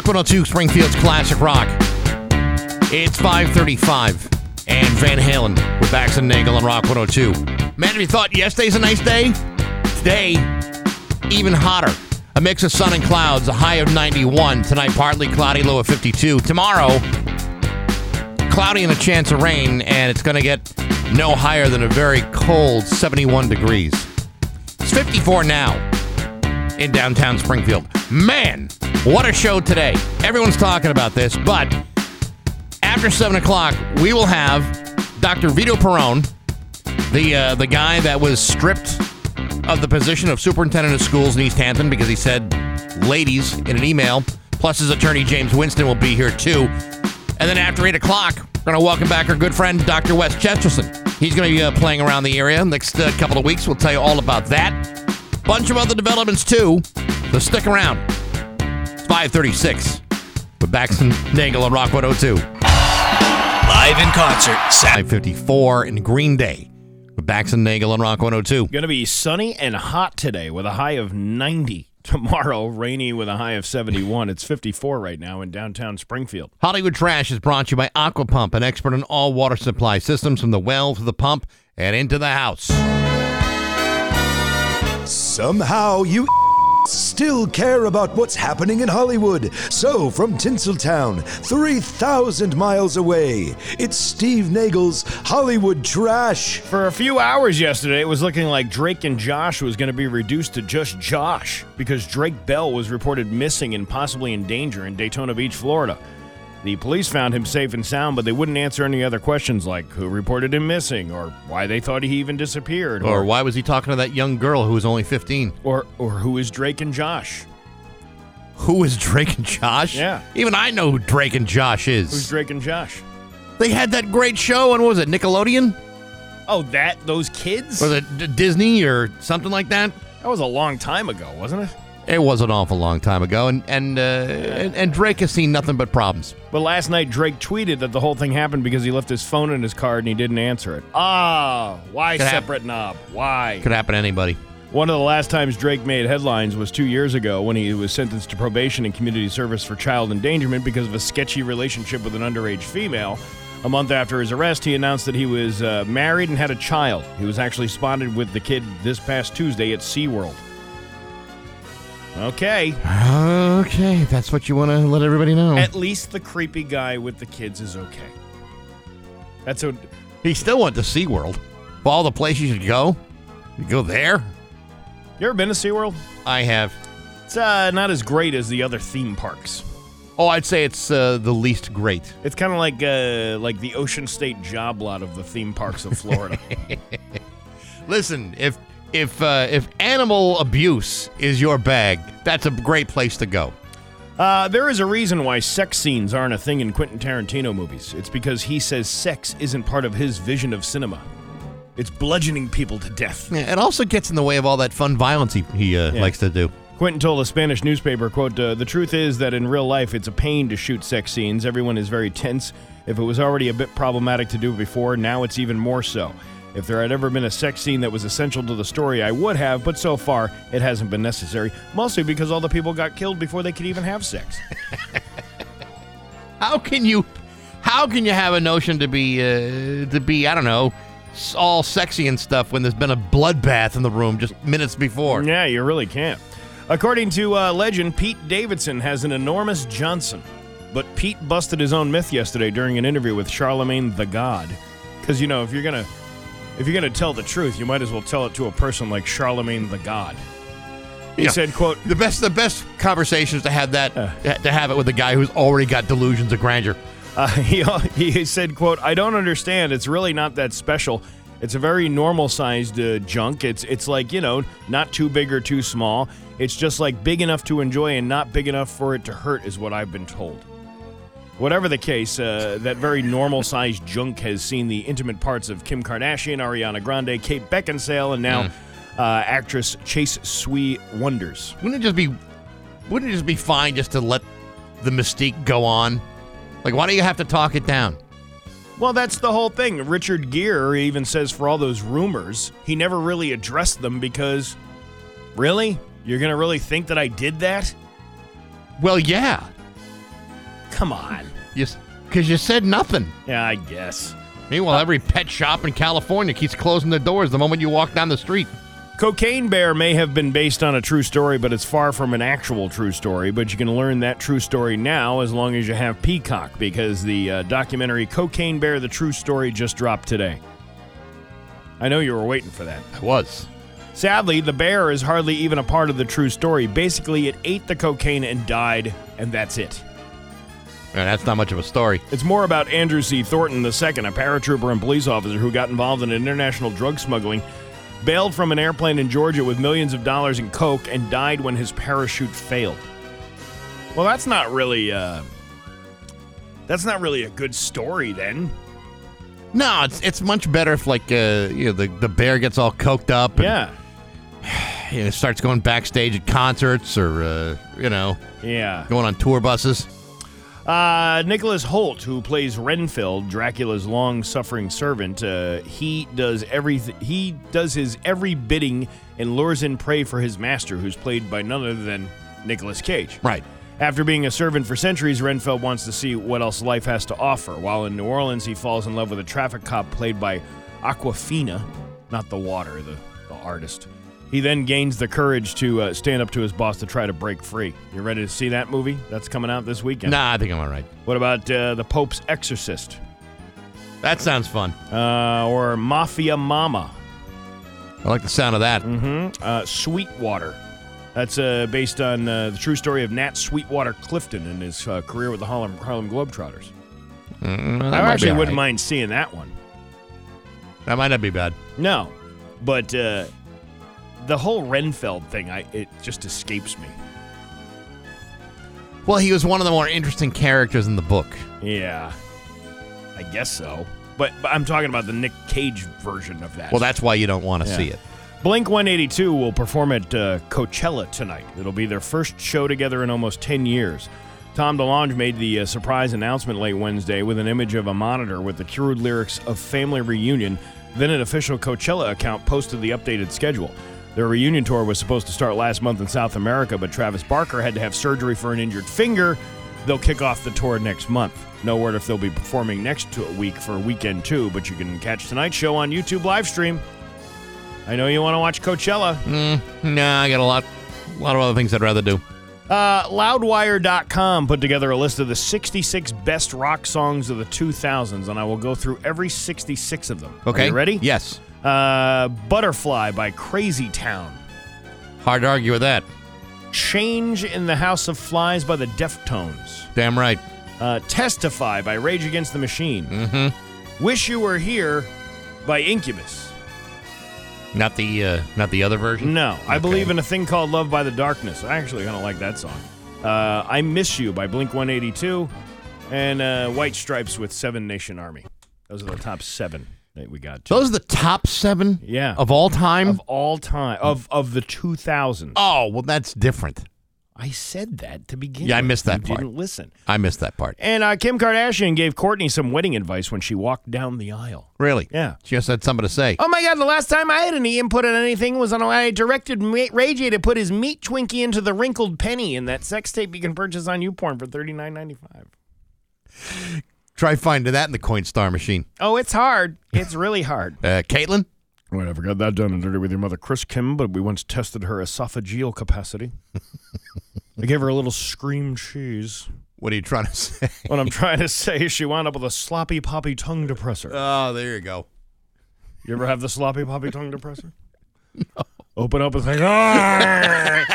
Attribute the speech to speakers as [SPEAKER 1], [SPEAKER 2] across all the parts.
[SPEAKER 1] Rock 102, Springfield's Classic Rock. It's 535 and Van Halen with Bax and Nagle on Rock 102. Man, if you thought yesterday's a nice day, today, even hotter. A mix of sun and clouds, a high of 91. Tonight, partly cloudy, low of 52. Tomorrow, cloudy and a chance of rain, and it's going to get no higher than a very cold 71 degrees. It's 54 now in downtown Springfield. Man, what a show today. Everyone's talking about this, but after 7 o'clock, we will have Dr. Vito Perrone, the, uh, the guy that was stripped of the position of superintendent of schools in Easthampton because he said ladies in an email, plus his attorney James Winston will be here too. And then after 8 o'clock, we're going to welcome back our good friend, Dr. Wes Chesterton. He's going to be uh, playing around the area next uh, couple of weeks. We'll tell you all about that. Bunch of other developments too. So stick around. It's 536 with Bax and Nagle on Rock 102.
[SPEAKER 2] Live in concert. Saturday.
[SPEAKER 1] 554 in Green Day with Bax and Nagle on Rock 102.
[SPEAKER 3] Going to be sunny and hot today with a high of 90. Tomorrow, rainy with a high of 71. It's 54 right now in downtown Springfield.
[SPEAKER 1] Hollywood Trash is brought to you by Aquapump, an expert in all water supply systems from the well to the pump and into the house.
[SPEAKER 4] Somehow you still care about what's happening in Hollywood. So, from Tinseltown, 3,000 miles away, it's Steve Nagle's Hollywood Trash.
[SPEAKER 3] For a few hours yesterday, it was looking like Drake and Josh was going to be reduced to just Josh because Drake Bell was reported missing and possibly in danger in Daytona Beach, Florida. The police found him safe and sound, but they wouldn't answer any other questions like who reported him missing or why they thought he even disappeared
[SPEAKER 1] Or why was he talking to that young girl who was only 15?
[SPEAKER 3] or, or who is Drake and Josh?
[SPEAKER 1] Who is Drake and Josh?
[SPEAKER 3] Yeah.
[SPEAKER 1] Even I know who Drake and Josh is.
[SPEAKER 3] Who's Drake and Josh?
[SPEAKER 1] They had that great show on, what was it, Nickelodeon?
[SPEAKER 3] Oh, that those kids?
[SPEAKER 1] Was it D- Disney or something like that?
[SPEAKER 3] That was a long time ago, wasn't it?
[SPEAKER 1] It was an awful long time ago, and and, uh, and and Drake has seen nothing but problems.
[SPEAKER 3] But last night, Drake tweeted that the whole thing happened because he left his phone in his car and he didn't answer it. Ah, why
[SPEAKER 1] Could hap-
[SPEAKER 3] separate knob? Why?
[SPEAKER 1] Could happen to anybody.
[SPEAKER 3] One of the last times Drake made headlines was two years ago when he was sentenced to probation and community service for child endangerment because of a sketchy relationship with an underage female. A month after his arrest, he announced that he was uh, married and had a child. He was actually spotted with the kid this past Tuesday at SeaWorld. Okay.
[SPEAKER 1] Okay, that's what you want to let everybody know.
[SPEAKER 3] At least the creepy guy with the kids is okay. That's a.
[SPEAKER 1] he still went to SeaWorld. Of all the places you should go, you go there?
[SPEAKER 3] You ever been to SeaWorld?
[SPEAKER 1] I have.
[SPEAKER 3] It's uh, not as great as the other theme parks.
[SPEAKER 1] Oh, I'd say it's uh, the least great.
[SPEAKER 3] It's kind of like uh, like the Ocean State job lot of the theme parks of Florida.
[SPEAKER 1] Listen, if if uh, if animal abuse is your bag, that's a great place to go.
[SPEAKER 3] uh, there is a reason why sex scenes aren't a thing in Quentin Tarantino movies. It's because he says sex isn't part of his vision of cinema. It's bludgeoning people to death.
[SPEAKER 1] Yeah, it also gets in the way of all that fun violence he, he uh,
[SPEAKER 3] Yeah.
[SPEAKER 1] likes to do.
[SPEAKER 3] Quentin told a Spanish newspaper, quote, uh, The truth is that in real life, it's a pain to shoot sex scenes. Everyone is very tense. If it was already a bit problematic to do before, now it's even more so. If there had ever been a sex scene that was essential to the story, I would have, but so far, it hasn't been necessary. Mostly because all the people got killed before they could even have sex.
[SPEAKER 1] How can you, how can you have a notion to be uh, to be I don't know, all sexy and stuff when there's been a bloodbath in the room just minutes before?
[SPEAKER 3] yeah, you really can't. According to uh, legend, Pete Davidson has an enormous Johnson. But Pete busted his own myth yesterday during an interview with Charlemagne the God. Because, you know, if you're going to. If you're going to tell the truth, you might as well tell it to a person like Charlemagne the God. He
[SPEAKER 1] Yeah.
[SPEAKER 3] said, quote,
[SPEAKER 1] The best, the best conversations to have that, to have it with a guy who's already got delusions of grandeur.
[SPEAKER 3] Uh, he, he said, quote, I don't understand. It's really not that special. It's a very normal sized uh, junk. It's, it's like, you know, not too big or too small. It's just like big enough to enjoy and not big enough for it to hurt, is what I've been told. Whatever the case, uh, that very normal sized junk has seen the intimate parts of Kim Kardashian, Ariana Grande, Kate Beckinsale, and now uh, actress Chase Sui Wonders.
[SPEAKER 1] Wouldn't it just be, wouldn't it just be fine just to let the mystique go on? Like, why do you have to talk it down?
[SPEAKER 3] Well, that's the whole thing. Richard Gere even says for all those rumors, he never really addressed them because, really? You're going to really think that I did that?
[SPEAKER 1] Well, yeah.
[SPEAKER 3] Come on.
[SPEAKER 1] Because you said nothing.
[SPEAKER 3] Yeah, I guess.
[SPEAKER 1] Meanwhile, every pet shop in California keeps closing their doors the moment you walk down the street.
[SPEAKER 3] Cocaine Bear may have been based on a true story, but it's far from an actual true story. But you can learn that true story now as long as you have Peacock, because the uh, documentary Cocaine Bear The True Story just dropped today. I know you were waiting for that.
[SPEAKER 1] I was.
[SPEAKER 3] Sadly, the bear is hardly even a part of the true story. Basically, it ate the cocaine and died, and that's it.
[SPEAKER 1] And that's not much of a story.
[SPEAKER 3] It's more about Andrew C. Thornton II, a paratrooper and police officer who got involved in international drug smuggling, bailed from an airplane in Georgia with millions of dollars in coke, and died when his parachute failed. Well, that's not really. Uh, that's not really a good story, then.
[SPEAKER 1] No, it's it's much better if like uh, you know the the bear gets all coked up and
[SPEAKER 3] Yeah,
[SPEAKER 1] you know, starts going backstage at concerts or uh, you know
[SPEAKER 3] yeah.
[SPEAKER 1] going on tour buses.
[SPEAKER 3] Uh, Nicholas Hoult, who plays Renfield, Dracula's long-suffering servant, uh, he does everything. He does his every bidding and lures in prey for his master, who's played by none other than Nicolas Cage.
[SPEAKER 1] Right.
[SPEAKER 3] After being a servant for centuries, Renfield wants to see what else life has to offer. While in New Orleans, he falls in love with a traffic cop played by Awkwafina, not the water, the, the artist. He then gains the courage to uh, stand up to his boss to try to break free. You ready to see that movie? That's coming out this weekend.
[SPEAKER 1] Nah, I think I'm all right.
[SPEAKER 3] What about uh, The Pope's Exorcist?
[SPEAKER 1] That sounds fun.
[SPEAKER 3] Uh, or Mafia Mama?
[SPEAKER 1] I like the sound of that.
[SPEAKER 3] Mm-hmm. Uh, Sweetwater. That's uh, based on uh, the true story of Nat Sweetwater Clifton and his uh, career with the Harlem, Harlem Globetrotters.
[SPEAKER 1] Mm,
[SPEAKER 3] I actually wouldn't
[SPEAKER 1] right.
[SPEAKER 3] mind seeing that one.
[SPEAKER 1] That might not be bad.
[SPEAKER 3] No, but uh, the whole Renfield thing, I it just escapes me.
[SPEAKER 1] Well, he was one of the more interesting characters in the book.
[SPEAKER 3] Yeah, I guess so. But, but I'm talking about the Nick Cage version of that.
[SPEAKER 1] Well, that's why you don't want to
[SPEAKER 3] Yeah.
[SPEAKER 1] see it.
[SPEAKER 3] Blink 182 will perform at uh, Coachella tonight. It'll be their first show together in almost 10 years. Tom DeLonge made the uh, surprise announcement late Wednesday with an image of a monitor with the crude lyrics of Family Reunion. Then an official Coachella account posted the updated schedule. Their reunion tour was supposed to start last month in South America, but Travis Barker had to have surgery for an injured finger. They'll kick off the tour next month. No word if they'll be performing next to- week for weekend two, but you can catch tonight's show on YouTube live stream. I know you want to watch Coachella.
[SPEAKER 1] Nah, I got a lot, a lot of other things I'd rather do.
[SPEAKER 3] Uh, Loudwire.com put together a list of the 66 best rock songs of the 2000s, and I will go through every 66 of them. Are
[SPEAKER 1] Okay,
[SPEAKER 3] you ready?
[SPEAKER 1] Yes.
[SPEAKER 3] Uh, Butterfly by Crazy Town.
[SPEAKER 1] Hard to argue with that.
[SPEAKER 3] Change in the House of Flies by the Deftones.
[SPEAKER 1] Damn right.
[SPEAKER 3] Uh, Testify by Rage Against the Machine.
[SPEAKER 1] Mm-hmm.
[SPEAKER 3] Wish You Were Here by Incubus.
[SPEAKER 1] Not the, uh, not the other version.
[SPEAKER 3] No, I believe in a thing called Love by the Darkness. I actually kind of like that song. Uh, I Miss You by Blink 182 and uh, White Stripes with Seven Nation Army. Those are the top seven we got. To.
[SPEAKER 1] Those are the top seven.
[SPEAKER 3] Yeah.
[SPEAKER 1] Of all time.
[SPEAKER 3] of all time of of the 2000s.
[SPEAKER 1] oh well, that's different.
[SPEAKER 3] I said that to begin.
[SPEAKER 1] Yeah, I
[SPEAKER 3] with.
[SPEAKER 1] missed that
[SPEAKER 3] You
[SPEAKER 1] part.
[SPEAKER 3] Didn't listen.
[SPEAKER 1] I missed that part.
[SPEAKER 3] And uh, Kim Kardashian gave Courtney some wedding advice when she walked down the aisle.
[SPEAKER 1] Really?
[SPEAKER 3] Yeah.
[SPEAKER 1] She just had something to say.
[SPEAKER 3] Oh my God! The last time I had any input on anything was on when I directed Ray J to put his meat Twinkie into the wrinkled penny in that sex tape you can purchase on YouPorn for thirty nine ninety five.
[SPEAKER 1] Try finding that in the Coinstar machine.
[SPEAKER 3] Oh, it's hard. It's really hard.
[SPEAKER 1] Uh, Caitlin.
[SPEAKER 3] Well, I never got that done and dirty with your mother, Chris Kim, but we once tested her esophageal capacity. I gave her a little scream cheese.
[SPEAKER 1] What are you trying to say?
[SPEAKER 3] What I'm trying to say is she wound up with a sloppy poppy tongue depressor.
[SPEAKER 1] Oh, there you go.
[SPEAKER 3] You ever have the sloppy poppy tongue depressor? No. Open up and think, ah!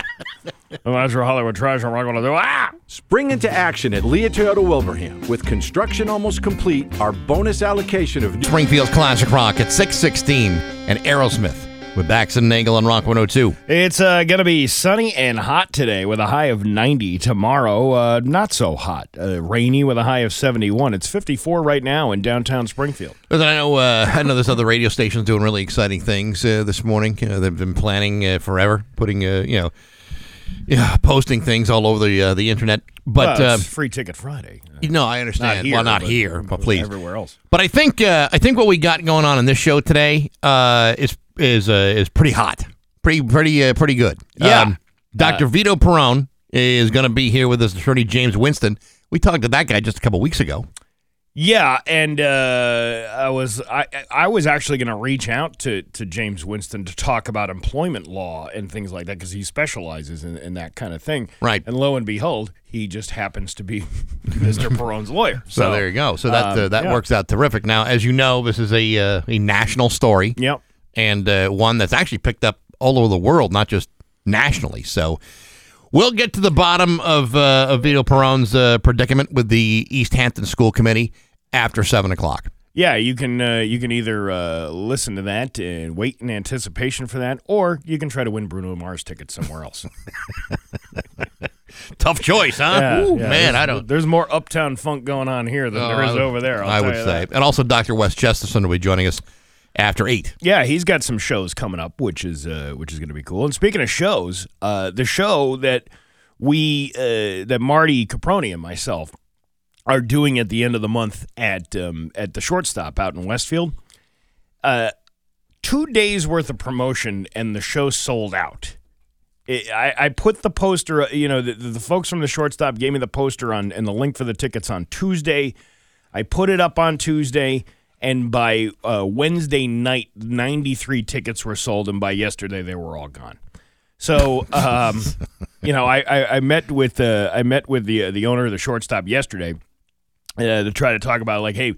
[SPEAKER 3] well, that's your Hollywood trash. I'm not going to do ah!
[SPEAKER 5] Spring into action at Lia Toyota Wilbraham. With construction almost complete, our bonus allocation of new
[SPEAKER 1] Springfield's Classic Rock at 616 and Aerosmith with Bax and Nagle on Rock 102.
[SPEAKER 3] It's uh, going to be sunny and hot today with a high of 90. Tomorrow, uh, not so hot. Uh, rainy with a high of 71. It's 54 right now in downtown Springfield.
[SPEAKER 1] Listen, I know, uh, I know there's other radio stations doing really exciting things uh, this morning. Uh, they've been planning uh, forever, putting, uh, you know, yeah, posting things all over the uh, the internet. But
[SPEAKER 3] well,
[SPEAKER 1] uh,
[SPEAKER 3] Free Ticket Friday.
[SPEAKER 1] no, I understand. well, not
[SPEAKER 3] but-
[SPEAKER 1] here, but please.
[SPEAKER 3] Everywhere else.
[SPEAKER 1] But I think uh, I think what we got going on in this show today uh, is is uh, is pretty hot, pretty pretty uh, pretty good.
[SPEAKER 3] Yeah.
[SPEAKER 1] Dr. Vito Perrone is going to be here with us, attorney James Winston. We talked to that guy just a couple weeks ago.
[SPEAKER 3] Yeah, and uh, I was I I was actually going to reach out to to James Winston to talk about employment law and things like that because he specializes in, in that kind of thing.
[SPEAKER 1] Right.
[SPEAKER 3] And lo and behold, he just happens to be Mr. Perrone's lawyer.
[SPEAKER 1] So, there you go. So that uh,
[SPEAKER 3] um,
[SPEAKER 1] that
[SPEAKER 3] yeah.
[SPEAKER 1] works out terrific. Now, as you know, this is a uh, a national story.
[SPEAKER 3] Yep.
[SPEAKER 1] and uh, one that's actually picked up all over the world, not just nationally. So we'll get to the bottom of, uh, of Vito Perrone's uh, predicament with the Easthampton School Committee after 7 o'clock.
[SPEAKER 3] Yeah, you can uh, you can either uh, listen to that and wait in anticipation for that, or you can try to win Bruno Mars tickets somewhere else.
[SPEAKER 1] Tough choice, huh?
[SPEAKER 3] Yeah,
[SPEAKER 1] Ooh,
[SPEAKER 3] yeah,
[SPEAKER 1] man,
[SPEAKER 3] there's-
[SPEAKER 1] I don't.
[SPEAKER 3] There's more uptown funk going on here than there
[SPEAKER 1] Oh,
[SPEAKER 3] is
[SPEAKER 1] I-
[SPEAKER 3] over there. I'll
[SPEAKER 1] I would say.
[SPEAKER 3] that.
[SPEAKER 1] And also, Dr. Wes Chesterton will be joining us after 8.
[SPEAKER 3] Yeah, he's got some shows coming up, which is uh, which is going to be cool. And speaking of shows, uh, the show that we uh, that Marty Caproni and myself are doing at the end of the month at um, at the shortstop out in Westfield, uh, two days worth of promotion, and the show sold out. It, I, I put the poster, uh, you know, the, the folks from the shortstop gave me the poster on and the link for the tickets on Tuesday. I put it up on Tuesday, and by uh, Wednesday night, 93 tickets were sold, and by yesterday, they were all gone. So, um, you know, I, I, I met with uh, I met with the uh, the owner of the shortstop yesterday uh, to try to talk about like, hey,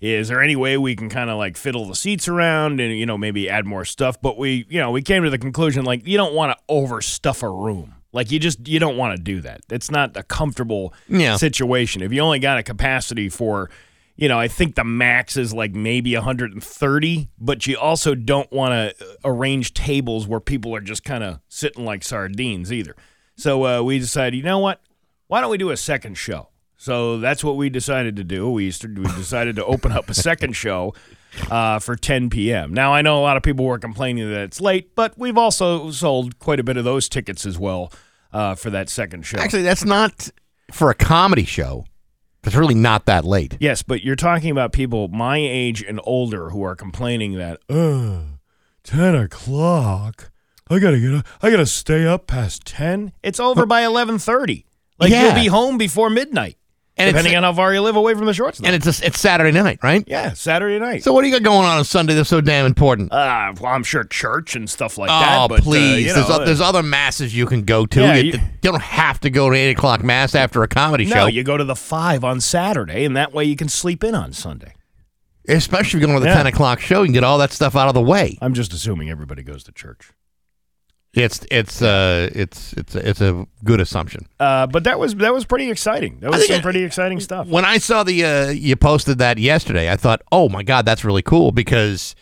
[SPEAKER 3] is there any way we can kind of like fiddle the seats around and you know maybe add more stuff? But we you know we came to the conclusion like you don't want to overstuff a room. Like you just you don't want to do that. It's not a comfortable
[SPEAKER 1] Yeah.
[SPEAKER 3] situation. If you only got a capacity for, you know, I think the max is like maybe 130, but you also don't want to arrange tables where people are just kind of sitting like sardines either. So uh, we decided, you know what? Why don't we do a second show? So that's what we decided to do. We we decided to open up a second show uh, for 10 p.m. Now I know a lot of people were complaining that it's late, but we've also sold quite a bit of those tickets as well uh, for that second show.
[SPEAKER 1] Actually, that's not for a comedy show. It's really not that late.
[SPEAKER 3] Yes, but you're talking about people my age and older who are complaining that, uh, 10 o'clock. I gotta get up. I gotta stay up past 10. It's over by 11:30. Like
[SPEAKER 1] Yeah.
[SPEAKER 3] you'll be home before midnight,
[SPEAKER 1] And
[SPEAKER 3] depending on how far you live away from the shortstop.
[SPEAKER 1] And it's a, it's Saturday night, right?
[SPEAKER 3] yeah, Saturday night.
[SPEAKER 1] So what do you got going on on Sunday that's so damn important?
[SPEAKER 3] uh, well, I'm sure church and stuff like that.
[SPEAKER 1] oh,
[SPEAKER 3] but, uh,
[SPEAKER 1] please!
[SPEAKER 3] you
[SPEAKER 1] there's,
[SPEAKER 3] know,
[SPEAKER 1] o- there's other masses you can go to.
[SPEAKER 3] Yeah,
[SPEAKER 1] you,
[SPEAKER 3] you-
[SPEAKER 1] you don't have to go to eight o'clock mass after a comedy
[SPEAKER 3] no,
[SPEAKER 1] show,
[SPEAKER 3] you go to the five on Saturday, and that way you can sleep in on Sunday.
[SPEAKER 1] especially if you're going to the
[SPEAKER 3] Yeah.
[SPEAKER 1] ten o'clock show. You can get all that stuff out of the way.
[SPEAKER 3] I'm just assuming everybody goes to church.
[SPEAKER 1] It's it's uh it's it's it's a good assumption.
[SPEAKER 3] Uh, but that was that was pretty exciting. That was some pretty exciting stuff.
[SPEAKER 1] When I saw the uh, you posted that yesterday, I thought, oh my god, that's really cool because.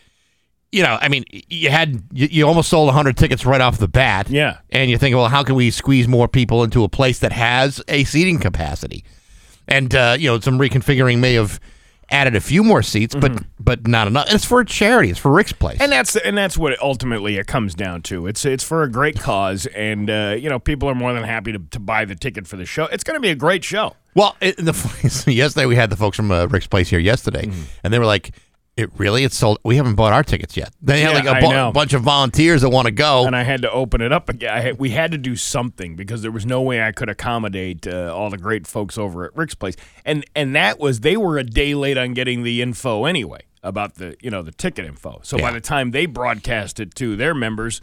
[SPEAKER 1] You know, I mean, you had you, you almost sold 100 tickets right off the bat.
[SPEAKER 3] Yeah.
[SPEAKER 1] And you think, well, how can we squeeze more people into a place that has a seating capacity? And uh, you know, some reconfiguring may have added a few more seats, but but not enough. It's for a charity. It's for Rick's Place.
[SPEAKER 3] Mm-hmm. And that's and that's what ultimately it comes down to. It's it's for a great cause, and uh, you know people are more than happy to, to buy the ticket for the show. It's going to be a great show.
[SPEAKER 1] Well, it, the yesterday we had the folks from uh, Rick's Place here yesterday,
[SPEAKER 3] Mm-hmm.
[SPEAKER 1] and they were like, "It really? It's sold. We haven't bought our tickets yet." They had like a bu- bunch of volunteers that want to go.
[SPEAKER 3] And I had to open it up again. I had, we had to do something because there was no way I could accommodate uh, all the great folks over at Rick's Place. And and that was they were a day late on getting the info anyway about the you know the ticket info. So by the time they broadcast it to their members,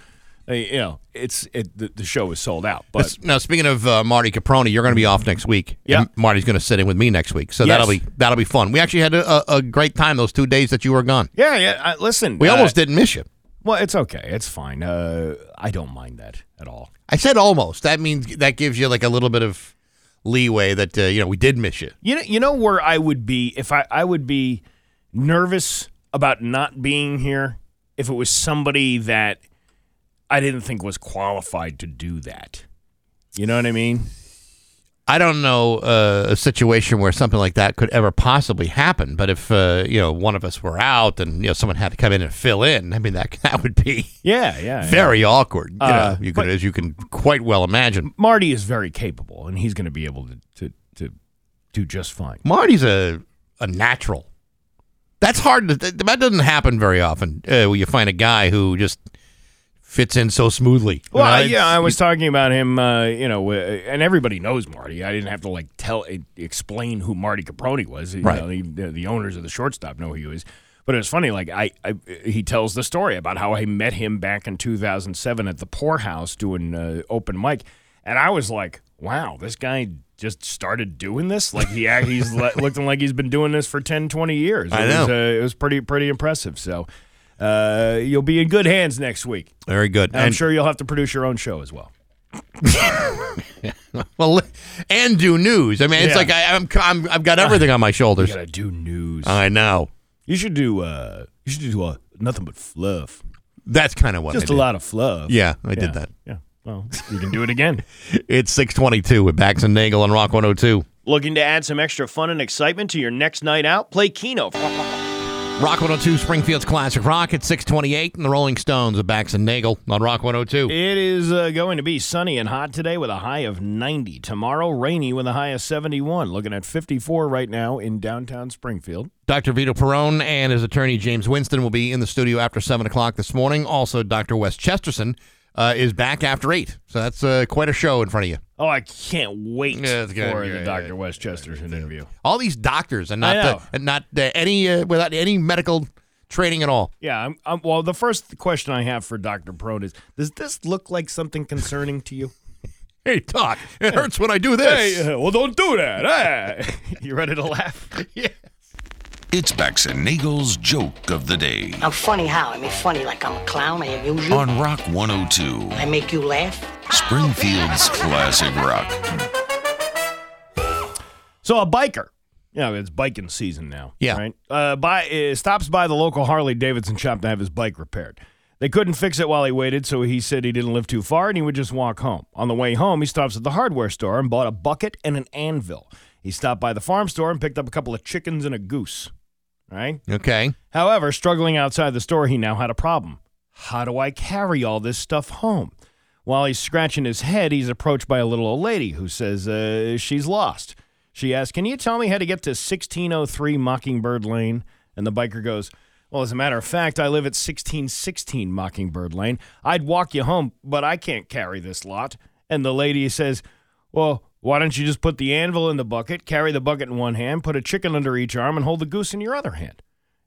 [SPEAKER 3] you know it's it the, the show is sold out. But
[SPEAKER 1] now, speaking of uh, Marty Caproni, you're going to be off next week.
[SPEAKER 3] Yeah.
[SPEAKER 1] Marty's going to sit in with me next week, so
[SPEAKER 3] Yes.
[SPEAKER 1] that'll be that'll be fun. We actually had a, a, a great time those two days that you were gone.
[SPEAKER 3] yeah, yeah. I, listen,
[SPEAKER 1] We
[SPEAKER 3] uh,
[SPEAKER 1] almost didn't miss you.
[SPEAKER 3] Well, it's okay. It's fine. Uh, I don't mind that at all.
[SPEAKER 1] I said almost. That means that gives you like a little bit of leeway that uh, you know we did miss you.
[SPEAKER 3] You know, you know where I would be if I, I would be nervous about not being here if it was somebody that I didn't think was qualified to do that. You know what I mean?
[SPEAKER 1] I don't know uh, a situation where something like that could ever possibly happen. But if uh, you know one of us were out and you know someone had to come in and fill in, I mean that that would be
[SPEAKER 3] Yeah, yeah. yeah.
[SPEAKER 1] very awkward. You
[SPEAKER 3] Uh,
[SPEAKER 1] know, you can, as you can quite well imagine.
[SPEAKER 3] Marty is very capable, and he's going to be able to, to to do just fine.
[SPEAKER 1] Marty's a a natural. That's hard to. That doesn't happen very often. Uh, where you find a guy who just fits in so smoothly.
[SPEAKER 3] Well,
[SPEAKER 1] know,
[SPEAKER 3] yeah, I was talking about him, uh, you know, uh, and everybody knows Marty. I didn't have to like tell, uh, explain who Marty Caproni was. You
[SPEAKER 1] Right.
[SPEAKER 3] know, the, the, owners of the shortstop know who he is. But it was funny. Like I, I, he tells the story about how I met him back in 2007 at the Poorhouse doing uh, open mic, and I was like, "Wow, this guy just started doing this. Like he, he's looking like he's been doing this for 10, 20 years.
[SPEAKER 1] I
[SPEAKER 3] it Was,
[SPEAKER 1] know.
[SPEAKER 3] uh, it was pretty, pretty impressive. So." Uh, you'll be in good hands next week.
[SPEAKER 1] very good.
[SPEAKER 3] And I'm
[SPEAKER 1] And-
[SPEAKER 3] sure you'll have to produce your own show as well.
[SPEAKER 1] well, and do news. I mean, it's
[SPEAKER 3] Yeah.
[SPEAKER 1] like I, I'm, I'm I've got everything on my
[SPEAKER 3] You
[SPEAKER 1] shoulders.
[SPEAKER 3] gotta do news.
[SPEAKER 1] I know.
[SPEAKER 3] you should do. uh You should do uh, nothing but fluff.
[SPEAKER 1] That's kind of what
[SPEAKER 3] Just
[SPEAKER 1] I
[SPEAKER 3] a
[SPEAKER 1] did.
[SPEAKER 3] lot of fluff.
[SPEAKER 1] Yeah, I did that.
[SPEAKER 3] Yeah. Well, you can do it again.
[SPEAKER 1] It's 622 with Bax and Nagle on Rock 102.
[SPEAKER 3] Looking to add some extra fun and excitement to your next night out? Play Keno.
[SPEAKER 1] Rock 102, Springfield's Classic Rock at 628, and the Rolling Stones with Bax and Nagle on Rock 102.
[SPEAKER 3] It is uh, going to be sunny and hot today with a high of 90. Tomorrow, rainy with a high of 71. Looking at 54 right now in downtown Springfield.
[SPEAKER 1] Dr. Vito Perrone and his attorney James Winston will be in the studio after 7 o'clock this morning. Also, Dr. Wes Chesterton uh, is back after 8. So that's uh, quite a show in front of you.
[SPEAKER 3] Oh, I can't wait
[SPEAKER 1] Yeah, it's good.
[SPEAKER 3] for
[SPEAKER 1] Yeah,
[SPEAKER 3] the
[SPEAKER 1] yeah,
[SPEAKER 3] Dr.
[SPEAKER 1] yeah.
[SPEAKER 3] Wes Chesterton interview.
[SPEAKER 1] All these doctors and not the, and not uh, any uh, without any medical training at all.
[SPEAKER 3] Yeah, I'm, I'm, well, the first question I have for Dr. Perrone is Does this look like something concerning to you?
[SPEAKER 1] Hey, doc, it hurts when I do this.
[SPEAKER 3] Hey, uh, well, don't do that. Ah. you ready to laugh?
[SPEAKER 1] yeah.
[SPEAKER 6] It's Bax and Nagle's joke of the day
[SPEAKER 7] I'm funny how? I mean, funny like I'm a clown. I amuse you.
[SPEAKER 6] on Rock 102,
[SPEAKER 7] I make you laugh.
[SPEAKER 6] Springfield's classic rock.
[SPEAKER 3] So, a biker, you know, it's biking season now.
[SPEAKER 1] Yeah.
[SPEAKER 3] Right? Uh, by, uh, stops by the local Harley Davidson shop to have his bike repaired. They couldn't fix it while he waited, so he said he didn't live too far and he would just walk home. On the way home, he stops at the hardware store and bought a bucket and an anvil. He stopped by the farm store and picked up a couple of chickens and a goose. Right?
[SPEAKER 1] Okay.
[SPEAKER 3] However, struggling outside the store, he now had a problem. How do I carry all this stuff home? While he's scratching his head, he's approached by a little old lady who says uh, she's lost. She asks, Can you tell me how to get to 1603 Mockingbird Lane? And the biker goes, Well, as a matter of fact, I live at 1616 Mockingbird Lane. I'd walk you home, but I can't carry this lot. And the lady says, Well, why don't you just put the anvil in the bucket, carry the bucket in one hand, put a chicken under each arm, and hold the goose in your other hand?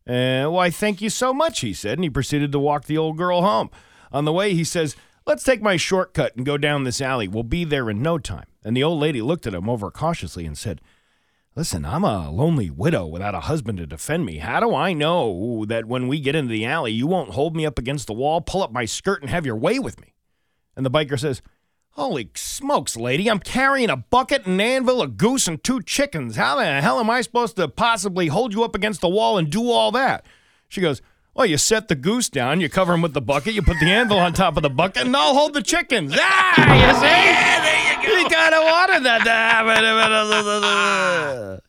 [SPEAKER 3] Uh, why, thank you so much, he said, and he proceeded to walk the old girl home. On the way, he says, Let's take my shortcut and go down this alley. We'll be there in no time. And the old lady looked at him over cautiously and said, Listen, I'm a lonely widow without a husband to defend me. How do I know that when we get into the alley, you won't hold me up against the wall, pull up my skirt, and have your way with me? And the biker says, Holy smokes, lady, I'm carrying a bucket, an anvil, a goose, and two chickens. How the hell am I supposed to possibly hold you up against the wall and do all that? She goes, Well, you set the goose down, you cover him with the bucket, you put the anvil on top of the bucket, and I'll hold the chickens. Ah, you see? Yeah, there you go. You kind of wanted that to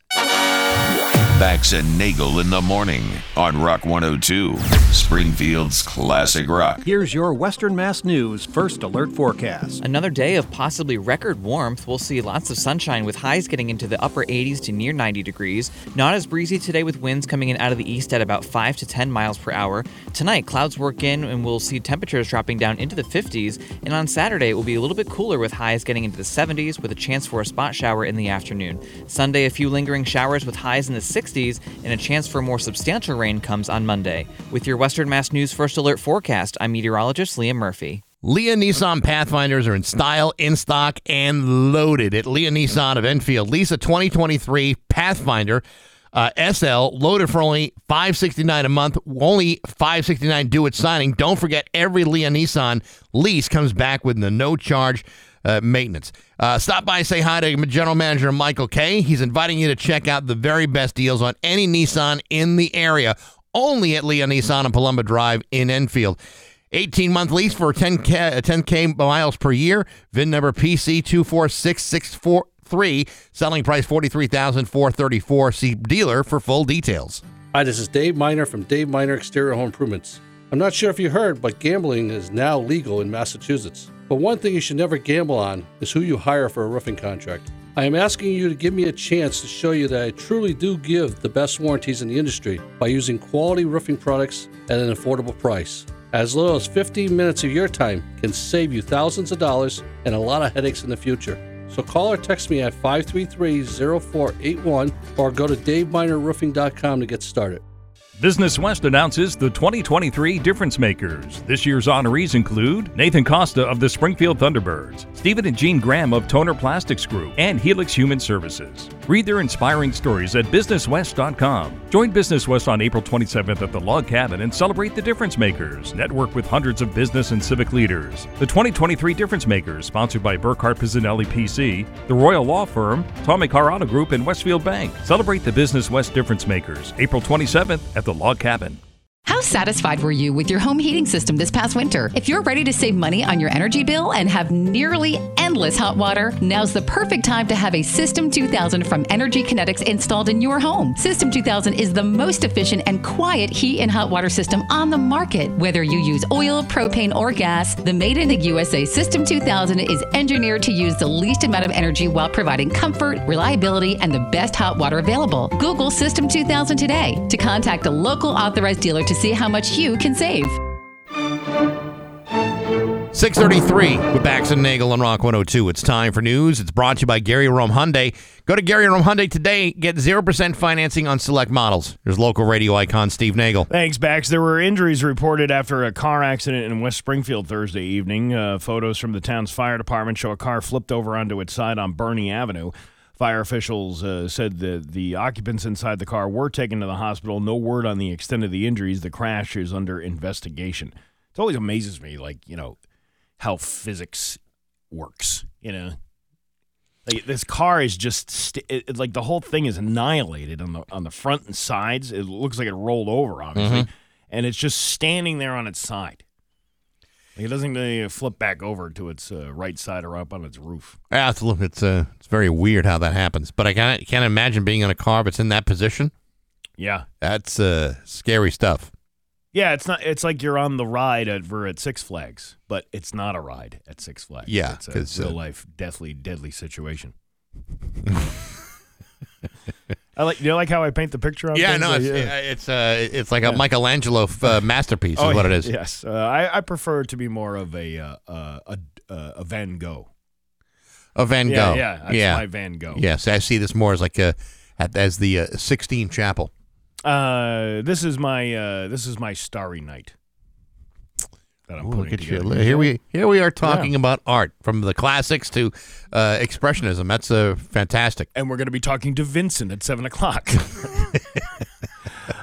[SPEAKER 3] happen.
[SPEAKER 6] Bax and Nagle in the morning on Rock 102, Springfield's classic rock.
[SPEAKER 8] Here's your Western Mass News first alert forecast.
[SPEAKER 9] Another day of possibly record warmth. We'll see lots of sunshine with highs getting into the upper 80s to near 90 degrees. Not as breezy today with winds coming in out of the east at about 5 to 10 miles per hour. Tonight, clouds work in and we'll see temperatures dropping down into the 50s. And on Saturday, it will be a little bit cooler with highs getting into the 70s with a chance for a spot shower in the afternoon. Sunday, a few lingering showers with highs in the 60s and a chance for more substantial rain comes on Monday. With your Western Mass News First Alert forecast, I'm meteorologist Liam Murphy.
[SPEAKER 1] Lia Nissan Pathfinders are in style, in stock, and loaded at Lia Nissan of Enfield. Lisa 2023 Pathfinder uh, SL loaded for only 569 a month, only 569 due at signing. Don't forget, every Lia Nissan lease comes back with the no charge uh, maintenance. Uh, stop by and say hi to General Manager Michael Kay. He's inviting you to check out the very best deals on any Nissan in the area, only at Lia Nissan on Palomba Drive in Enfield. 18 month lease for 10K, uh, 10K miles per year. VIN number PC246643. Selling price 43434 See dealer for full details.
[SPEAKER 10] Hi, this is Dave Miner from Dave Miner Exterior Home Improvements. I'm not sure if you heard, but gambling is now legal in Massachusetts. But one thing you should never gamble on is who you hire for a roofing contract. I am asking you to give me a chance to show you that I truly do give the best warranties in the industry by using quality roofing products at an affordable price. As little as 15 minutes of your time can save you thousands of dollars and a lot of headaches in the future. So call or text me at 533-0481 or go to daveminerroofing.com to get started.
[SPEAKER 11] Business West announces the 2023 Difference Makers. This year's honorees include Nathan Costa of the Springfield Thunderbirds, Stephen and Jean Graham of Toner Plastics Group, and Helix Human Services. Read their inspiring stories at businesswest.com. Join Business West on April 27th at the Log Cabin and celebrate the Difference Makers. Network with hundreds of business and civic leaders. The 2023 Difference Makers, sponsored by Burkhart Pizzanelli PC, the Royal Law Firm, Tommy Carano Group, and Westfield Bank. Celebrate the Business West Difference Makers, April 27th at the Log Cabin.
[SPEAKER 12] How satisfied were you with your home heating system this past winter? If you're ready to save money on your energy bill and have nearly endless hot water, now's the perfect time to have a System 2000 from Energy Kinetics installed in your home. System 2000 is the most efficient and quiet heat and hot water system on the market. Whether you use oil, propane, or gas, the Made in the USA System 2000 is engineered to use the least amount of energy while providing comfort, reliability, and the best hot water available. Google System 2000 today to contact a local authorized dealer to see how much you can save.
[SPEAKER 1] 633 with Bax and Nagle on Rock 102. It's time for news. It's brought to you by Gary Rome Hyundai. Go to Gary Rome Hyundai today. Get 0% financing on select models. There's local radio icon Steve Nagle.
[SPEAKER 3] Thanks, Bax. There were injuries reported after a car accident in West Springfield Thursday evening. Uh, photos from the town's fire department show a car flipped over onto its side on Bernie Avenue. Fire officials uh, said that the occupants inside the car were taken to the hospital. No word on the extent of the injuries. The crash is under investigation. It always amazes me, like, you know, how physics works, you know? Like this car is just st- it, like the whole thing is annihilated on the on the front and sides. It looks like it rolled over, obviously, and it's just standing there on its side. It doesn't uh, flip back over to its uh, right side or up on its roof.
[SPEAKER 1] Yeah, it's, it's, uh, it's very weird how that happens. But I can't, can't imagine being in a car that's in that position.
[SPEAKER 3] Yeah,
[SPEAKER 1] That's uh, scary stuff.
[SPEAKER 3] yeah. It's not. It's like you're on the ride at we're at Six Flags, but it's not a ride at Six Flags.
[SPEAKER 1] Yeah,
[SPEAKER 3] it's a
[SPEAKER 1] uh,
[SPEAKER 3] real life, deathly, deadly situation. I like. You know, like how I paint the picture on?
[SPEAKER 1] Yeah,
[SPEAKER 3] things?
[SPEAKER 1] no, it's
[SPEAKER 3] yeah.
[SPEAKER 1] it's uh, it's like a Michelangelo uh, masterpiece, is
[SPEAKER 3] Oh,
[SPEAKER 1] what it
[SPEAKER 3] yeah,
[SPEAKER 1] is.
[SPEAKER 3] Yes, uh, I, I prefer it to be more of a uh, uh, a, uh, a Van Gogh.
[SPEAKER 1] A Van Gogh.
[SPEAKER 3] yeah, that's
[SPEAKER 1] yeah.
[SPEAKER 3] my Van Gogh.
[SPEAKER 1] Yes, I see this more as like a as the uh, Sixtine Chapel.
[SPEAKER 3] Uh, this is my uh, this is my Starry Night. That I'm
[SPEAKER 1] Ooh,
[SPEAKER 3] putting
[SPEAKER 1] at you. Here we here we are talking
[SPEAKER 3] Yeah.
[SPEAKER 1] about art from the classics to uh, expressionism. That's uh, fantastic.
[SPEAKER 3] and we're going to be talking to Vincent at seven o'clock.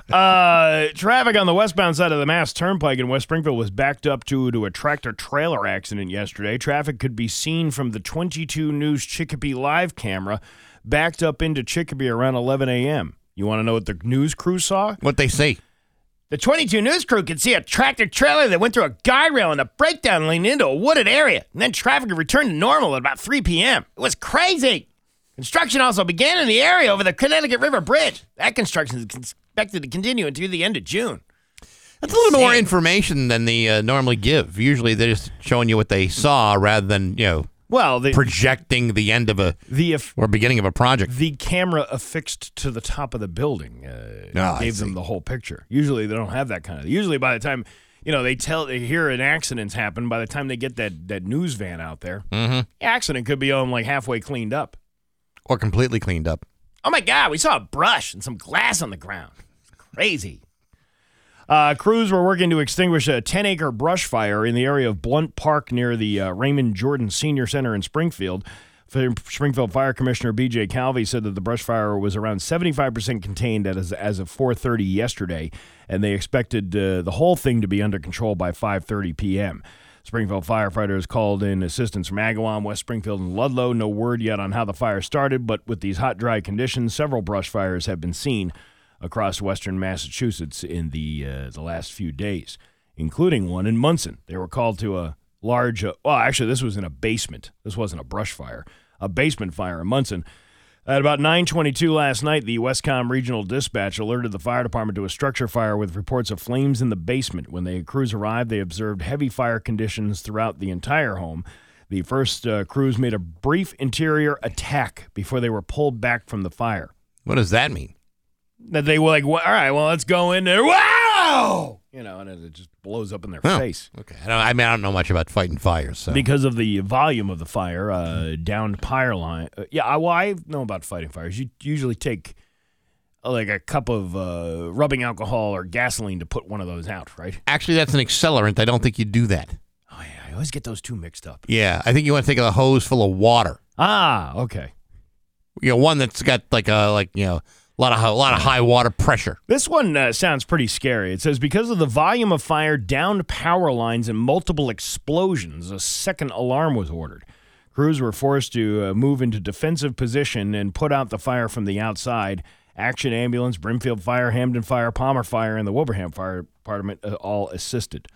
[SPEAKER 3] uh, traffic on the westbound side of the Mass Turnpike in West Springfield was backed up due to a tractor trailer accident yesterday. Traffic could be seen from the 22 News Chicopee live camera, backed up into Chicopee around 11 a.m. You want to know what the news crew saw?
[SPEAKER 1] What they say?
[SPEAKER 3] The 22 News crew could see a tractor trailer that went through a guide rail in a breakdown lane into a wooded area, and then traffic returned to normal at about 3 p.m. It was crazy. Construction also began in the area over the Connecticut River Bridge. That construction is expected to continue until the end of June.
[SPEAKER 1] That's a little more information than they uh, normally give. Usually they're just showing you what they saw rather than you know
[SPEAKER 3] Well, the
[SPEAKER 1] projecting the end of a
[SPEAKER 3] the if
[SPEAKER 1] or beginning of a project.
[SPEAKER 3] the camera affixed to the top of the building uh,
[SPEAKER 1] I
[SPEAKER 3] gave them the whole picture. Usually they don't have that kind of. Usually by the time you know they tell they hear an accident's happened, by the time they get that that news van out there,
[SPEAKER 1] Mm-hmm.
[SPEAKER 3] the accident could be um like halfway cleaned up.
[SPEAKER 1] Or completely cleaned up.
[SPEAKER 3] Oh my God, we saw a brush and some glass on the ground. It's crazy. Uh, crews were working to extinguish a 10 acre brush fire in the area of Blunt Park near the uh, Raymond Jordan Senior Center in Springfield. Springfield Fire Commissioner BJ Calvi said that the brush fire was around 75% contained as, as of 4:30 yesterday, and they expected uh, the whole thing to be under control by 5:30 p.m. Springfield firefighters called in assistance from Agawam, West Springfield, and Ludlow. No word yet on how the fire started, but with these hot, dry conditions, several brush fires have been seen across western Massachusetts in the uh, the last few days, including one in Monson. They were called to a large, uh, well, actually, this was in a basement. This wasn't a brush fire, a basement fire in Monson. At about 9:22 last night, the Westcom Regional Dispatch alerted the fire department to a structure fire with reports of flames in the basement. When the crews arrived, they observed heavy fire conditions throughout the entire home. The first uh, crews made a brief interior attack before they were pulled back from the fire.
[SPEAKER 1] What does that mean?
[SPEAKER 3] That they were like, "Well, all right, well, let's go in there. Wow! you know, and it just blows up in their
[SPEAKER 1] Oh,
[SPEAKER 3] face.
[SPEAKER 1] Okay. I, don't, I mean, I don't know much about fighting fires. So.
[SPEAKER 3] Because of the volume of the fire, uh, downed fire line. Uh, yeah, I, well, I know about fighting fires. You usually take uh, like a cup of uh, rubbing alcohol or gasoline to put one of those out, right?
[SPEAKER 1] Actually, that's an accelerant. I don't think you do that.
[SPEAKER 3] Oh yeah, I always get those two mixed up.
[SPEAKER 1] Yeah, I think you want to take a hose full of water.
[SPEAKER 3] Ah, okay.
[SPEAKER 1] You know, one that's got like a like you know a lot of a lot of high water pressure.
[SPEAKER 3] This one uh, sounds pretty scary. It says because of the volume of fire, downed power lines, and multiple explosions, a second alarm was ordered. Crews were forced to uh, move into defensive position and put out the fire from the outside. Action Ambulance, Brimfield Fire, Hampden Fire, Palmer Fire, and the Wilbraham Fire Department uh, all assisted.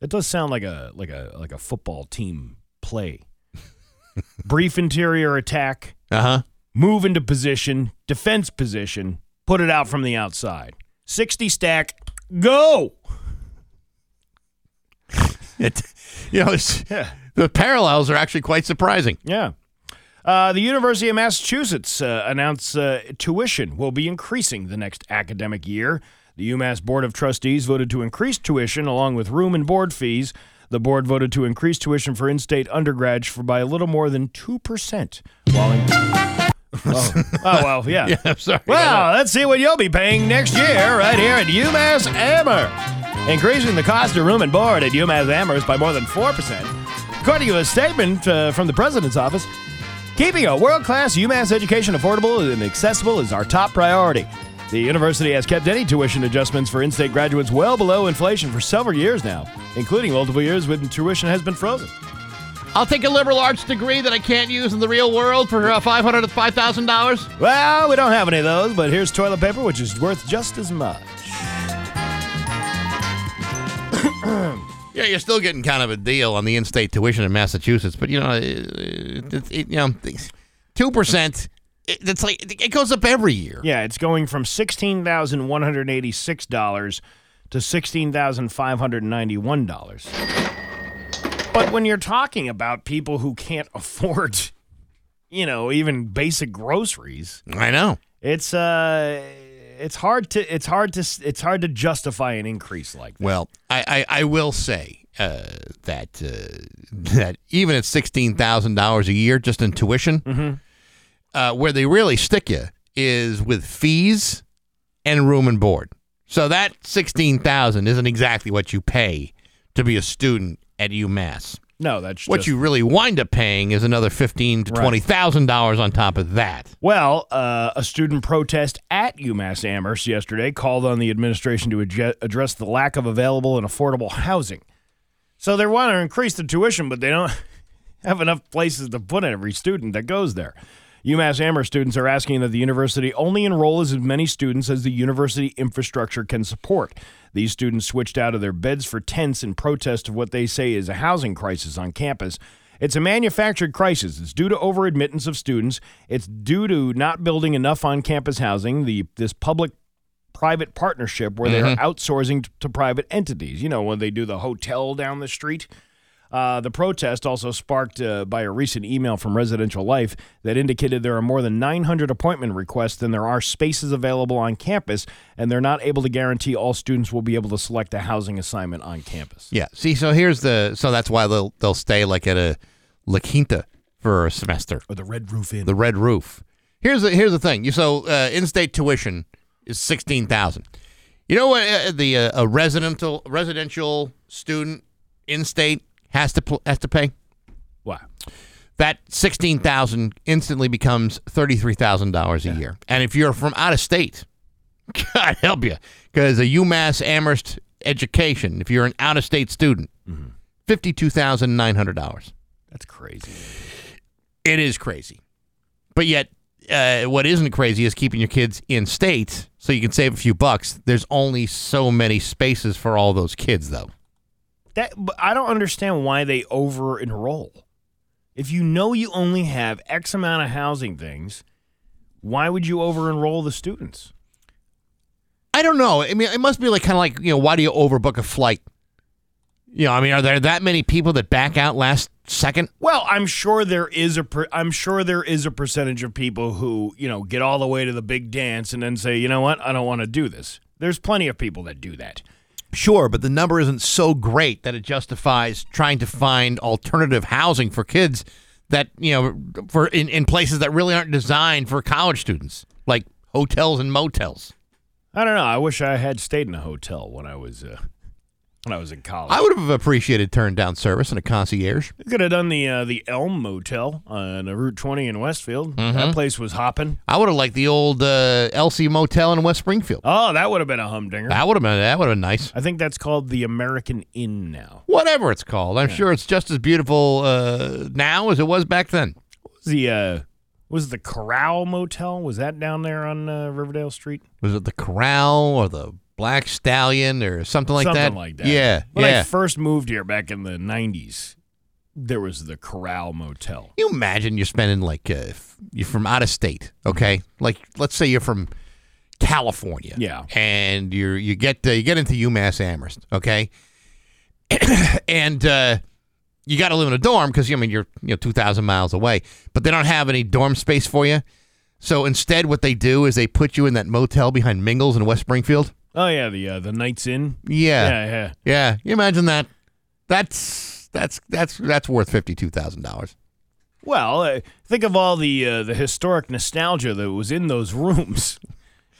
[SPEAKER 3] It does sound like a like a like a football team play. Brief interior attack,
[SPEAKER 1] Uh huh.
[SPEAKER 3] Move into position, defense position, put it out from the outside. 60 stack, go.
[SPEAKER 1] It, you know, it's,
[SPEAKER 3] Yeah.
[SPEAKER 1] the parallels are actually quite surprising.
[SPEAKER 3] Yeah. Uh, the University of Massachusetts uh, announced uh, tuition will be increasing the next academic year. The UMass Board of Trustees voted to increase tuition along with room and board fees. The board voted to increase tuition for in-state undergrads for by a little more than two percent. While in- oh. oh well, yeah.
[SPEAKER 1] Yeah, I'm sorry.
[SPEAKER 3] Well, let's see what you'll be paying next year right here at UMass Amherst. Increasing the cost of room and board at UMass Amherst by more than 4%. According to a statement uh, from the president's office, keeping a world class UMass education affordable and accessible is our top priority. The university has kept any tuition adjustments for in state graduates well below inflation for several years now, including multiple years when tuition has been frozen.
[SPEAKER 1] I'll take a liberal arts degree that I can't use in the real world for uh, five hundred to five thousand dollars.
[SPEAKER 3] Well, we don't have any of those, but here's toilet paper, which is worth just as much.
[SPEAKER 1] Yeah, you're still getting kind of a deal on the in-state tuition in Massachusetts, but you know, it, it, it, you know, two percent. It's like it goes up every year.
[SPEAKER 3] Yeah, it's going from sixteen thousand one hundred eighty-six dollars to sixteen thousand five hundred ninety-one dollars. But when you're talking about people who can't afford, you know, even basic groceries,
[SPEAKER 1] I know.
[SPEAKER 3] it's uh, it's hard to it's hard to it's hard to justify an increase like that.
[SPEAKER 1] Well, I, I, I will say uh, that uh, that even at sixteen thousand dollars a year just in tuition, uh, where they really stick you is with fees and room and board. So that sixteen thousand isn't exactly what you pay to be a student at UMass.
[SPEAKER 3] No, that's
[SPEAKER 1] What
[SPEAKER 3] just-
[SPEAKER 1] you really wind up paying is another fifteen to
[SPEAKER 3] Right.
[SPEAKER 1] twenty thousand dollars on top of that.
[SPEAKER 3] Well, uh, a student protest at UMass Amherst yesterday called on the administration to adje- address the lack of available and affordable housing. So they want to increase the tuition, but they don't have enough places to put every student that goes there. UMass Amherst students are asking that the university only enroll as many students as the university infrastructure can support. These students switched out of their beds for tents in protest of what they say is a housing crisis on campus. It's a manufactured crisis. It's due to overadmittance of students. It's due to not building enough on campus housing. The this public private partnership where they're mm-hmm. outsourcing t- to private entities. You know, when they do the hotel down the street. Uh, the protest also sparked uh, by a recent email from Residential Life that indicated there are more than 900 appointment requests than there are spaces available on campus, and they're not able to guarantee all students will be able to select a housing assignment on campus.
[SPEAKER 1] Yeah. See, so here's the so that's why they'll they'll stay like at a La Quinta for a semester.
[SPEAKER 3] Or the Red Roof Inn.
[SPEAKER 1] The Red Roof. Here's the here's the thing. You so uh, in-state tuition is sixteen thousand. You know what uh, the uh, a residential residential student in-state has to pl- has to pay?
[SPEAKER 3] Wow.
[SPEAKER 1] That sixteen thousand instantly becomes thirty three thousand dollars a year. And if you're from out of state, God help you, because a UMass Amherst education, if you're an out of state student, fifty two thousand nine hundred dollars.
[SPEAKER 3] That's crazy.
[SPEAKER 1] It is crazy. But yet, uh, what isn't crazy is keeping your kids in state so you can save a few bucks. There's only so many spaces for all those kids, though.
[SPEAKER 3] That but I don't understand why they over enroll. If you know you only have X amount of housing things, why would you over enroll the students?
[SPEAKER 1] I don't know. I mean, it must be like kind of like you know, why do you overbook a flight? You know, I mean, are there that many people that back out last second?
[SPEAKER 3] Well, I'm sure there is a per, I'm sure there is a percentage of people who, you know, get all the way to the big dance and then say, "You know what? I don't want to do this." There's plenty of people that do that.
[SPEAKER 1] Sure, but the number isn't so great that it justifies trying to find alternative housing for kids that, you know, for in, in places that really aren't designed for college students, like hotels and motels.
[SPEAKER 3] I don't know. I wish I had stayed in a hotel when I was uh, when I was in college.
[SPEAKER 1] I would have appreciated turned down service and a concierge.
[SPEAKER 3] We could have done the uh, the Elm Motel on uh, Route 20 in Westfield. That place was hopping.
[SPEAKER 1] I would have liked the old uh, Elsie Motel in West Springfield.
[SPEAKER 3] Oh, that would have been a humdinger.
[SPEAKER 1] That would have been that would have been nice.
[SPEAKER 3] I think that's called the American Inn now.
[SPEAKER 1] Whatever it's called, I'm sure it's just as beautiful uh, now as it was back then.
[SPEAKER 3] Was the uh, was the Corral Motel? Was that down there on uh, Riverdale Street?
[SPEAKER 1] Was it the Corral or the Black Stallion or something like
[SPEAKER 3] Something
[SPEAKER 1] that?
[SPEAKER 3] like that.
[SPEAKER 1] Yeah,
[SPEAKER 3] When
[SPEAKER 1] yeah.
[SPEAKER 3] I first moved here back in the 90s, there was the Corral Motel.
[SPEAKER 1] you imagine you're spending like uh, if you're from out of state, okay? Like let's say you're from California,
[SPEAKER 3] Yeah.
[SPEAKER 1] and you're you get uh, you get into UMass Amherst, okay, and uh, you got to live in a dorm because I mean you're you know two thousand miles away, but they don't have any dorm space for you. So instead, what they do is they put you in that motel behind Mingles in West Springfield.
[SPEAKER 3] Oh yeah, the uh, the Knights Inn.
[SPEAKER 1] Yeah,
[SPEAKER 3] Yeah, yeah.
[SPEAKER 1] yeah. You imagine that? That's that's that's that's worth fifty two thousand dollars.
[SPEAKER 3] Well, uh, think of all the uh, the historic nostalgia that was in those rooms.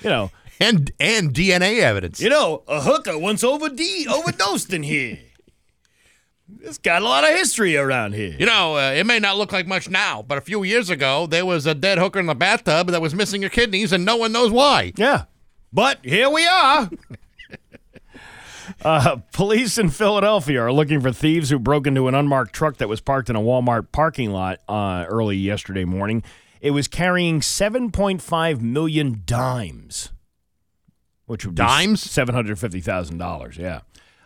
[SPEAKER 3] You know,
[SPEAKER 1] and and DNA evidence.
[SPEAKER 3] You know, a hooker once over D overdosed in here. It's got a lot of history around here.
[SPEAKER 1] You know, uh, it may not look like much now, but a few years ago, there was a dead hooker in the bathtub that was missing her kidneys, and no one knows why.
[SPEAKER 3] Yeah. But here we are. uh, police in Philadelphia are looking for thieves who broke into an unmarked truck that was parked in a Walmart parking lot uh, early yesterday morning. It was carrying 7.5 million dimes, which would
[SPEAKER 1] Dimes?
[SPEAKER 3] be seven hundred fifty thousand dollars. Yeah.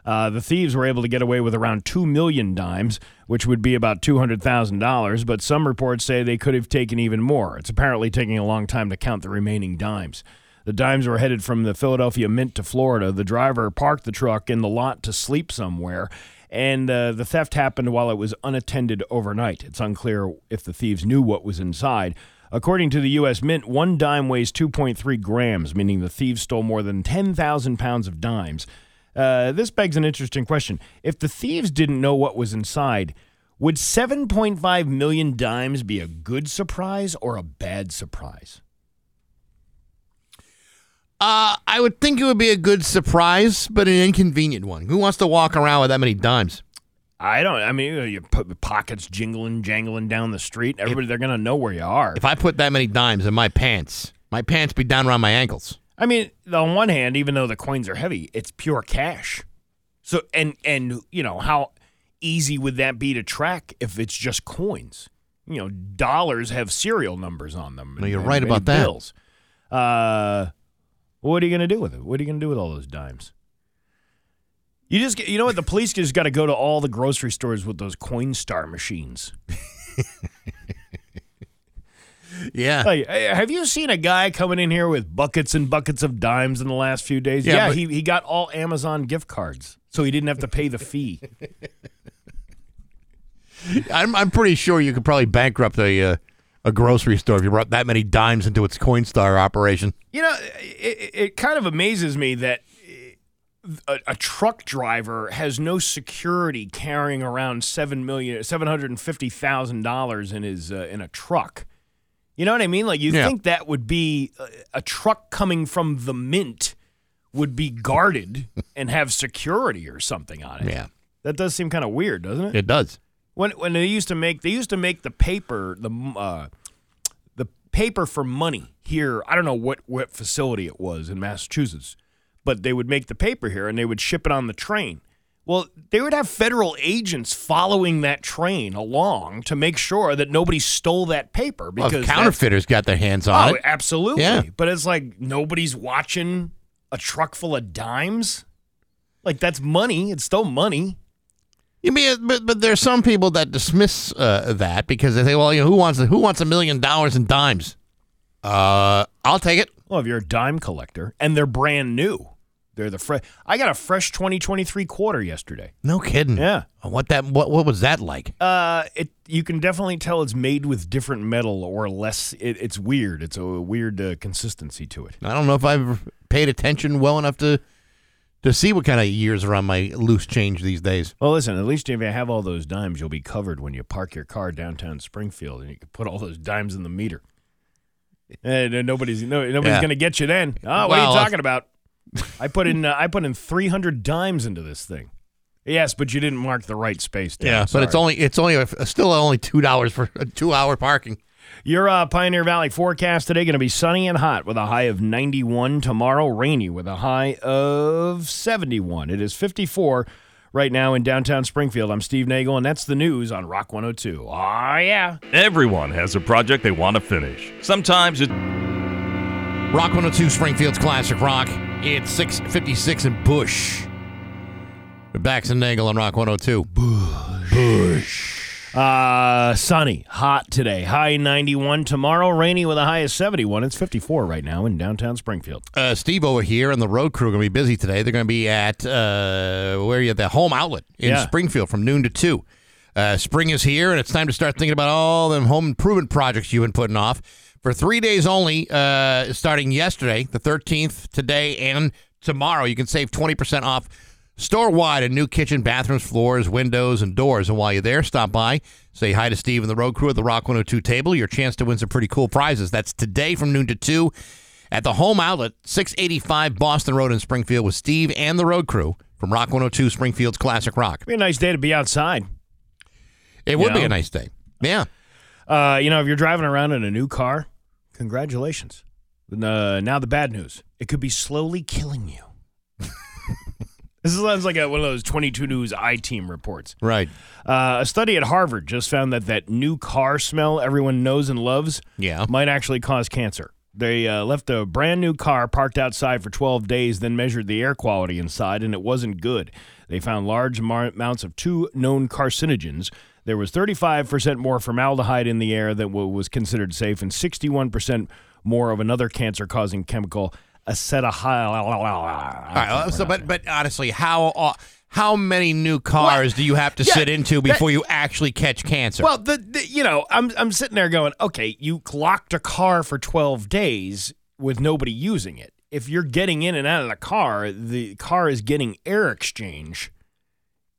[SPEAKER 3] Uh, the thieves were able to get away with around two million dimes, which would be about two hundred thousand dollars. But some reports say they could have taken even more. It's apparently taking a long time to count the remaining dimes. The dimes were headed from the Philadelphia Mint to Florida. The driver parked the truck in the lot to sleep somewhere, and uh, the theft happened while it was unattended overnight. It's unclear if the thieves knew what was inside. According to the U.S. Mint, one dime weighs 2.3 grams, meaning the thieves stole more than 10,000 pounds of dimes. Uh, this begs an interesting question. If the thieves didn't know what was inside, would 7.5 million dimes be a good surprise or a bad surprise?
[SPEAKER 1] Uh, I would think it would be a good surprise, but an inconvenient one. Who wants to walk around with that many dimes?
[SPEAKER 3] I don't. I mean, your pockets jingling, jangling down the street. Everybody, they're gonna know where you are.
[SPEAKER 1] If I put that many dimes in my pants, my pants be down around my ankles.
[SPEAKER 3] I mean, on one hand, even though the coins are heavy, it's pure cash. So, and and you know how easy would that be to track if it's just coins? You know, dollars have serial numbers on them.
[SPEAKER 1] No, you're
[SPEAKER 3] and-
[SPEAKER 1] right
[SPEAKER 3] and
[SPEAKER 1] about that.
[SPEAKER 3] Bills. Uh, what are you gonna do with it? What are you gonna do with all those dimes? You just, get- you know what? The police just got to go to all the grocery stores with those Coinstar machines.
[SPEAKER 1] Yeah.
[SPEAKER 3] Like, have you seen a guy coming in here with buckets and buckets of dimes in the last few days?
[SPEAKER 1] Yeah,
[SPEAKER 3] Yeah,
[SPEAKER 1] but-
[SPEAKER 3] he, he got all Amazon gift cards, so he didn't have to pay the fee.
[SPEAKER 1] I'm, I'm pretty sure you could probably bankrupt a uh, a grocery store if you brought that many dimes into its Coinstar operation.
[SPEAKER 3] You know, it, it kind of amazes me that a, a truck driver has no security carrying around seven million, seven hundred and fifty thousand dollars in his uh, in a truck. You know what I mean? Like you
[SPEAKER 1] Yeah.
[SPEAKER 3] think that would be a, a truck coming from the mint would be guarded and have security or something on it.
[SPEAKER 1] Yeah.
[SPEAKER 3] that does seem kind of weird, doesn't it?
[SPEAKER 1] It does.
[SPEAKER 3] When when they used to make they used to make the paper the uh, the paper for money here. I don't know what what facility it was in Massachusetts, but they would make the paper here and they would ship it on the train. Well, they would have federal agents following that train along to make sure that nobody stole that paper because that's-
[SPEAKER 1] counterfeiters got their hands on
[SPEAKER 3] Oh,
[SPEAKER 1] it.
[SPEAKER 3] absolutely.
[SPEAKER 1] Yeah.
[SPEAKER 3] But it's like nobody's watching a truck full of dimes. Like that's money. It's still money.
[SPEAKER 1] You mean, but but there's some people that dismiss uh, that because they say, well, you know, who wants who wants a million dollars in dimes? Uh, I'll take it.
[SPEAKER 3] Well, if you're a dime collector and they're brand new, they're the fresh. I got a fresh 2023 quarter yesterday.
[SPEAKER 1] No kidding.
[SPEAKER 3] Yeah.
[SPEAKER 1] What that what what was that like?
[SPEAKER 3] Uh, it you can definitely tell it's made with different metal or less. It, it's weird. It's a weird uh, consistency to it.
[SPEAKER 1] I don't know if I've paid attention well enough to to see what kind of years are on my loose change these days.
[SPEAKER 3] Well, listen, at least if you have all those dimes, you'll be covered when you park your car downtown Springfield, and you can put all those dimes in the meter. And uh, nobody's no, nobody's
[SPEAKER 1] Yeah.
[SPEAKER 3] going to get you then. Oh, what
[SPEAKER 1] Well,
[SPEAKER 3] are you talking about? I put in uh, I put in 300 dimes into this thing. Yes, but you didn't mark the right space. down.
[SPEAKER 1] Yeah, but it's only it's only a, still only two dollars for a two hour parking.
[SPEAKER 3] Your uh, Pioneer Valley forecast today going to be sunny and hot with a high of 91. Tomorrow, rainy with a high of 71. It is 54 right now in downtown Springfield. I'm Steve Nagle, and that's the news on Rock 102. Ah, yeah.
[SPEAKER 11] Everyone has a project they want to finish. Sometimes it.
[SPEAKER 1] Rock 102 Springfield's classic rock. It's 656 in Bush. We're back to Nagle on Rock 102. Bush.
[SPEAKER 3] Uh, sunny, hot today. High 91. Tomorrow, rainy with a high of 71. It's 54 right now in downtown Springfield.
[SPEAKER 1] Uh, Steve over here and the road crew are going to be busy today. They're going to be at uh, where are you at the home outlet in
[SPEAKER 3] Yeah.
[SPEAKER 1] Springfield from noon to two. Uh, spring is here, and it's time to start thinking about all the home improvement projects you've been putting off for three days only. Uh, starting yesterday, the thirteenth, today and tomorrow, you can save twenty percent off store wide and new kitchen, bathrooms, floors, windows, and doors. And while you're there, stop by, say hi to Steve and the road crew at the Rock 102 table. Your chance to win some pretty cool prizes. That's today from noon to two at the home outlet, 685 Boston Road in Springfield, with Steve and the road crew from Rock 102 Springfield's Classic Rock.
[SPEAKER 3] It'd Be a nice day to be outside.
[SPEAKER 1] It would
[SPEAKER 3] You
[SPEAKER 1] be a nice day. Yeah.
[SPEAKER 3] Uh, you know, if you're driving around in a new car, congratulations. Uh, now the bad news: it could be slowly killing you. This sounds like a, one of those 22 News I Team reports.
[SPEAKER 1] Right.
[SPEAKER 3] Uh, a study at Harvard just found that that new car smell everyone knows and loves
[SPEAKER 1] Yeah.
[SPEAKER 3] might actually cause cancer. They uh, left a brand new car parked outside for 12 days, then measured the air quality inside, and it wasn't good. They found large mar- amounts of two known carcinogens. There was 35% more formaldehyde in the air than what was considered safe, and 61% more of another cancer causing chemical, acetyl.
[SPEAKER 1] All right. So, but but honestly, how uh, how many new cars do you have to
[SPEAKER 3] Yeah,
[SPEAKER 1] sit into
[SPEAKER 3] that-
[SPEAKER 1] before you actually catch cancer?
[SPEAKER 3] Well, the, the you know, I'm I'm sitting there going, okay, you locked a car for 12 days with nobody using it. If you're getting in and out of the car, the car is getting air exchange,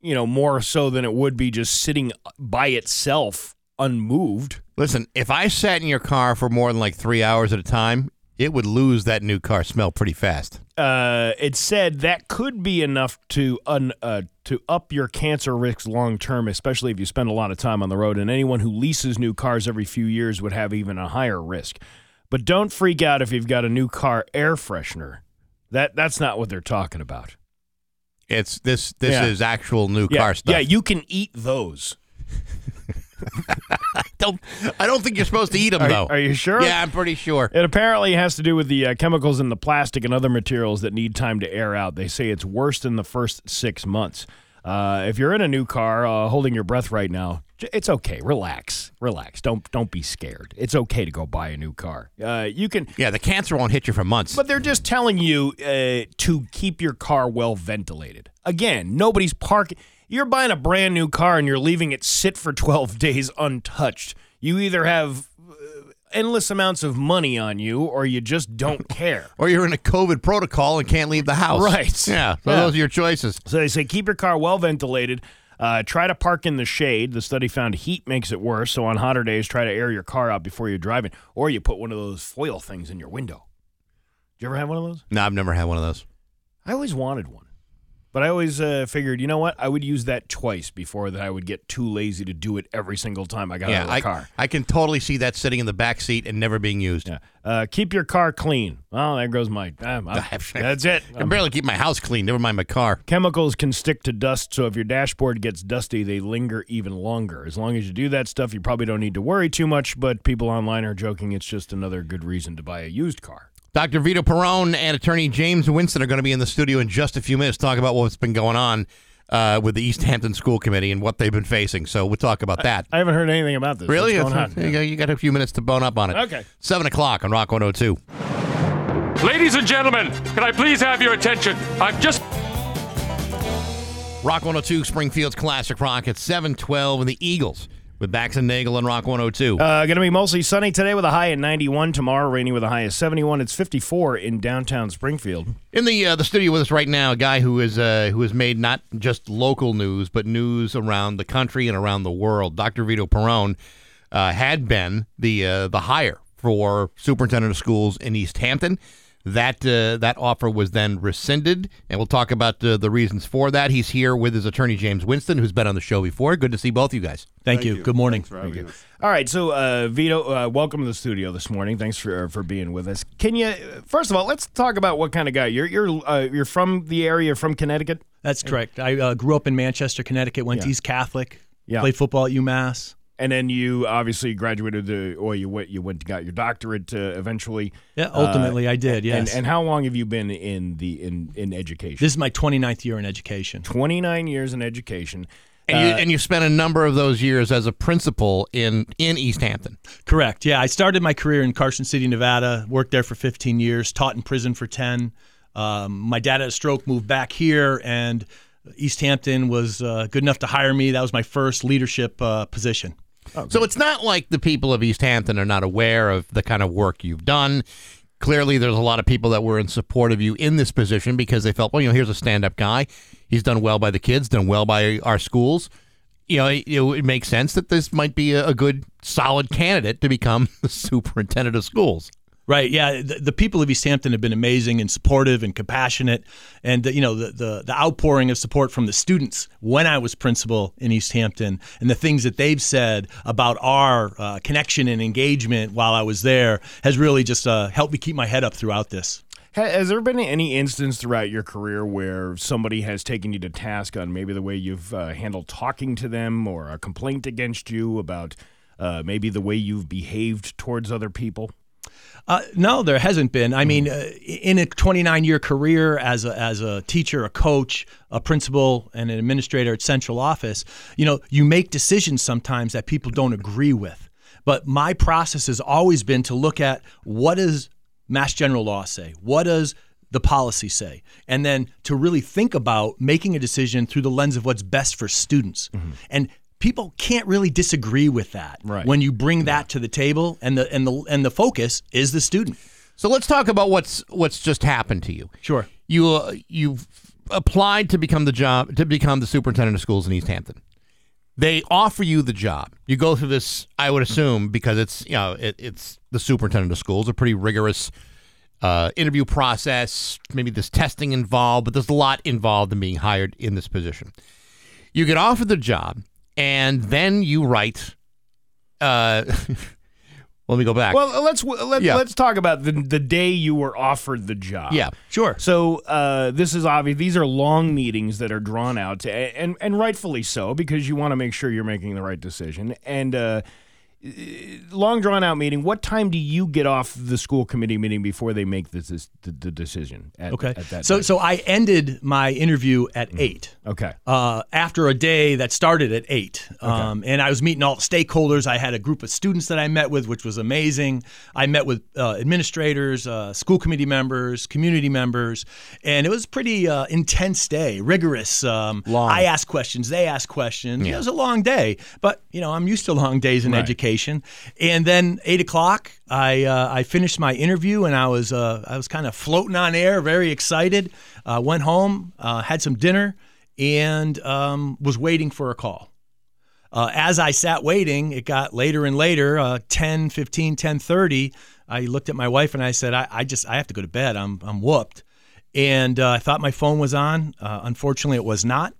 [SPEAKER 3] you know, more so than it would be just sitting by itself unmoved.
[SPEAKER 1] Listen, if I sat in your car for more than like three hours at a time, it would lose that new car smell pretty fast.
[SPEAKER 3] Uh, it said that could be enough to un, uh, to up your cancer risks long term, especially if you spend a lot of time on the road. And anyone who leases new cars every few years would have even a higher risk. But don't freak out if you've got a new car air freshener. That that's not what they're talking about.
[SPEAKER 1] It's this this
[SPEAKER 3] Yeah.
[SPEAKER 1] is actual new
[SPEAKER 3] Yeah,
[SPEAKER 1] car stuff.
[SPEAKER 3] yeah, you can eat those.
[SPEAKER 1] don't I don't think you're supposed to eat them
[SPEAKER 3] Are,
[SPEAKER 1] though.
[SPEAKER 3] are you sure?
[SPEAKER 1] Yeah, I'm pretty sure.
[SPEAKER 3] It apparently has to do with the uh, chemicals in the plastic and other materials that need time to air out. They say it's worse in the first six months. Uh, if you're in a new car, uh, holding your breath right now, it's okay. Relax, relax. Don't don't be scared. It's okay to go buy a new car. Uh, you can,
[SPEAKER 1] Yeah, the cancer won't hit you for months.
[SPEAKER 3] but they're just telling you uh, to keep your car well ventilated. Again, nobody's parking. You're buying a brand new car and you're leaving it sit for 12 days untouched. You either have uh, endless amounts of money on you or you just don't care.
[SPEAKER 1] or you're in a COVID protocol and can't leave the house.
[SPEAKER 3] Right.
[SPEAKER 1] Yeah. So
[SPEAKER 3] Yeah.
[SPEAKER 1] those are your choices.
[SPEAKER 3] So they say keep your car well ventilated. Uh, try to park in the shade. The study found heat makes it worse. So on hotter days, try to air your car out before you're driving, or you put one of those foil things in your window. Did you ever have one of those?
[SPEAKER 1] No, I've never had one of those.
[SPEAKER 3] I always wanted one, but I always uh, figured, you know what? I would use that twice before that I would get too lazy to do it every single time I got
[SPEAKER 1] yeah,
[SPEAKER 3] out of the
[SPEAKER 1] I,
[SPEAKER 3] car.
[SPEAKER 1] I can totally see that sitting in the back seat and never being used.
[SPEAKER 3] Yeah. Uh, keep your car clean. Well, there goes my. I'm- I'm- that's it.
[SPEAKER 1] I can barely keep my house clean. Never mind my car.
[SPEAKER 3] Chemicals can stick to dust, so if your dashboard gets dusty, they linger even longer. As long as you do that stuff, you probably don't need to worry too much, but people online are joking it's just another good reason to buy a used car.
[SPEAKER 1] Dr. Vito Perrone and attorney James Winston are going to be in the studio in just a few minutes talk about what's been going on uh, with the Easthampton School Committee and what they've been facing. So we'll talk about that.
[SPEAKER 3] I haven't heard anything about this.
[SPEAKER 1] really?
[SPEAKER 3] What's going on?
[SPEAKER 1] You got- You got a few minutes to bone up on it.
[SPEAKER 3] Okay.
[SPEAKER 1] 7 o'clock on Rock 102.
[SPEAKER 13] Ladies and gentlemen, can I please have your attention? I've just.
[SPEAKER 1] Rock 102, Springfield's Classic Rock at 712 and the Eagles with Bax and Nagle and Rock 102.
[SPEAKER 3] Uh, going to be mostly sunny today with a high of 91. Tomorrow, rainy with a high of 71. It's 54 in downtown Springfield.
[SPEAKER 1] In the uh, the studio with us right now, a guy who is uh, who has made not just local news but news around the country and around the world. Dr. Vito Perrone uh, had been the uh, the hire for superintendent of schools in Easthampton. That uh, that offer was then rescinded, and we'll talk about uh, the reasons for that. He's here with his attorney James Winston, who's been on the show before. Good to see both you guys.
[SPEAKER 8] Thank, you. Good morning.
[SPEAKER 3] Thank you. All right, so uh, Vito, uh, welcome to the studio this morning. Thanks for for being with us. Can you first of all let's talk about what kind of guy you're? You're uh, you're from the area, from Connecticut.
[SPEAKER 8] That's correct. I uh, grew up in Manchester, Connecticut. Went to
[SPEAKER 3] Yeah.
[SPEAKER 8] East Catholic.
[SPEAKER 3] Yeah.
[SPEAKER 8] Played football at UMass.
[SPEAKER 3] And then you obviously graduated the, or you went, you went, got your doctorate uh, eventually.
[SPEAKER 8] Yeah, ultimately I did,
[SPEAKER 3] and-
[SPEAKER 8] yes.
[SPEAKER 3] And, how long have you been in the in in education?
[SPEAKER 8] This is my 29th year in education.
[SPEAKER 3] 29 years in education.
[SPEAKER 1] And you
[SPEAKER 3] Uh,
[SPEAKER 1] and you spent a number of those years as a principal in in Easthampton.
[SPEAKER 8] Correct. Yeah, I started my career in Carson City, Nevada. Worked there for 15 years. Taught in prison for 10. Um, my dad had a stroke. Moved back here, and Easthampton was uh, good enough to hire me. That was my first leadership uh,
[SPEAKER 1] So it's not like the people of Easthampton are not aware of the kind of work you've done. Clearly, there's a lot of people that were in support of you in this position because they felt, well, you know, here's a stand-up guy. He's done well by the kids, done well by our schools. You know, it, it makes sense that this might be a, a good, solid candidate to become the superintendent of schools.
[SPEAKER 8] Right. Yeah. The, the people of East Hampton have been amazing and supportive and compassionate, and the, you know the, the the outpouring of support from the students when I was principal in Easthampton, and the things that they've said about our uh, connection and engagement while I was there has really just uh, helped me keep my head up throughout this.
[SPEAKER 3] Has there been any instance throughout your career where somebody has taken you to task on maybe the way you've uh, handled talking to them or a complaint against you about uh, maybe the way you've behaved towards other people?
[SPEAKER 8] Uh, no, there hasn't been. I mean, uh, in a 29 year career as a, as a teacher, a coach, a principal, and an administrator at central office, you know, you make decisions sometimes that people don't agree with. But my process has always been to look at what does Mass General Law say? What does the policy say? And then to really think about making a decision through the lens of what's best for students. And people can't really disagree with that
[SPEAKER 3] Right.
[SPEAKER 8] when you bring that to the table and the and the and the focus is the student.
[SPEAKER 1] So let's talk about what's what's just happened to you.
[SPEAKER 8] Sure.
[SPEAKER 1] You uh, you've applied to become the job to become the superintendent of schools in Easthampton. They offer you the job. You go through this, I would assume, because it's you know it, it's the superintendent of schools, a pretty rigorous uh, interview process. Maybe there's testing involved, but there's a lot involved in being hired in this position. You get offered the job, and then you write. Uh, let me go back.
[SPEAKER 3] Well, let's let's
[SPEAKER 1] Yeah.
[SPEAKER 3] let's talk about the the day you were offered the job.
[SPEAKER 1] Yeah,
[SPEAKER 8] sure.
[SPEAKER 3] So uh, this is obvious. These are long meetings that are drawn out, to, and and rightfully so because you want to make sure you're making the right decision. And uh, long drawn out meeting. What time do you get off the school committee meeting before they make this, this the, the decision? At,
[SPEAKER 8] Okay.
[SPEAKER 3] At that
[SPEAKER 8] so so I ended my interview at eight.
[SPEAKER 3] Okay.
[SPEAKER 8] Uh, after a day that started at eight, um, and I was meeting all the stakeholders. I had a group of students that I met with, which was amazing. I met with uh, administrators, uh, school committee members, community members, and it was a pretty uh, intense day, rigorous. Um,
[SPEAKER 1] Long.
[SPEAKER 8] I asked questions, they asked questions.
[SPEAKER 1] Yeah.
[SPEAKER 8] It was a long day, but you know I'm used to long days in
[SPEAKER 3] Right.
[SPEAKER 8] education. And then eight o'clock, I uh, I finished my interview, and I was uh, I was kind of floating on air, very excited. Uh, went home, uh, had some dinner, and um, was waiting for a call. Uh, as I sat waiting, it got later and later, uh, 10, 15, 10, 30. I looked at my wife and I said, I, I just, I have to go to bed. I'm, I'm whooped. And uh, I thought my phone was on. Unfortunately, it was not.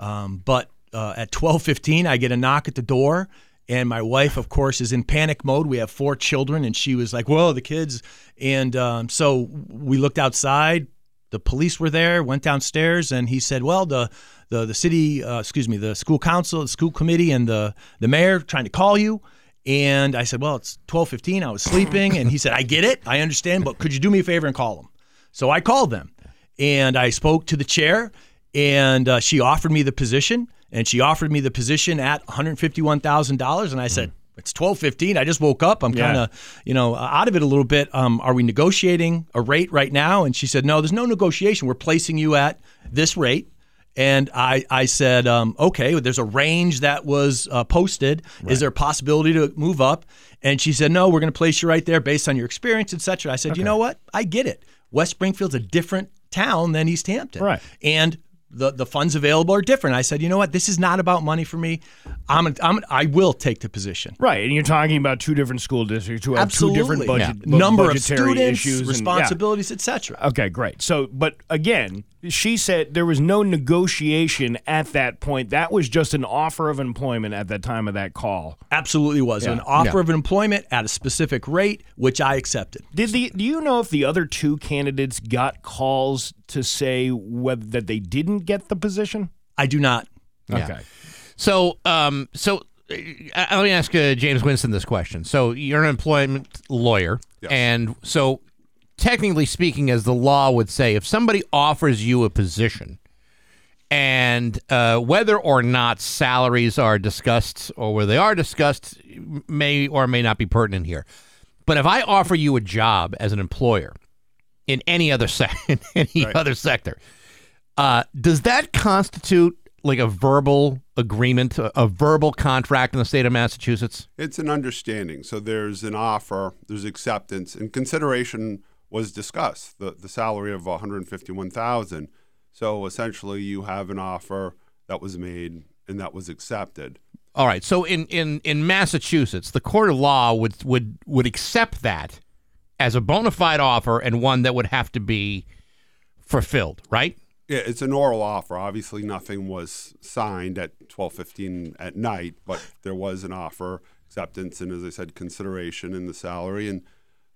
[SPEAKER 8] Um, but uh, at 12:15, I get a knock at the door, and my wife, of course, is in panic mode. We have four children, and she was like, "Whoa, the kids!" And um, so we looked outside. The police were there. Went downstairs, and he said, "Well, the the the city, uh, excuse me, the school council, the school committee, and the the mayor trying to call you." And I said, "Well, it's 12:15. I was sleeping." And he said, "I get it. I understand, but could you do me a favor and call them?" So I called them, and I spoke to the chair, and uh, she offered me the position, and she offered me the position at one hundred fifty-one thousand dollars, and I said. It's twelve fifteen. I just woke up. I'm kind of, you know, out of it a little bit. Um, are we negotiating a rate right now? And she said, No, there's no negotiation. We're placing you at this rate, And I, I said, um, okay, there's a range that was uh, posted. Is there a possibility to move up? And she said, no, we're going to place you right there based on your experience, et cetera. I said, you know what? I get it. West Springfield's a different town than Easthampton.
[SPEAKER 3] Right.
[SPEAKER 8] And the, the funds available are different. I said, you know what? This is not about money for me. I'm, a, I'm a, I will take the position.
[SPEAKER 3] Right, and you're talking about two different school districts who have
[SPEAKER 8] Absolutely.
[SPEAKER 3] two different budget
[SPEAKER 8] Yeah. Number of students,
[SPEAKER 3] issues, and- yeah.
[SPEAKER 8] responsibilities, etc.
[SPEAKER 3] Okay, great. So, but again, she said there was no negotiation at that point. That was just an offer of employment at the time of that call.
[SPEAKER 8] Absolutely was
[SPEAKER 3] Yeah.
[SPEAKER 8] an offer
[SPEAKER 3] Yeah.
[SPEAKER 8] of employment at a specific rate, which I accepted.
[SPEAKER 3] Did the do you know if the other two candidates got calls to say whether that they didn't get the position?
[SPEAKER 8] I do not.
[SPEAKER 3] Okay.
[SPEAKER 1] So, um, so uh, let me ask uh, James Winston this question. So, you're an employment lawyer, and so technically speaking, as the law would say, if somebody offers you a position, and uh, whether or not salaries are discussed or where they are discussed may or may not be pertinent here. But if I offer you a job as an employer in any other se- in any other sector, uh, does that constitute like a verbal agreement, a, a verbal contract in the state of Massachusetts?
[SPEAKER 14] It's an understanding. So there's an offer, there's acceptance, and consideration was discussed. The the salary of 151,000. So essentially, you have an offer that was made and that was accepted.
[SPEAKER 1] All right. So in, in, in Massachusetts, the court of law would would would accept that as a bona fide offer and one that would have to be fulfilled, right?
[SPEAKER 14] Yeah, it's an oral offer. Obviously, nothing was signed at 12:15 at night, but there was an offer, acceptance, and as I said, consideration in the salary, and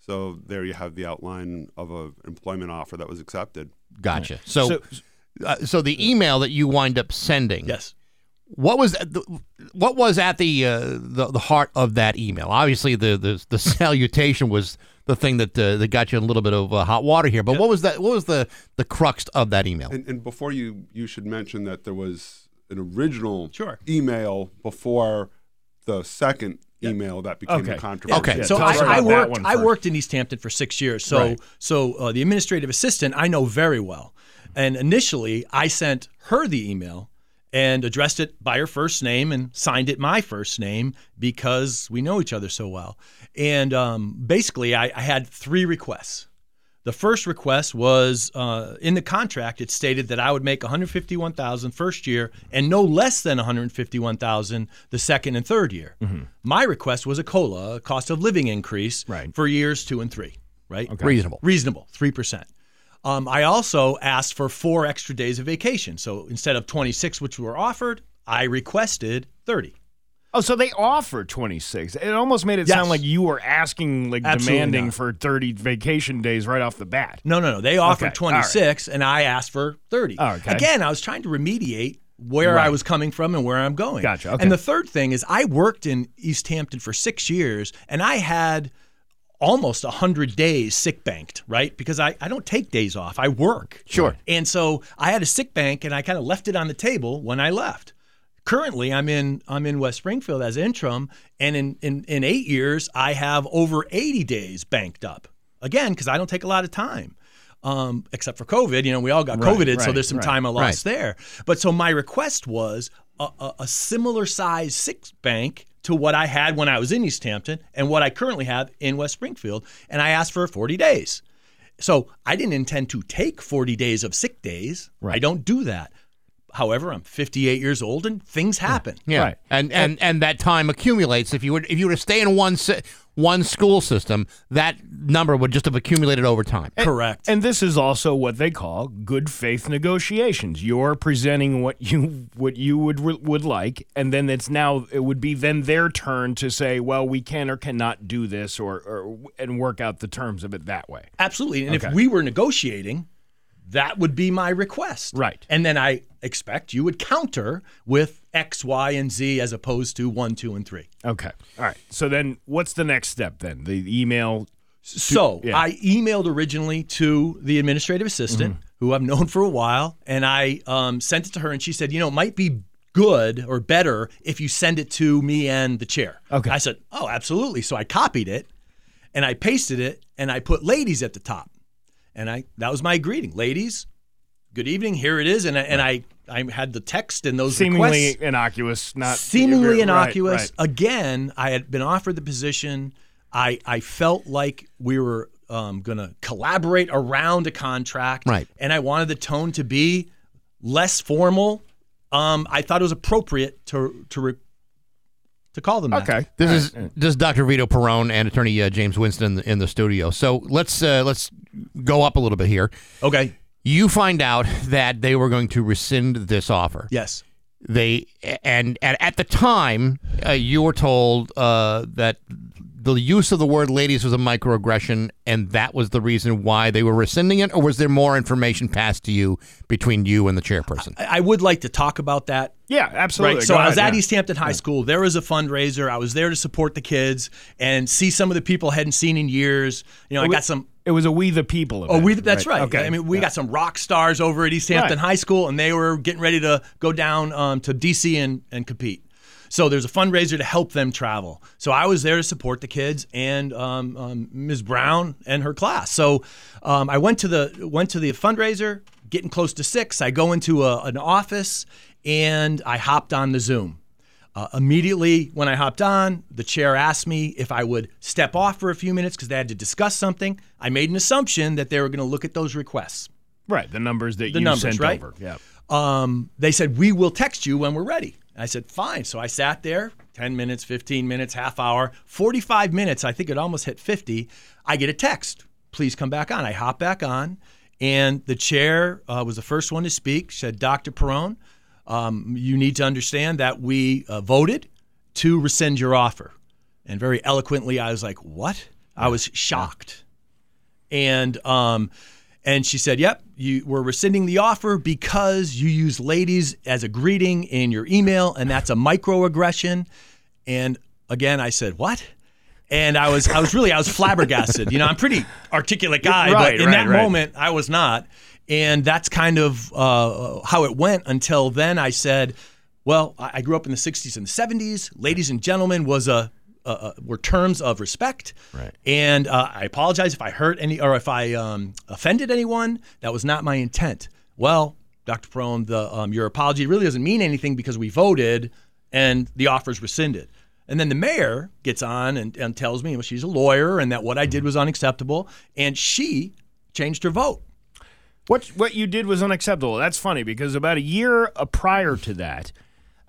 [SPEAKER 14] so there you have the outline of an employment offer that was accepted.
[SPEAKER 1] Gotcha. So, so, uh, so the email that you wind up sending,
[SPEAKER 8] yes.
[SPEAKER 1] What was the, what was at the, uh, the the heart of that email? Obviously, the the, the salutation was the thing that uh, that got you in a little bit of uh, hot water here. But what was that? What was the the crux of that email?
[SPEAKER 14] And, and before you, you should mention that there was an original
[SPEAKER 8] Sure.
[SPEAKER 14] email before the second email that became
[SPEAKER 3] Okay.
[SPEAKER 14] a controversy.
[SPEAKER 3] Okay, so
[SPEAKER 8] I, I worked. I worked in Easthampton for six years. So
[SPEAKER 3] Right.
[SPEAKER 8] so uh, the administrative assistant I know very well. And initially, I sent her the email and addressed it by her first name and signed it my first name because we know each other so well. And um, basically, I, I had three requests. The first request was uh, in the contract. It stated that I would make 151,000 first year and no less than 151,000 the second and third year. My request was a cola, a cost of living increase
[SPEAKER 3] Right.
[SPEAKER 8] for years two and three. Right,
[SPEAKER 1] Reasonable.
[SPEAKER 8] reasonable, three percent. Um, I also asked for four extra days of vacation. So instead of 26, which were offered, I requested 30.
[SPEAKER 3] Oh, so they offer 26. It almost made it
[SPEAKER 8] Yes.
[SPEAKER 3] sound like you were asking, like
[SPEAKER 8] Absolutely
[SPEAKER 3] demanding
[SPEAKER 8] not.
[SPEAKER 3] for 30 vacation days right off the bat.
[SPEAKER 8] No, no, no. They offered
[SPEAKER 3] Okay, all right.
[SPEAKER 8] 26, and I asked for 30.
[SPEAKER 3] Oh, okay.
[SPEAKER 8] Again, I was trying to remediate where I was coming from and where I'm going.
[SPEAKER 3] Gotcha, okay.
[SPEAKER 8] And the third thing is, I worked in Easthampton for six years, and I had almost 100 days sick banked, right? Because I, I don't take days off, I work.
[SPEAKER 1] Sure.
[SPEAKER 8] And so I had a sick bank, and I kind of left it on the table when I left. Currently, I'm in I'm in West Springfield as interim, and in, in, in eight years, I have over 80 days banked up. Again, because I don't take a lot of time, um, except for COVID. You know, we all got
[SPEAKER 3] Right,
[SPEAKER 8] COVIDed, so there's some
[SPEAKER 3] right.
[SPEAKER 8] time I lost there. But so my request was a, a, a similar size six bank to what I had when I was in Easthampton and what I currently have in West Springfield, and I asked for 40 days. So I didn't intend to take 40 days of sick days. I don't do that. However, I'm 58 years old and things happen.
[SPEAKER 1] Yeah,
[SPEAKER 3] Right.
[SPEAKER 1] and, and and that time accumulates. If you would if you were to stay in one si- one school system, that number would just have accumulated over time.
[SPEAKER 8] Correct.
[SPEAKER 3] And this is also what they call good faith negotiations. You're presenting what you what you would would like, and then it's now it would be then their turn to say, well, we can or cannot do this, or, or and work out the terms of it that way.
[SPEAKER 8] Absolutely. And
[SPEAKER 3] Okay.
[SPEAKER 8] if we were negotiating, that would be my request.
[SPEAKER 3] Right.
[SPEAKER 8] And then I expect you would counter with X, Y, and Z as opposed to one, two, and three.
[SPEAKER 3] Okay. All right. So then, what's the next step then? The email.
[SPEAKER 8] So
[SPEAKER 3] yeah.
[SPEAKER 8] I emailed originally to the administrative assistant,
[SPEAKER 3] Mm-hmm.
[SPEAKER 8] who I've known for a while, and I um, sent it to her, and she said, you know, it might be good or better if you send it to me and the chair.
[SPEAKER 3] Okay.
[SPEAKER 8] I said, oh, absolutely. So I copied it, and I pasted it, and I put ladies at the top, and I that was my greeting, ladies. good evening, here it is, and I, and I I had the text and those
[SPEAKER 3] Seemingly
[SPEAKER 8] requests.
[SPEAKER 3] innocuous, not
[SPEAKER 8] seemingly
[SPEAKER 3] right,
[SPEAKER 8] innocuous.
[SPEAKER 3] right.
[SPEAKER 8] Again, I had been offered the position. I I felt like we were um, going to collaborate around a contract,
[SPEAKER 1] Right.
[SPEAKER 8] And I wanted the tone to be less formal. Um, I thought it was appropriate to to re- to call them that.
[SPEAKER 3] Okay.
[SPEAKER 1] This is this is Dr. Vito Perrone and Attorney uh, James Winston in the, in the studio. So let's uh, let's go up a little bit here.
[SPEAKER 8] Okay.
[SPEAKER 1] You find out that they were going to rescind this offer.
[SPEAKER 8] Yes.
[SPEAKER 1] They and at, at the time uh, you were told uh, that the use of the word "ladies" was a microaggression, and that was the reason why they were rescinding it. Or was there more information passed to you between you and the chairperson?
[SPEAKER 8] I I would like to talk about that.
[SPEAKER 3] Yeah, absolutely.
[SPEAKER 8] Right. So I was at
[SPEAKER 3] yeah.
[SPEAKER 8] Easthampton High School. There was a fundraiser. I was there to support the kids and see some of the people I hadn't seen in years. You know, I
[SPEAKER 3] It wa-
[SPEAKER 8] got some.
[SPEAKER 3] It was a We the People.
[SPEAKER 8] Oh,
[SPEAKER 3] event,
[SPEAKER 8] we, that's right.
[SPEAKER 3] Okay.
[SPEAKER 8] I mean, we got some rock stars over at Easthampton
[SPEAKER 3] Right.
[SPEAKER 8] High School, and they were getting ready to go down um, to DC and, and compete. So there's a fundraiser to help them travel. So I was there to support the kids and um, um, Ms. Brown and her class. So um, I went to the went to the fundraiser, getting close to six. I go into a, an office and I hopped on the Zoom. Uh, immediately when I hopped on, the chair asked me if I would step off for a few minutes because they had to discuss something. I made an assumption that they were going to look at those requests.
[SPEAKER 3] Right, the numbers that
[SPEAKER 8] The
[SPEAKER 3] you
[SPEAKER 8] numbers,
[SPEAKER 3] sent
[SPEAKER 8] right?
[SPEAKER 3] over. Yeah.
[SPEAKER 8] Um, they said, We will text you when we're ready. I said, Fine. So I sat there 10 minutes, 15 minutes, half hour, 45 minutes. I think it almost hit 50. I get a text. Please come back on. I hop back on. And the chair uh, was the first one to speak. Said, Dr. Perrone, um, you need to understand that we uh, voted to rescind your offer. And very eloquently, I was like, What? I was shocked. And um, and she said, "Yep, you we're rescinding the offer because you use ladies as a greeting in your email, and that's a microaggression." And again, I said, "What?" And I was I was really I was flabbergasted. You know, I'm a pretty articulate guy,
[SPEAKER 3] Right,
[SPEAKER 8] but in
[SPEAKER 3] right,
[SPEAKER 8] that
[SPEAKER 3] right.
[SPEAKER 8] moment, I was not. And that's kind of uh, how it went until then. I said, "Well, I grew up in the '60s and '70s. Ladies and gentlemen was a uh, were terms of respect.
[SPEAKER 1] Right.
[SPEAKER 8] And uh, I apologize if I hurt any or if I um, offended anyone. That was not my intent. Well, Dr. Perrone, the um, your apology really doesn't mean anything because we voted and the offer's rescinded. And then the mayor gets on and, and tells me well, she's a lawyer and that what I did was unacceptable, and she changed her vote.
[SPEAKER 3] What what you did was unacceptable. That's funny because about a year uh, prior to that,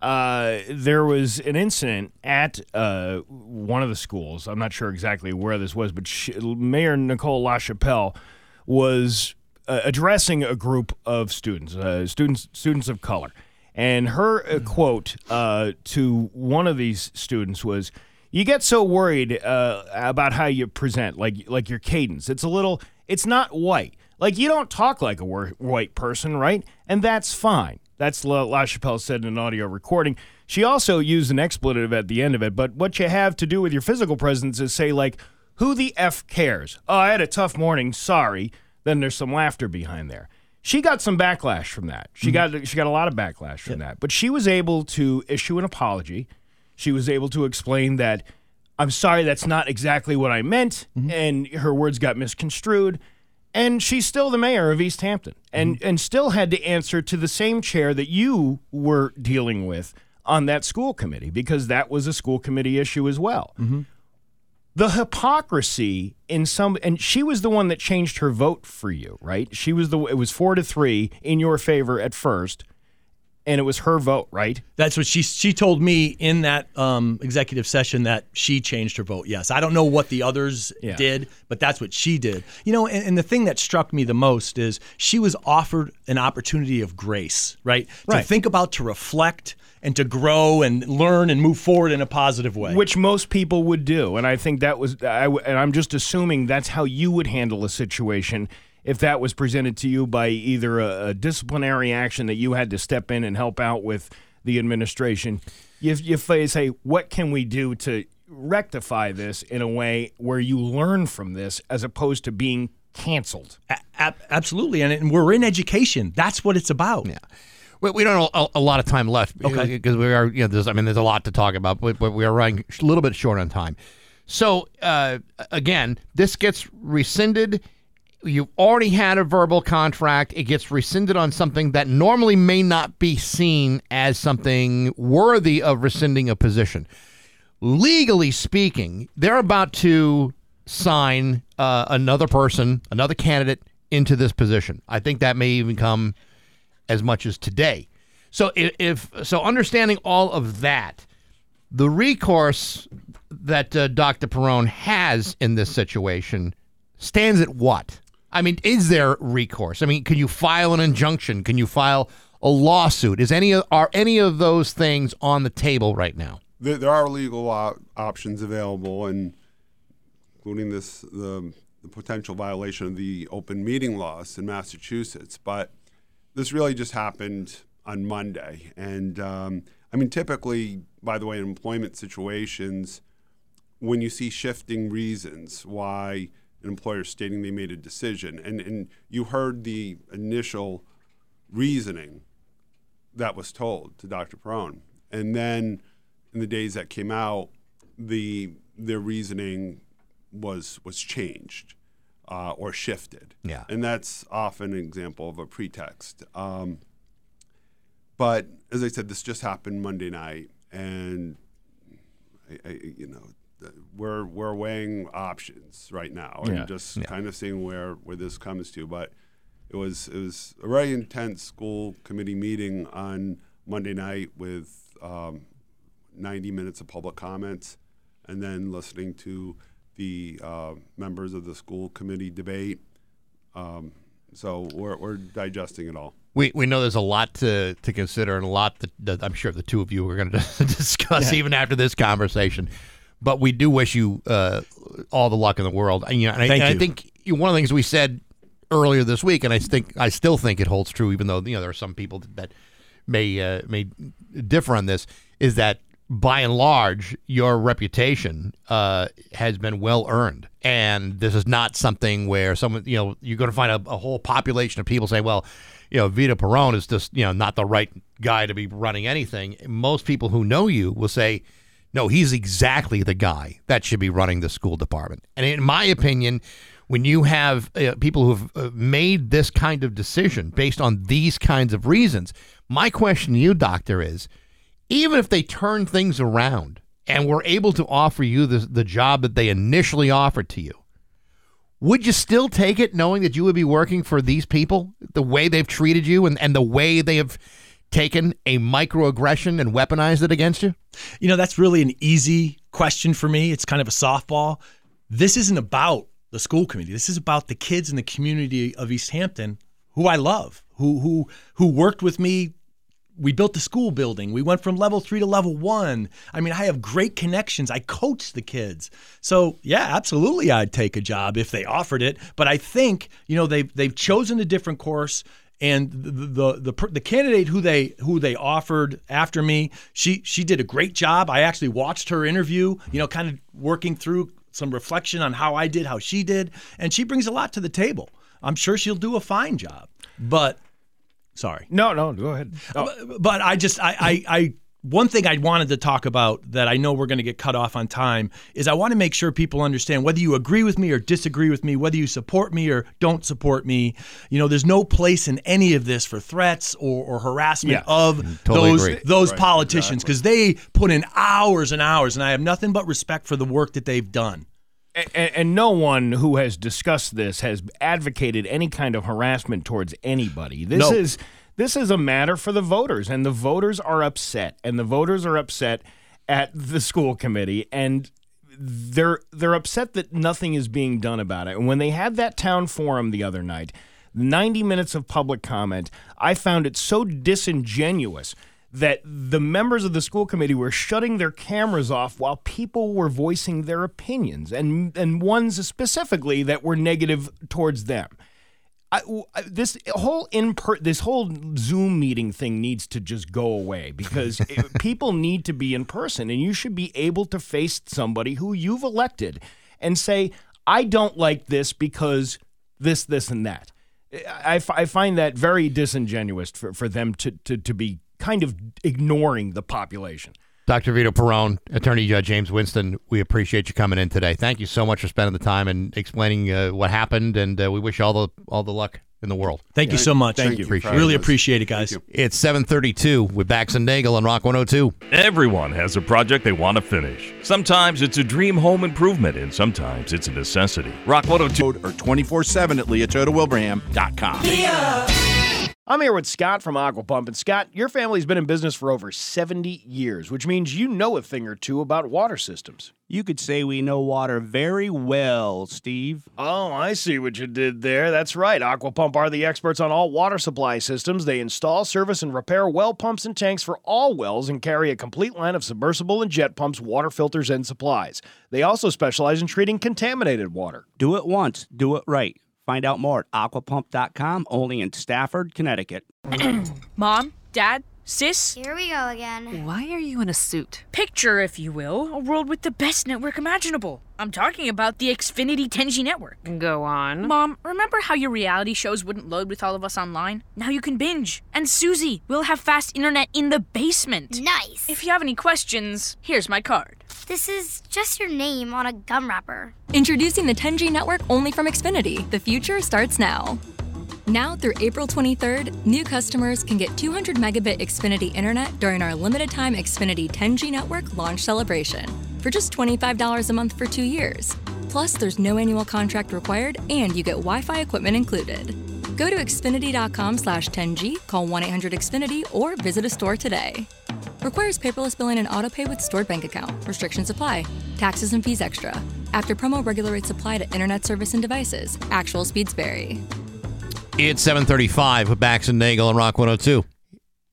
[SPEAKER 3] uh, there was an incident at uh, one of the schools. I'm not sure exactly where this was, but she, Mayor Nicole LaChapelle was uh, addressing a group of students, uh, students students of color, and her uh, quote uh, to one of these students was. You get so worried uh, about how you present, like like your cadence. It's a little. It's not white. Like you don't talk like a white person, right? And that's fine. That's what La, LaChapelle said in an audio recording. She also used an expletive at the end of it. But what you have to do with your physical presence is say like, "Who the f cares?" Oh, I had a tough morning. Sorry. Then there's some laughter behind there. She got some backlash from that. She mm-hmm. got she got a lot of backlash from that. But she was able to issue an apology. She was able to explain that I'm sorry that's not exactly what I meant mm-hmm. and her words got misconstrued. And she's still the mayor of Easthampton and mm-hmm. and still had to answer to the same chair that you were dealing with on that school committee because that was a school committee issue as well. Mm-hmm. The hypocrisy in some and she was the one that changed her vote for you, right? She was the it was 4 to 3 in your favor at first and it was her vote, right?
[SPEAKER 8] That's what she she told me in that um, executive session that she changed her vote. Yes, I don't know what the others
[SPEAKER 3] Yeah.
[SPEAKER 8] did, but that's what she did. You know, and, and the thing that struck me the most is she was offered an opportunity of grace, right?
[SPEAKER 3] Right.
[SPEAKER 8] To think about, to reflect, and to grow and learn and move forward in a positive way.
[SPEAKER 3] which most people would do and i think that was I, w- and i'm just assuming that's how you would handle a situation if that was presented to you by either a, a disciplinary action that you had to step in and help out with the administration you, you fa- say what can we do to rectify this in a way where you learn from this as opposed to being canceled
[SPEAKER 8] A- ab- absolutely, and, and we're in education. That's what it's about.
[SPEAKER 1] Yeah. We, we don't have a, a lot of time left
[SPEAKER 8] Okay.
[SPEAKER 1] because we are, you know, there's, I mean, there's a lot to talk about, but, but we are running a little bit short on time. So, uh, again, this gets rescinded. You've already had a verbal contract. It gets rescinded on something that normally may not be seen as something worthy of rescinding a position. Legally speaking, they're about to sign uh, another person, another candidate into this position. I think that may even come as much as today. So if, so, understanding all of that, the recourse that uh, Dr. Perrone has in this situation stands at what? I mean, is there recourse? I mean, can you file an injunction? Can you file a lawsuit? Is any are any of those things on the table right now?
[SPEAKER 14] There, there are legal op- options available, and including this the, the potential violation of the open meeting laws in Massachusetts. But this really just happened on Monday, and um, I mean, typically, by the way, in employment situations, when you see shifting reasons why an employer stating they made a decision, and and you heard the initial reasoning that was told to Dr. Perrone, and then in the days that came out, the their reasoning was was changed uh, or shifted.
[SPEAKER 1] Yeah.
[SPEAKER 14] and that's often an example of a pretext. Um, but as I said, this just happened Monday night, and I, I, you know we're we're weighing options right now and
[SPEAKER 3] Yeah.
[SPEAKER 14] just
[SPEAKER 3] Yeah.
[SPEAKER 14] kind of seeing where where this comes to. But it was it was a very intense school committee meeting on Monday night with um, 90 minutes of public comments, and then listening to the uh, members of the school committee debate. Um, so we're, we're digesting it all.
[SPEAKER 1] We, we know there's a lot to, to consider and a lot that, that I'm sure the two of you are going to discuss
[SPEAKER 3] Yeah.
[SPEAKER 1] even after this conversation. But we do wish you uh, all the luck in the world. And, you know, and I, and I think one of the things we said earlier this week, and I think I still think it holds true, even though you know there are some people that may uh, may differ on this, is that by and large your reputation uh, has been well earned, and this is not something where someone you know you're going to find a, a whole population of people say, well, you know, Vito Perrone is just you know not the right guy to be running anything. Most people who know you will say. No, he's exactly the guy that should be running the school department. And in my opinion, when you have uh, people who've uh, made this kind of decision based on these kinds of reasons, my question to you, doctor, is even if they turn things around and were able to offer you the, the job that they initially offered to you, would you still take it knowing that you would be working for these people, the way they've treated you and, and the way they have taken a microaggression and weaponized it against you?
[SPEAKER 8] You know, that's really an easy question for me. It's kind of a softball. This isn't about the school committee. This is about the kids in the community of Easthampton who I love, who who who worked with me. We built the school building. We went from level 3 to level 1. I mean, I have great connections. I coach the kids. So, yeah, absolutely I'd take a job if they offered it, but I think, you know, they've they've chosen a different course and the the the, the candidate who they who they offered after me, she she did a great job. I actually watched her interview, you know, kind of working through some reflection on how I did, how she did, and she brings a lot to the table. I'm sure she'll do a fine job. But sorry.
[SPEAKER 3] No, no, go ahead.
[SPEAKER 8] But, but I just I, I I one thing I wanted to talk about that I know we're going to get cut off on time is I want to make sure people understand whether you agree with me or disagree with me, whether you support me or don't support me. You know, there's no place in any of this for threats or, or harassment
[SPEAKER 3] Yeah.
[SPEAKER 8] of mm-hmm.
[SPEAKER 1] Totally
[SPEAKER 8] those
[SPEAKER 1] agree.
[SPEAKER 8] those
[SPEAKER 14] Right,
[SPEAKER 8] politicians because they put in hours and hours, and I have nothing but respect for the work that they've done.
[SPEAKER 3] And, and no one who has discussed this has advocated any kind of harassment towards anybody. This
[SPEAKER 8] No.
[SPEAKER 3] is this is a matter for the voters, and the voters are upset, and the voters are upset at the school committee, and they're they're upset that nothing is being done about it. And when they had that town forum the other night, 90 minutes of public comment, I found it so disingenuous that the members of the school committee were shutting their cameras off while people were voicing their opinions and and ones specifically that were negative towards them. I, this whole in per, this whole Zoom meeting thing needs to just go away because it- people need to be in person, and you should be able to face somebody who you've elected and say, "I don't like this because this, this, and that." I, f- I find that very disingenuous for, for them to, to, to be kind of ignoring the population.
[SPEAKER 1] Dr. Vito Perrone, Attorney Judge James Winston, we appreciate you coming in today. Thank you so much for spending the time and explaining uh, what happened, and uh, we wish all the all the luck in the world.
[SPEAKER 8] Thank you so much.
[SPEAKER 3] Thank you.
[SPEAKER 1] Appreciate
[SPEAKER 8] Really
[SPEAKER 1] it.
[SPEAKER 8] appreciate it, guys.
[SPEAKER 1] It's 732 with Bax and Nagle on Rock 102.
[SPEAKER 11] Everyone has a project they want to finish. Sometimes it's a dream home improvement, and sometimes it's a necessity.
[SPEAKER 5] Rock 102 or 24 7 at leotardowilbraham.com.
[SPEAKER 3] I'm here with Scott from Aqua Pump. And Scott, your family's been in business for over 70 years, which means you know a thing or two about water systems.
[SPEAKER 15] You could say we know water very well, Steve.
[SPEAKER 3] Oh, I see what you did there. That's right. Aqua Pump are the experts on all water supply systems. They install, service, and repair well pumps and tanks for all wells and carry a complete line of submersible and jet pumps, water filters, and supplies. They also specialize in treating contaminated water.
[SPEAKER 15] Do it once, do it right. Find out more at aquapump.com, only in Stafford, Connecticut.
[SPEAKER 16] Mom, Dad, Sis?
[SPEAKER 17] Here we go again.
[SPEAKER 16] Why are you in a suit? Picture, if you will, a world with the best network imaginable. I'm talking about the Xfinity 10G network.
[SPEAKER 18] Go on.
[SPEAKER 16] Mom, remember how your reality shows wouldn't load with all of us online? Now you can binge. And Susie, we'll have fast internet in the basement.
[SPEAKER 17] Nice.
[SPEAKER 16] If you have any questions, here's my card.
[SPEAKER 17] This is just your name on a gum wrapper.
[SPEAKER 19] Introducing the 10G network only from Xfinity. The future starts now. Now through April 23rd, new customers can get 200 megabit Xfinity internet during our limited time Xfinity 10G network launch celebration for just $25 a month for two years. Plus, there's no annual contract required and you get Wi-Fi equipment included. Go to xfinity.com slash 10G, call 1-800-XFINITY, or visit a store today. Requires paperless billing and autopay with stored bank account. Restrictions apply. Taxes and fees extra. After promo regular rates apply to internet service and devices. Actual speeds vary.
[SPEAKER 1] It's 735 with Bax and Nagle on Rock 102.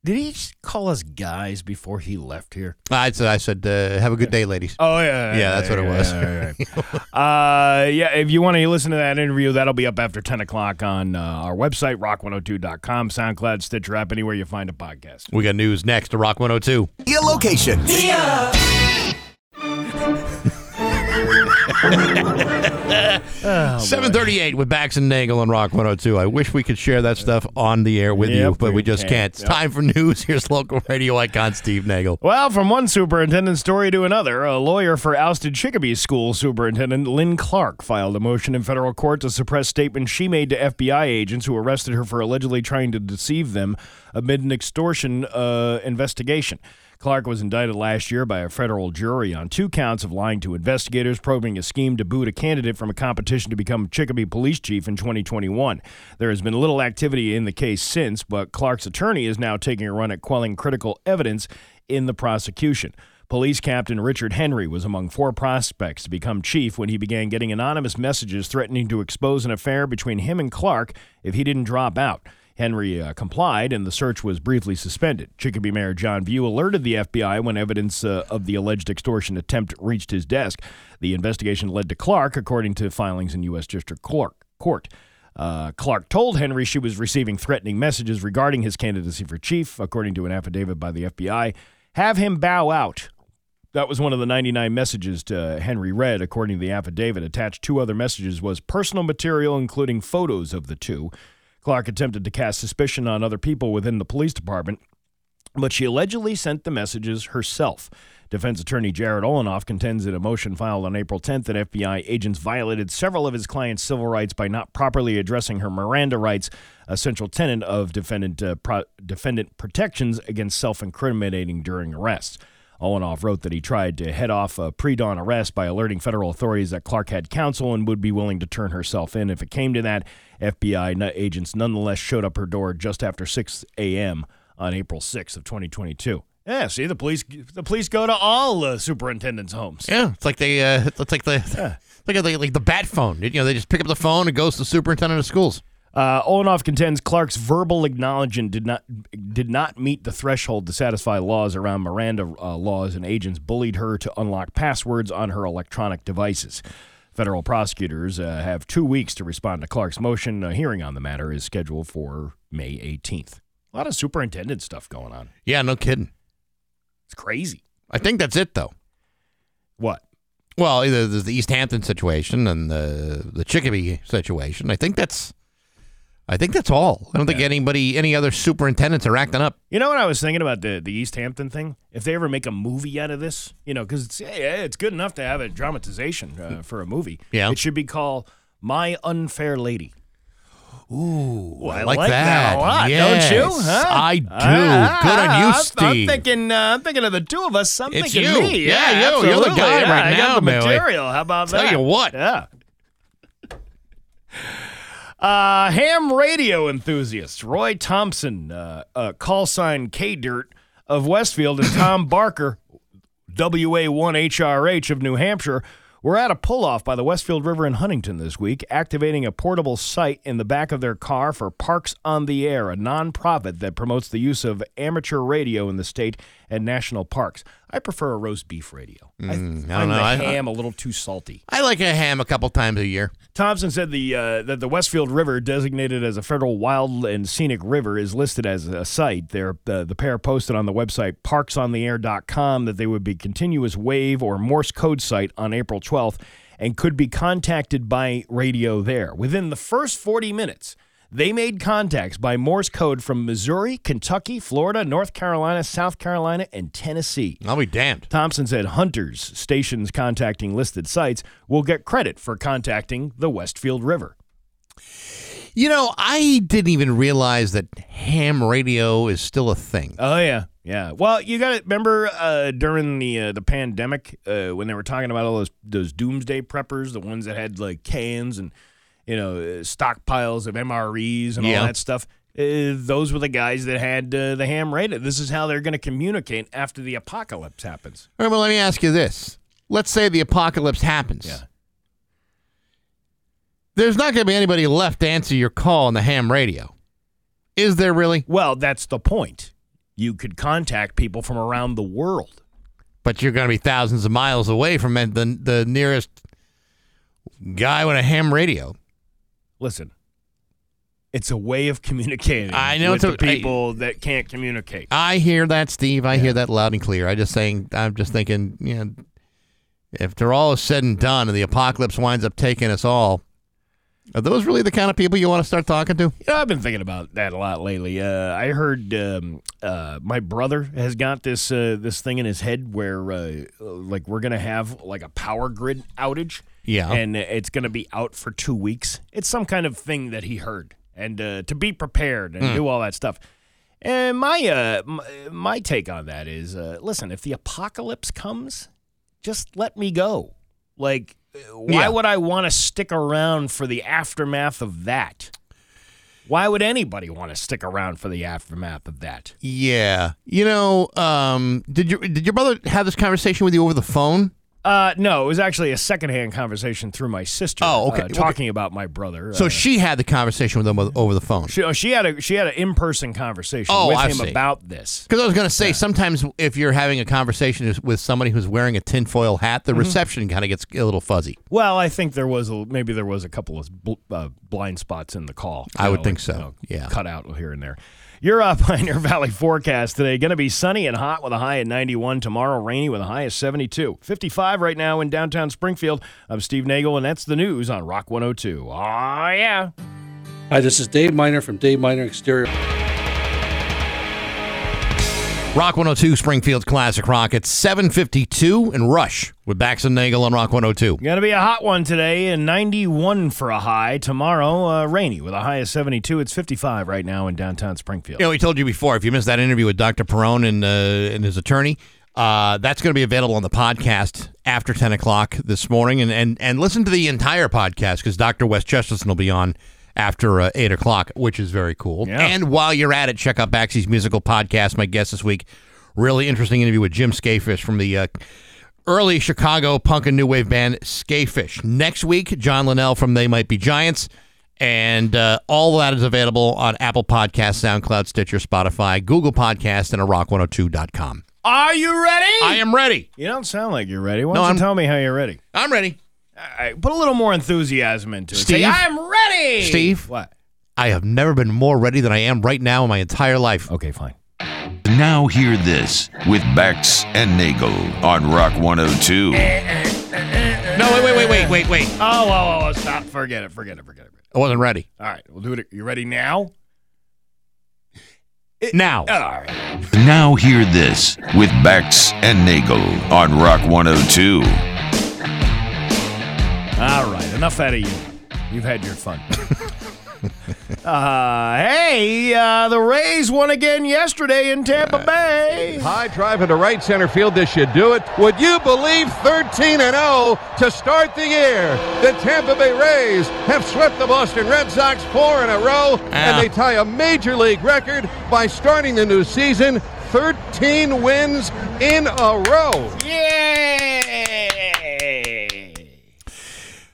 [SPEAKER 3] Did he call us guys before he left here?
[SPEAKER 1] I said, I said uh, have a good day, ladies.
[SPEAKER 3] Oh, yeah.
[SPEAKER 1] Yeah, that's what it was.
[SPEAKER 3] yeah, yeah. uh, yeah, if you want to listen to that interview, that'll be up after 10 o'clock on uh, our website, rock102.com, SoundCloud, Stitcher app, anywhere you find a podcast.
[SPEAKER 1] We got news next to Rock 102.
[SPEAKER 20] Your location.
[SPEAKER 3] Oh,
[SPEAKER 1] 738 with Bax and Nagle on Rock 102. I wish we could share that stuff on the air with you, but we just
[SPEAKER 3] can't.
[SPEAKER 1] can't. It's
[SPEAKER 3] Yep.
[SPEAKER 1] time for news. Here's local radio icon Steve Nagle.
[SPEAKER 3] Well, from one superintendent story to another, a lawyer for ousted Chicopee School Superintendent Lynn Clark filed a motion in federal court to suppress statements she made to FBI agents who arrested her for allegedly trying to deceive them amid an extortion uh, investigation. Clark was indicted last year by a federal jury on two counts of lying to investigators, probing a scheme to boot a candidate from a competition to become Chicopee police chief in 2021. There has been little activity in the case since, but Clark's attorney is now taking a run at quelling critical evidence in the prosecution. Police Captain Richard Henry was among four prospects to become chief when he began getting anonymous messages threatening to expose an affair between him and Clark if he didn't drop out. Henry uh, complied, and the search was briefly suspended. Chicopee Mayor John Vieau alerted the FBI when evidence uh, of the alleged extortion attempt reached his desk. The investigation led to Clark, according to filings in U.S. District Court. Court. Uh, Clark told Henry she was receiving threatening messages regarding his candidacy for chief, according to an affidavit by the FBI. Have him bow out. That was one of the 99 messages to Henry read, according to the affidavit. Attached two other messages was personal material, including photos of the two. Clark attempted to cast suspicion on other people within the police department, but she allegedly sent the messages herself. Defense attorney Jared Olanoff contends in a motion filed on April 10th that FBI agents violated several of his client's civil rights by not properly addressing her Miranda rights, a central tenet of defendant uh, pro- defendant protections against self-incriminating during arrests. Olanoff wrote that he tried to head off a pre dawn arrest by alerting federal authorities that Clark had counsel and would be willing to turn herself in if it came to that. FBI agents nonetheless showed up her door just after 6 a.m. on April 6th of 2022. Yeah, see the police. The police go to all uh, superintendents' homes.
[SPEAKER 1] Yeah, it's like they, uh, it's like the, like, like, like the bat phone. You know, they just pick up the phone and goes to the superintendent of schools.
[SPEAKER 3] Uh, Olanoff contends Clark's verbal acknowledgement did not did not meet the threshold to satisfy laws around Miranda uh, laws, and agents bullied her to unlock passwords on her electronic devices. Federal prosecutors uh, have two weeks to respond to Clark's motion. A hearing on the matter is scheduled for May 18th. A lot of superintendent stuff going on.
[SPEAKER 1] Yeah, no kidding.
[SPEAKER 3] It's crazy.
[SPEAKER 1] I think that's it, though.
[SPEAKER 3] What?
[SPEAKER 1] Well, either there's the Easthampton situation and the the Chicopee situation. I think that's. I think that's all. I don't think anybody, any other superintendents are acting up.
[SPEAKER 3] You know what I was thinking about the the Easthampton thing? If they ever make a movie out of this, you know, because it's yeah, it's good enough to have a dramatization uh, for a movie.
[SPEAKER 1] Yeah.
[SPEAKER 3] it should be called My Unfair Lady.
[SPEAKER 1] Ooh,
[SPEAKER 3] I,
[SPEAKER 1] I like that.
[SPEAKER 3] a lot,
[SPEAKER 1] Yes,
[SPEAKER 3] don't you? Huh?
[SPEAKER 1] I do.
[SPEAKER 3] Ah,
[SPEAKER 1] Good on you,
[SPEAKER 3] I'm- I'm thinking, uh, I'm thinking of the two of us. I'm
[SPEAKER 1] It's
[SPEAKER 3] thinking
[SPEAKER 1] you.
[SPEAKER 3] me.
[SPEAKER 1] Yeah,
[SPEAKER 3] Yeah,
[SPEAKER 1] you. You're the guy
[SPEAKER 3] Yeah,
[SPEAKER 1] right
[SPEAKER 3] I
[SPEAKER 1] now,
[SPEAKER 3] got the
[SPEAKER 1] Billy.
[SPEAKER 3] material. How about
[SPEAKER 1] Tell
[SPEAKER 3] that?
[SPEAKER 1] Tell you what.
[SPEAKER 3] Yeah. Uh, ham radio enthusiasts Roy Thompson, uh, uh, call sign K Dirt of Westfield, and Tom Barker, WA1HRH of New Hampshire, were at a pull off by the Westfield River in Huntington this week, activating a portable site in the back of their car for Parks on the Air, a nonprofit that promotes the use of amateur radio in the state and national parks. I prefer a roast beef radio. I
[SPEAKER 1] Mm, I don't
[SPEAKER 3] find the
[SPEAKER 1] I-
[SPEAKER 3] ham a little too salty.
[SPEAKER 1] I like a ham a couple times a year.
[SPEAKER 3] Thompson said the uh, that the Westfield River, designated as a federal wild and scenic river, is listed as a site. There, uh, the pair posted on the website parksontheair.com that they would be continuous wave or Morse code site on April 12th and could be contacted by radio there. Within the first 40 minutes, they made contacts by Morse code from Missouri, Kentucky, Florida, North Carolina, South Carolina, and Tennessee.
[SPEAKER 1] I'll be damned.
[SPEAKER 3] Thompson said hunters, stations contacting listed sites, will get credit for contacting the Westfield River.
[SPEAKER 1] You know, I didn't even realize that ham radio is still a thing.
[SPEAKER 3] Oh yeah, yeah. Well, you got to remember uh, during the uh, the pandemic uh, when they were talking about all those those doomsday preppers, the ones that had like cans and you know uh, stockpiles of MREs and
[SPEAKER 1] Yeah.
[SPEAKER 3] all that stuff. Uh, those were the guys that had uh, the ham radio. This is how they're going to communicate after the apocalypse happens.
[SPEAKER 1] All right, well, let me ask you this. Let's say the apocalypse happens.
[SPEAKER 3] Yeah.
[SPEAKER 1] There's not going to be anybody left to answer your call on the ham radio. Is there really?
[SPEAKER 3] Well, that's the point. You could contact people from around the world.
[SPEAKER 1] But you're going to be thousands of miles away from the, the nearest guy with a ham radio.
[SPEAKER 3] Listen, it's a way of communicating.
[SPEAKER 1] I know
[SPEAKER 3] with
[SPEAKER 1] it's a-
[SPEAKER 3] people that can't communicate.
[SPEAKER 1] I hear that, Steve. I hear that loud and clear. I just saying. I'm just thinking. You know, if they're all said and done, and the apocalypse winds up taking us all, are those really the kind of people you want to start talking to?
[SPEAKER 3] You know, I've been thinking about that a lot lately. Uh, I heard um, uh, my brother has got this uh, this thing in his head where uh, like we're gonna have like a power grid outage.
[SPEAKER 1] Yeah.
[SPEAKER 3] and it's gonna be out for two weeks. It's some kind of thing that he heard, and uh, to be prepared and
[SPEAKER 1] Hmm.
[SPEAKER 3] do all that stuff. And my uh, my, my take on that is, uh, listen, if the apocalypse comes, just let me go. Like, why
[SPEAKER 1] Yeah.
[SPEAKER 3] would I want to stick around for the aftermath of that? Why would anybody want to stick around for the aftermath of that?
[SPEAKER 1] Yeah. You know, um, did your did your brother have this conversation with you over the phone?
[SPEAKER 3] Uh, no, it was actually a secondhand conversation through my sister.
[SPEAKER 1] Oh, okay.
[SPEAKER 3] uh, talking about my brother.
[SPEAKER 1] So
[SPEAKER 3] uh,
[SPEAKER 1] she had the conversation with him over the phone.
[SPEAKER 3] she, oh, she had a she had an in person conversation
[SPEAKER 1] Oh,
[SPEAKER 3] with
[SPEAKER 1] I
[SPEAKER 3] him
[SPEAKER 1] see.
[SPEAKER 3] about this.
[SPEAKER 1] Because I was going to say, sometimes if you're having a conversation with somebody who's wearing a tinfoil hat, the
[SPEAKER 3] Mhm.
[SPEAKER 1] reception kind of gets a little fuzzy.
[SPEAKER 3] Well, I think there was a, maybe there was a couple of bl- uh, blind spots in the call.
[SPEAKER 1] I
[SPEAKER 3] You
[SPEAKER 1] would
[SPEAKER 3] know,
[SPEAKER 1] think
[SPEAKER 3] like,
[SPEAKER 1] so.
[SPEAKER 3] you know,
[SPEAKER 1] Yeah.
[SPEAKER 3] cut out here and there. You're up Pioneer Valley forecast today. Going to be sunny and hot with a high at 91. Tomorrow, rainy with a high of 72. 55 right now in downtown Springfield. I'm Steve Nagle, and that's the news on Rock 102. Oh, yeah.
[SPEAKER 10] Hi, this is Dave Miner from Dave Miner Exterior.
[SPEAKER 1] Rock 102, Springfield's Classic Rock. It's 752 and Rush with Bax and Nagle on Rock 102.
[SPEAKER 3] Going to be a hot one today and 91 for a high. Tomorrow, uh, rainy with a high of 72. It's 55 right now in downtown Springfield.
[SPEAKER 1] You know, we told you before, if you missed that interview with Dr. Perrone and, uh, and his attorney, uh, that's going to be available on the podcast after 10 o'clock this morning. And, and, and listen to the entire podcast because Dr. Wes Chesterton will be on after uh, 8 o'clock, which is very cool. And while you're at it, check out Baxi's musical podcast. My guest this week, really interesting interview with Jim Skafish from the uh, early Chicago punk and new wave band Skafish. Next week, John Linnell from They Might Be Giants. And uh, all that is available on Apple Podcasts, SoundCloud, Stitcher, Spotify, Google Podcast, and a rock102.com.
[SPEAKER 3] Are you ready?
[SPEAKER 1] I am ready.
[SPEAKER 3] You don't sound like you're ready. Why don't you
[SPEAKER 1] I'm-
[SPEAKER 3] tell me how you're ready?
[SPEAKER 1] I'm ready.
[SPEAKER 3] All right, put a little more enthusiasm into it. Say,
[SPEAKER 1] Steve?
[SPEAKER 3] I'm ready.
[SPEAKER 1] Steve?
[SPEAKER 3] What?
[SPEAKER 1] I have never been more ready than I am right now in my entire life.
[SPEAKER 3] Okay, fine.
[SPEAKER 6] Now hear this with Bax and Nagle on Rock 102.
[SPEAKER 1] No, wait, wait, wait, wait, wait, wait.
[SPEAKER 3] Oh, oh, whoa, whoa, stop. Forget it. Forget it. Forget it.
[SPEAKER 1] I wasn't ready.
[SPEAKER 3] All right, we'll do it. You ready now?
[SPEAKER 1] now.
[SPEAKER 3] All right.
[SPEAKER 6] Now hear this with Bax and Nagle on Rock 102.
[SPEAKER 3] All right, enough out of you. You've had your fun. uh, hey, uh, the Rays won again yesterday in Tampa Bay.
[SPEAKER 18] High drive into right center field. This should do it. Would you believe 13 and 0 to start the year? The Tampa Bay Rays have swept the Boston Red Sox four in a row, and they tie a major league record by starting the new season 13 wins in a row.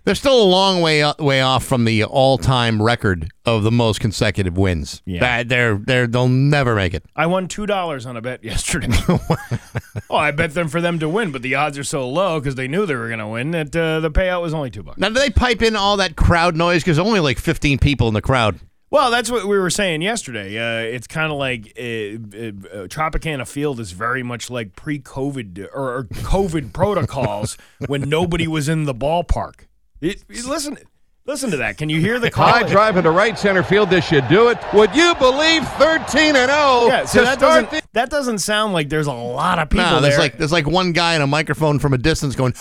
[SPEAKER 1] They're still a long way way off from the all time record of the most consecutive wins.
[SPEAKER 3] Yeah.
[SPEAKER 1] That- they're they're they'll never make it.
[SPEAKER 3] I won two dollars on a bet yesterday. oh, I bet them for them to win, but the odds are so low because they knew they were going to win that uh, the payout was only two bucks.
[SPEAKER 1] Now do they pipe in all that crowd noise? Because only like 15 people in the crowd.
[SPEAKER 3] Well, that's what we were saying yesterday. Uh, it's kind of like uh, uh, Tropicana Field is very much like pre-COVID or, or COVID protocols when nobody was in the ballpark. It, it- listen, listen to that. Can you hear the call?
[SPEAKER 18] High drive into right center field. This should do it. Would you believe 13 and 0
[SPEAKER 3] Yeah, so
[SPEAKER 18] to
[SPEAKER 3] that
[SPEAKER 18] start
[SPEAKER 3] doesn't that doesn't sound like there's a lot of people
[SPEAKER 1] no, there's
[SPEAKER 3] there.
[SPEAKER 1] like there's like one guy in a microphone from a distance going,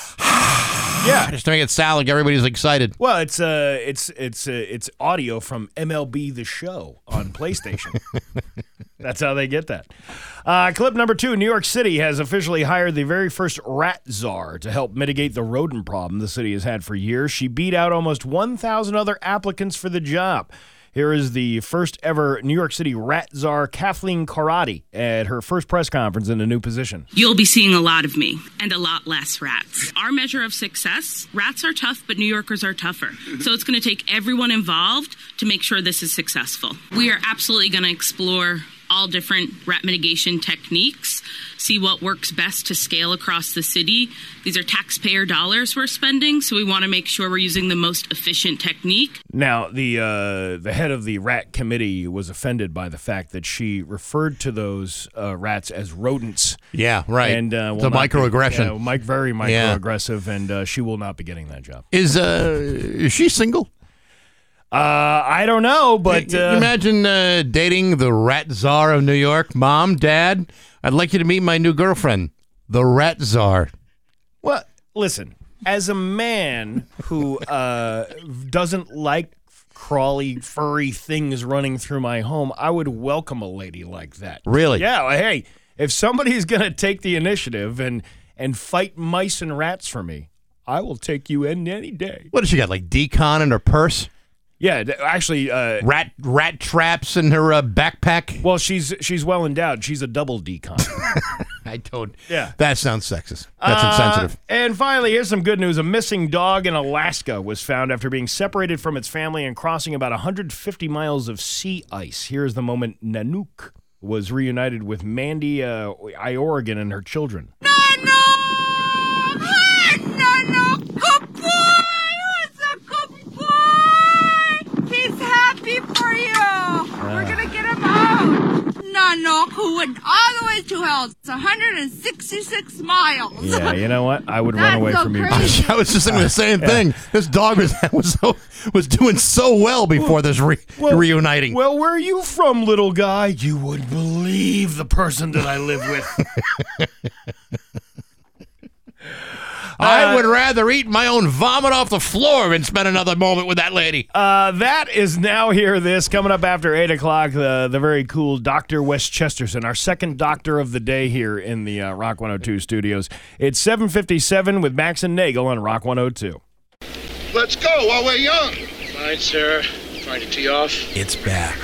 [SPEAKER 3] yeah,
[SPEAKER 1] just to make it sound like everybody's excited.
[SPEAKER 3] Well, it's uh, it's it's uh, it's audio from MLB The Show on PlayStation. That's how they get that. Uh, clip number two: New York City has officially hired the very first rat czar to help mitigate the rodent problem the city has had for years. She beat out almost 1,000 other applicants for the job. Here is the first ever New York City rat czar, Kathleen Corradi, at her first press conference in a new position.
[SPEAKER 20] You'll be seeing a lot of me and a lot less rats. Our measure of success rats are tough, but New Yorkers are tougher. So it's going to take everyone involved to make sure this is successful. We are absolutely going to explore all different rat mitigation techniques, see what works best to scale across the city. These are taxpayer dollars we're spending, so we want to make sure we're using the most efficient technique.
[SPEAKER 3] Now, the uh, the head of the rat committee was offended by the fact that she referred to those uh, rats as rodents.
[SPEAKER 1] Yeah, right.
[SPEAKER 3] And uh,
[SPEAKER 1] It's
[SPEAKER 3] will not be-
[SPEAKER 1] microaggression.
[SPEAKER 3] yeah, mic- very
[SPEAKER 1] Yeah.
[SPEAKER 3] microaggressive, and uh, she will not be getting that job.
[SPEAKER 1] Is uh is she single?
[SPEAKER 3] Uh, I don't know, but uh,
[SPEAKER 1] imagine uh, dating the rat czar of New York. Mom, Dad, I'd like you to meet my new girlfriend, the rat czar.
[SPEAKER 3] Well, listen, as a man who uh, doesn't like crawly, furry things running through my home, I would welcome a lady like that.
[SPEAKER 1] Really?
[SPEAKER 3] Yeah. well, Hey, if somebody's going to take the initiative and and fight mice and rats for me, I will take you in any day.
[SPEAKER 1] What does she got? Like d-CON in her purse?
[SPEAKER 3] Yeah, th- actually, uh,
[SPEAKER 1] rat rat traps in her uh, backpack.
[SPEAKER 3] Well, she's she's well endowed. She's a double d-CON.
[SPEAKER 1] I don't.
[SPEAKER 3] Yeah.
[SPEAKER 1] That sounds sexist. That's
[SPEAKER 3] Uh,
[SPEAKER 1] insensitive.
[SPEAKER 3] And finally, here's some good news. A missing dog in Alaska was found after being separated from its family and crossing about 150 miles of sea ice. Here's the moment Nanook was reunited with Mandy uh, Iworrigan and her children.
[SPEAKER 21] He's happy for you. We're gonna get him out. Nano, who went all the way to hell. It's 166 miles.
[SPEAKER 3] Yeah, you know what? I would run
[SPEAKER 21] That's
[SPEAKER 3] away
[SPEAKER 21] so
[SPEAKER 3] from you.
[SPEAKER 21] crazy.
[SPEAKER 3] too.
[SPEAKER 1] I was just thinking the same
[SPEAKER 3] Yeah.
[SPEAKER 1] thing. This dog was was so, was doing so well before this re- reuniting.
[SPEAKER 3] Well, where are you from, little guy? You would believe the person that I live with.
[SPEAKER 1] I would rather eat my own vomit off the floor than spend another moment with that lady.
[SPEAKER 3] Uh, that is now here. This coming up after eight o'clock. The the very cool Doctor Wes Chesterton, our second doctor of the day here in the uh, Rock 102 studios. It's seven fifty seven with Bax and Nagle on Rock 102.
[SPEAKER 22] Let's go while we're young. Fine, sir. Trying to tee off.
[SPEAKER 2] It's back.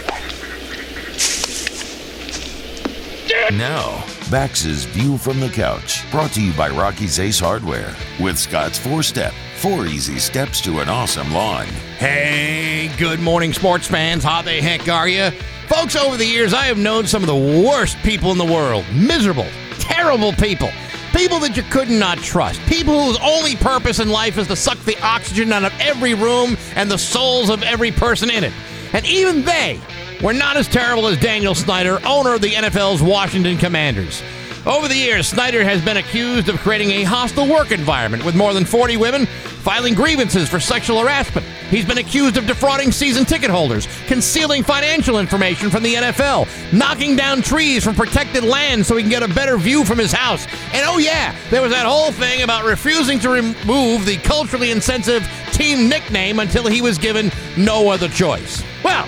[SPEAKER 6] Now, Bax's View from the Couch, brought to you by Rocky's Ace Hardware, with Scott's Four Step, four easy steps to an awesome lawn.
[SPEAKER 1] Hey, good morning, sports fans. How the heck are you? Folks, over the years, I have known some of the worst people in the world. Miserable, terrible people. People that you could not trust. People whose only purpose in life is to suck the oxygen out of every room and the souls of every person in it. And even they were not as terrible as Daniel Snyder, owner of the NFL's Washington Commanders. Over the years, Snyder has been accused of creating a hostile work environment with more than 40 women filing grievances for sexual harassment. He's been accused of defrauding season ticket holders, concealing financial information from the NFL, knocking down trees from protected land so he can get a better view from his house. And oh, yeah, there was that whole thing about refusing to remove the culturally insensitive team nickname until he was given no other choice. Well,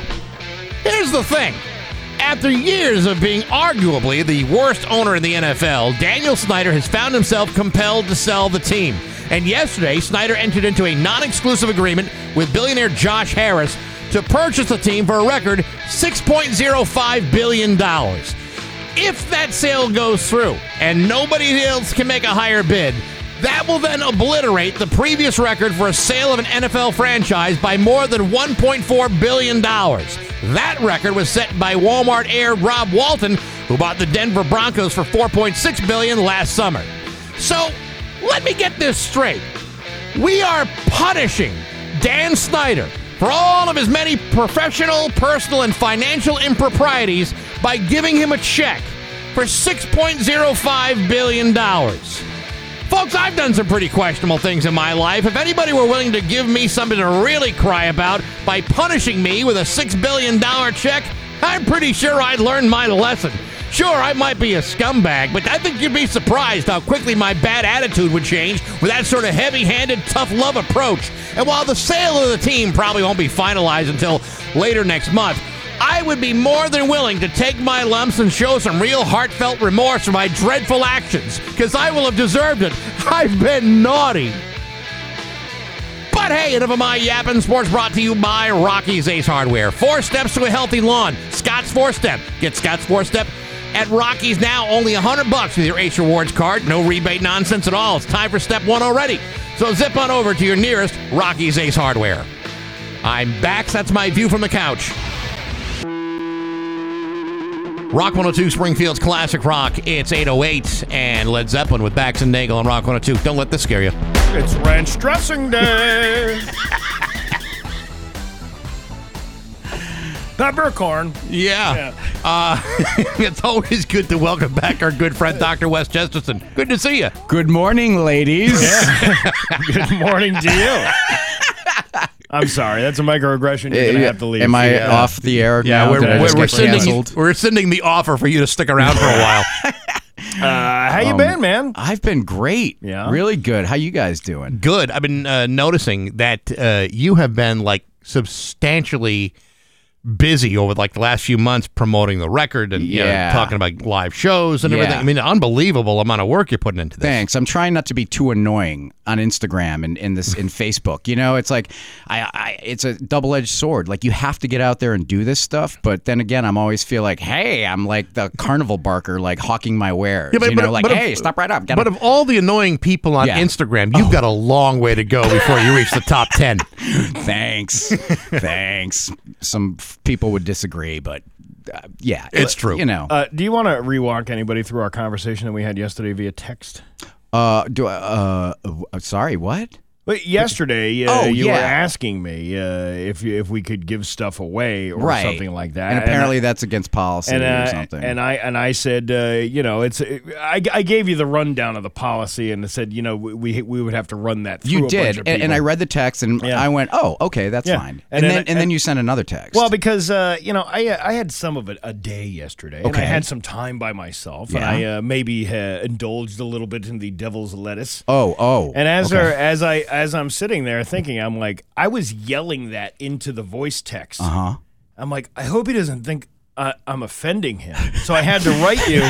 [SPEAKER 1] here's the thing. After years of being arguably the worst owner in the NFL, Daniel Snyder has found himself compelled to sell the team. And yesterday, Snyder entered into a non exclusive agreement with billionaire Josh Harris to purchase the team for a record $6.05 billion. If that sale goes through and nobody else can make a higher bid, that will then obliterate the previous record for a sale of an NFL franchise by more than $1.4 billion. That record was set by Walmart heir Rob Walton, who bought the Denver Broncos for $4.6 billion last summer. So let me get this straight. We are punishing Dan Snyder for all of his many professional, personal, and financial improprieties by giving him a check for $6.05 billion. Folks, I've done some pretty questionable things in my life. If anybody were willing to give me something to really cry about by punishing me with a $6 billion check, I'm pretty sure I'd learn my lesson. Sure, I might be a scumbag, but I think you'd be surprised how quickly my bad attitude would change with that sort of heavy handed, tough love approach. And while the sale of the team probably won't be finalized until later next month, I would be more than willing to take my lumps and show some real heartfelt remorse for my dreadful actions, because I will have deserved it. I've been naughty. But hey, enough of my yapping. Sports brought to you by Rocky's Ace Hardware. Four steps to a healthy lawn. Scott's Four Step. Get Scott's Four Step at Rocky's now. Only 100 bucks with your Ace Rewards card. No rebate nonsense at all. It's time for step one already. So zip on over to your nearest Rocky's Ace Hardware. I'm back. That's my view from the couch. Rock 102, Springfield's classic rock. It's 808 and Led Zeppelin with Bax and Nagle on Rock 102. Don't let this scare you.
[SPEAKER 3] It's ranch dressing day. Peppercorn.
[SPEAKER 1] Yeah. Uh, it's always good to welcome back our good friend, Dr. Wes Chesterton. Good to see you.
[SPEAKER 23] Good morning, ladies.
[SPEAKER 3] Good morning to you. I'm sorry. That's a microaggression. You're going to have to leave.
[SPEAKER 23] Am I
[SPEAKER 3] Yeah.
[SPEAKER 23] off the air
[SPEAKER 1] Yeah,
[SPEAKER 23] now?
[SPEAKER 1] we're, we're, we're sending,
[SPEAKER 23] canceled?
[SPEAKER 1] we're sending the offer for you to stick around for a while.
[SPEAKER 3] Uh, how you
[SPEAKER 23] Um,
[SPEAKER 3] been, man?
[SPEAKER 23] I've been great.
[SPEAKER 3] Yeah.
[SPEAKER 23] Really good. How you guys doing?
[SPEAKER 1] Good. I've been uh, noticing that uh, you have been like substantially busy over like the last few months promoting the record and you know, talking about live shows and
[SPEAKER 23] Yeah.
[SPEAKER 1] everything. I mean, unbelievable amount of work you're putting into this.
[SPEAKER 23] Thanks. I'm trying not to be too annoying on Instagram and in this in Facebook. You know, it's like I, I it's a double edged sword. Like you have to get out there and do this stuff, but then again, I'm always feel like, hey, I'm like the carnival barker, like hawking my wares. you know, like
[SPEAKER 1] but
[SPEAKER 23] hey,
[SPEAKER 1] of-
[SPEAKER 23] stop right up. Gotta-
[SPEAKER 1] But of all the annoying people on
[SPEAKER 23] Yeah.
[SPEAKER 1] Instagram, you've oh. got a long way to go before you reach the top 10.
[SPEAKER 23] Thanks. Thanks. Some people would disagree, but uh, yeah,
[SPEAKER 1] It's true.
[SPEAKER 23] You know,
[SPEAKER 3] Uh, do you want to rewalk anybody through our conversation that we had yesterday via text?
[SPEAKER 23] uh, do I, uh, uh, sorry, what?
[SPEAKER 3] But yesterday, uh,
[SPEAKER 23] Oh,
[SPEAKER 3] you were asking me uh, if if we could give stuff away or
[SPEAKER 23] right.
[SPEAKER 3] something like that.
[SPEAKER 23] And apparently
[SPEAKER 3] I-
[SPEAKER 23] that's against policy
[SPEAKER 3] and,
[SPEAKER 23] or
[SPEAKER 3] uh,
[SPEAKER 23] something.
[SPEAKER 3] and I and I said, uh, you know, it's I, I gave you the rundown of the policy and I said, you know, we we would have to run that. through
[SPEAKER 23] you
[SPEAKER 3] a bunch
[SPEAKER 23] did,
[SPEAKER 3] of
[SPEAKER 23] and, and I read the text, and
[SPEAKER 3] Yeah.
[SPEAKER 23] I went, "Oh, okay, that's
[SPEAKER 3] Yeah.
[SPEAKER 23] fine."
[SPEAKER 3] And
[SPEAKER 23] And,
[SPEAKER 3] then-
[SPEAKER 23] and,
[SPEAKER 3] and-
[SPEAKER 23] then you sent another text.
[SPEAKER 3] Well, because uh, you know, I I had some of it a day yesterday, and I had some time by myself, and I uh, maybe uh, indulged a little bit in the devil's lettuce.
[SPEAKER 23] oh, oh,
[SPEAKER 3] And as
[SPEAKER 23] okay.
[SPEAKER 3] as I as I'm sitting there thinking, I'm like, I was yelling that into the voice text.
[SPEAKER 23] uh huh.
[SPEAKER 3] I'm like, I hope he doesn't think uh, I'm offending him. So I had to write you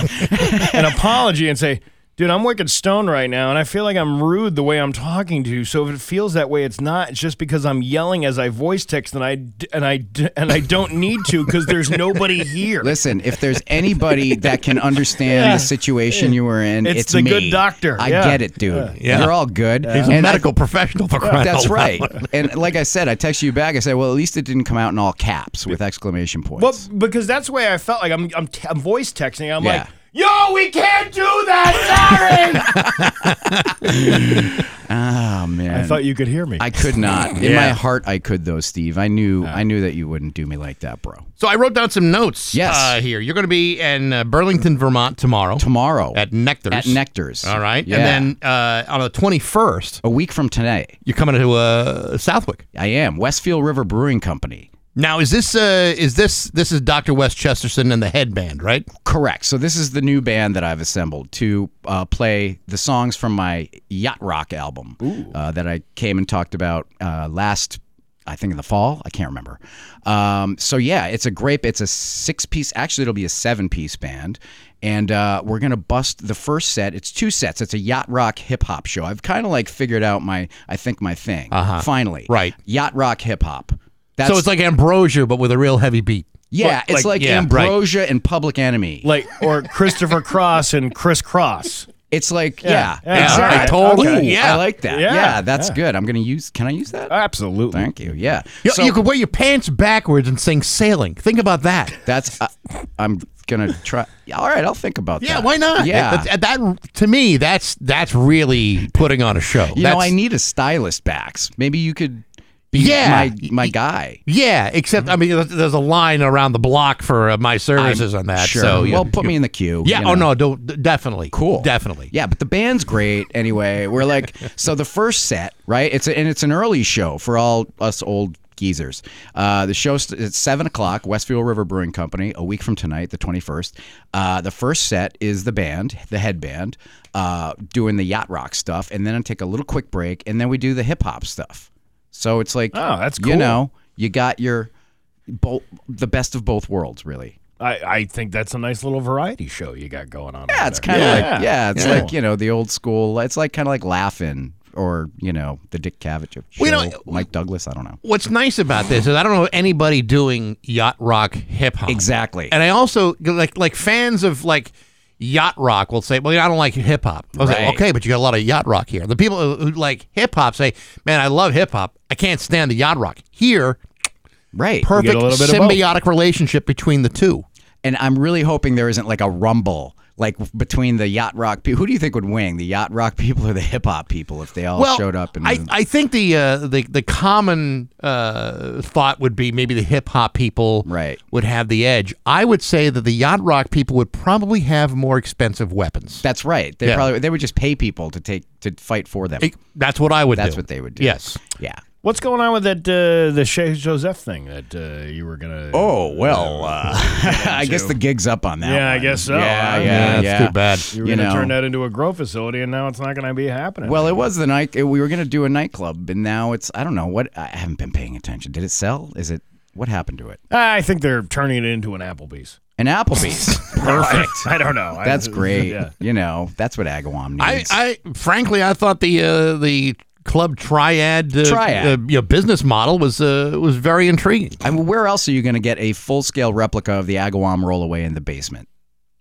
[SPEAKER 3] an apology and say, dude, I'm wicked stoned right now, and I feel like I'm rude the way I'm talking to you. So if it feels that way, it's not. It's just because I'm yelling as I voice text, and I and I d- and I don't need to because there's nobody here.
[SPEAKER 23] Listen, if there's anybody that can understand
[SPEAKER 3] Yeah.
[SPEAKER 23] the situation you were in,
[SPEAKER 3] It's
[SPEAKER 23] it's,
[SPEAKER 3] the
[SPEAKER 23] me.
[SPEAKER 3] good doctor.
[SPEAKER 23] I
[SPEAKER 3] Yeah.
[SPEAKER 23] get it, dude.
[SPEAKER 1] Yeah.
[SPEAKER 23] You're all good.
[SPEAKER 1] He's a
[SPEAKER 23] And I-
[SPEAKER 1] medical professional for crying
[SPEAKER 23] That's right. And like I said, I texted you back. I said, "Well, at least it didn't come out in all caps with exclamation points."
[SPEAKER 3] Well, because that's the way I felt like I'm I'm, t- I'm voice texting. I'm
[SPEAKER 23] Yeah.
[SPEAKER 3] like, yo, we can't do that. Sorry.
[SPEAKER 23] Oh man.
[SPEAKER 3] I thought you could hear me.
[SPEAKER 23] I could not. In
[SPEAKER 1] Yeah.
[SPEAKER 23] my heart, I could though, Steve. I knew. I knew that you wouldn't do me like that, bro.
[SPEAKER 1] So I wrote down some notes.
[SPEAKER 23] Yes.
[SPEAKER 1] Uh, here you're going to be in uh, Burlington, Vermont tomorrow.
[SPEAKER 23] Tomorrow
[SPEAKER 1] at Nectar's.
[SPEAKER 23] At Nectar's.
[SPEAKER 1] All right.
[SPEAKER 23] Yeah.
[SPEAKER 1] And then uh, on the 21st,
[SPEAKER 23] a week from today,
[SPEAKER 1] you're coming to uh, Southwick.
[SPEAKER 23] I am Westfield River Brewing Company.
[SPEAKER 1] Now is this uh, is this this is Dr. Wes Chesterton and the headband, right?
[SPEAKER 23] Correct. So this is the new band that I've assembled to uh, play the songs from my yacht rock album uh, that I came and talked about uh, last. I think in the fall. I can't remember. Um, so yeah, it's a great. It's a six piece. Actually, it'll be a seven piece band, and uh, we're gonna bust the first set. It's two sets. It's a yacht rock hip hop show. I've kind of like figured out my. I think my thing.
[SPEAKER 1] Uh-huh.
[SPEAKER 23] Finally,
[SPEAKER 1] Right.
[SPEAKER 23] Yacht rock hip hop.
[SPEAKER 1] So it's like Ambrosia, but with a real heavy beat.
[SPEAKER 23] yeah, it's like,
[SPEAKER 1] yeah, right.
[SPEAKER 23] Ambrosia and Public Enemy.
[SPEAKER 3] Like or Christopher Cross and Kris Kross.
[SPEAKER 23] It's like
[SPEAKER 3] Yeah.
[SPEAKER 23] yeah,
[SPEAKER 3] Yeah,
[SPEAKER 23] exactly.
[SPEAKER 3] I told
[SPEAKER 23] Ooh,
[SPEAKER 3] you.
[SPEAKER 23] I like that.
[SPEAKER 3] Yeah,
[SPEAKER 23] Yeah, that's
[SPEAKER 3] yeah.
[SPEAKER 23] good. I'm gonna use. Can I use that?
[SPEAKER 3] Absolutely.
[SPEAKER 23] Thank you. Yeah.
[SPEAKER 1] You,
[SPEAKER 23] So-
[SPEAKER 1] you could wear your pants backwards and sing "Sailing." Think about that.
[SPEAKER 23] That's. Uh, I'm gonna try. All right, I'll think about that.
[SPEAKER 1] Yeah, why not?
[SPEAKER 23] Yeah.
[SPEAKER 1] that, that- to me, that's that's really putting on a show.
[SPEAKER 23] you know,
[SPEAKER 1] That's-
[SPEAKER 23] I need a stylist, Bax. Maybe you could. Be
[SPEAKER 1] Yeah.
[SPEAKER 23] My my guy.
[SPEAKER 1] Yeah, except I mean, there's- a line around the block for uh, my services on that.
[SPEAKER 23] Sure.
[SPEAKER 1] So you-
[SPEAKER 23] well, put me in the queue.
[SPEAKER 1] Yeah.
[SPEAKER 23] you
[SPEAKER 1] Oh no, don't definitely.
[SPEAKER 23] Cool.
[SPEAKER 1] Definitely.
[SPEAKER 23] Yeah, but the band's great anyway. We're like, so the first set, right? It's a, and it's an early show for all us old geezers. Uh, the show st- it's seven o'clock. Westfield River Brewing Company. A week from tonight, the twenty first. Uh, the first set is the band, the headband, uh, doing the yacht rock stuff, and then I take a little quick break, and then we do the hip hop stuff. So it's like,
[SPEAKER 3] Oh, that's cool.
[SPEAKER 23] You know, you got your both the best of both worlds, really.
[SPEAKER 3] I, I think that's a nice little variety show you got going on.
[SPEAKER 23] Yeah, it's kind of like yeah, it's
[SPEAKER 3] Yeah.
[SPEAKER 23] like you know the old school. It's like kind of like Laugh-In or you know the Dick Cavett show,
[SPEAKER 1] Well, you know,
[SPEAKER 23] Mike Douglas. I don't know.
[SPEAKER 1] What's nice about this is I don't know anybody doing yacht rock hip hop.
[SPEAKER 23] Exactly.
[SPEAKER 1] And I also like like fans of like yacht rock will say, "Well, I don't like hip hop." I was
[SPEAKER 23] Right.
[SPEAKER 1] like, "Okay, but you got a lot of yacht rock here." The people who like hip hop say, "Man, I love hip hop. I can't stand the yacht rock." Here,
[SPEAKER 23] Right,
[SPEAKER 1] perfect
[SPEAKER 3] a little bit of both.
[SPEAKER 1] symbiotic relationship between the two.
[SPEAKER 23] And I'm really hoping there isn't like a rumble like between the yacht rock people. Who do you think would win, the yacht rock people or the hip hop people, if they all
[SPEAKER 1] well,
[SPEAKER 23] showed up? And
[SPEAKER 1] I, I think the uh, the the common uh, thought would be maybe the hip hop people
[SPEAKER 23] Right.
[SPEAKER 1] would have the edge. I would say that the yacht rock people would probably have more expensive weapons.
[SPEAKER 23] that's right. They
[SPEAKER 1] Yeah.
[SPEAKER 23] probably they would just pay people to take to fight for them.
[SPEAKER 1] It- that's what I would do.
[SPEAKER 23] That's
[SPEAKER 1] do.
[SPEAKER 23] what they would do.
[SPEAKER 1] Yes.
[SPEAKER 23] Yeah.
[SPEAKER 3] What's going on with that uh, the Chez Joseph thing that uh, you were gonna?
[SPEAKER 23] Oh well, uh, I guess the gig's up on that.
[SPEAKER 3] yeah, I guess so.
[SPEAKER 23] Yeah,
[SPEAKER 3] huh?
[SPEAKER 23] yeah,
[SPEAKER 1] that's
[SPEAKER 23] yeah.
[SPEAKER 1] too bad.
[SPEAKER 3] You were
[SPEAKER 23] You
[SPEAKER 3] gonna
[SPEAKER 23] know.
[SPEAKER 3] turn that into a grow facility, and now it's not gonna be happening.
[SPEAKER 23] Well, it was the night we were going to do a nightclub, and now it's I don't know what I haven't been paying attention. Did it sell? Is it what happened to it?
[SPEAKER 3] I think they're turning it into an Applebee's.
[SPEAKER 23] An Applebee's. Perfect.
[SPEAKER 3] I don't know. I-
[SPEAKER 23] That's great.
[SPEAKER 3] Yeah.
[SPEAKER 23] You know, that's what Agawam
[SPEAKER 1] I,
[SPEAKER 23] needs.
[SPEAKER 1] I frankly, I thought the uh, the club triad, uh,
[SPEAKER 23] Triad.
[SPEAKER 1] uh, you know, business model was uh, was very intriguing.
[SPEAKER 23] I mean, where else are you going to get a full scale replica of the Agawam rollaway in the basement?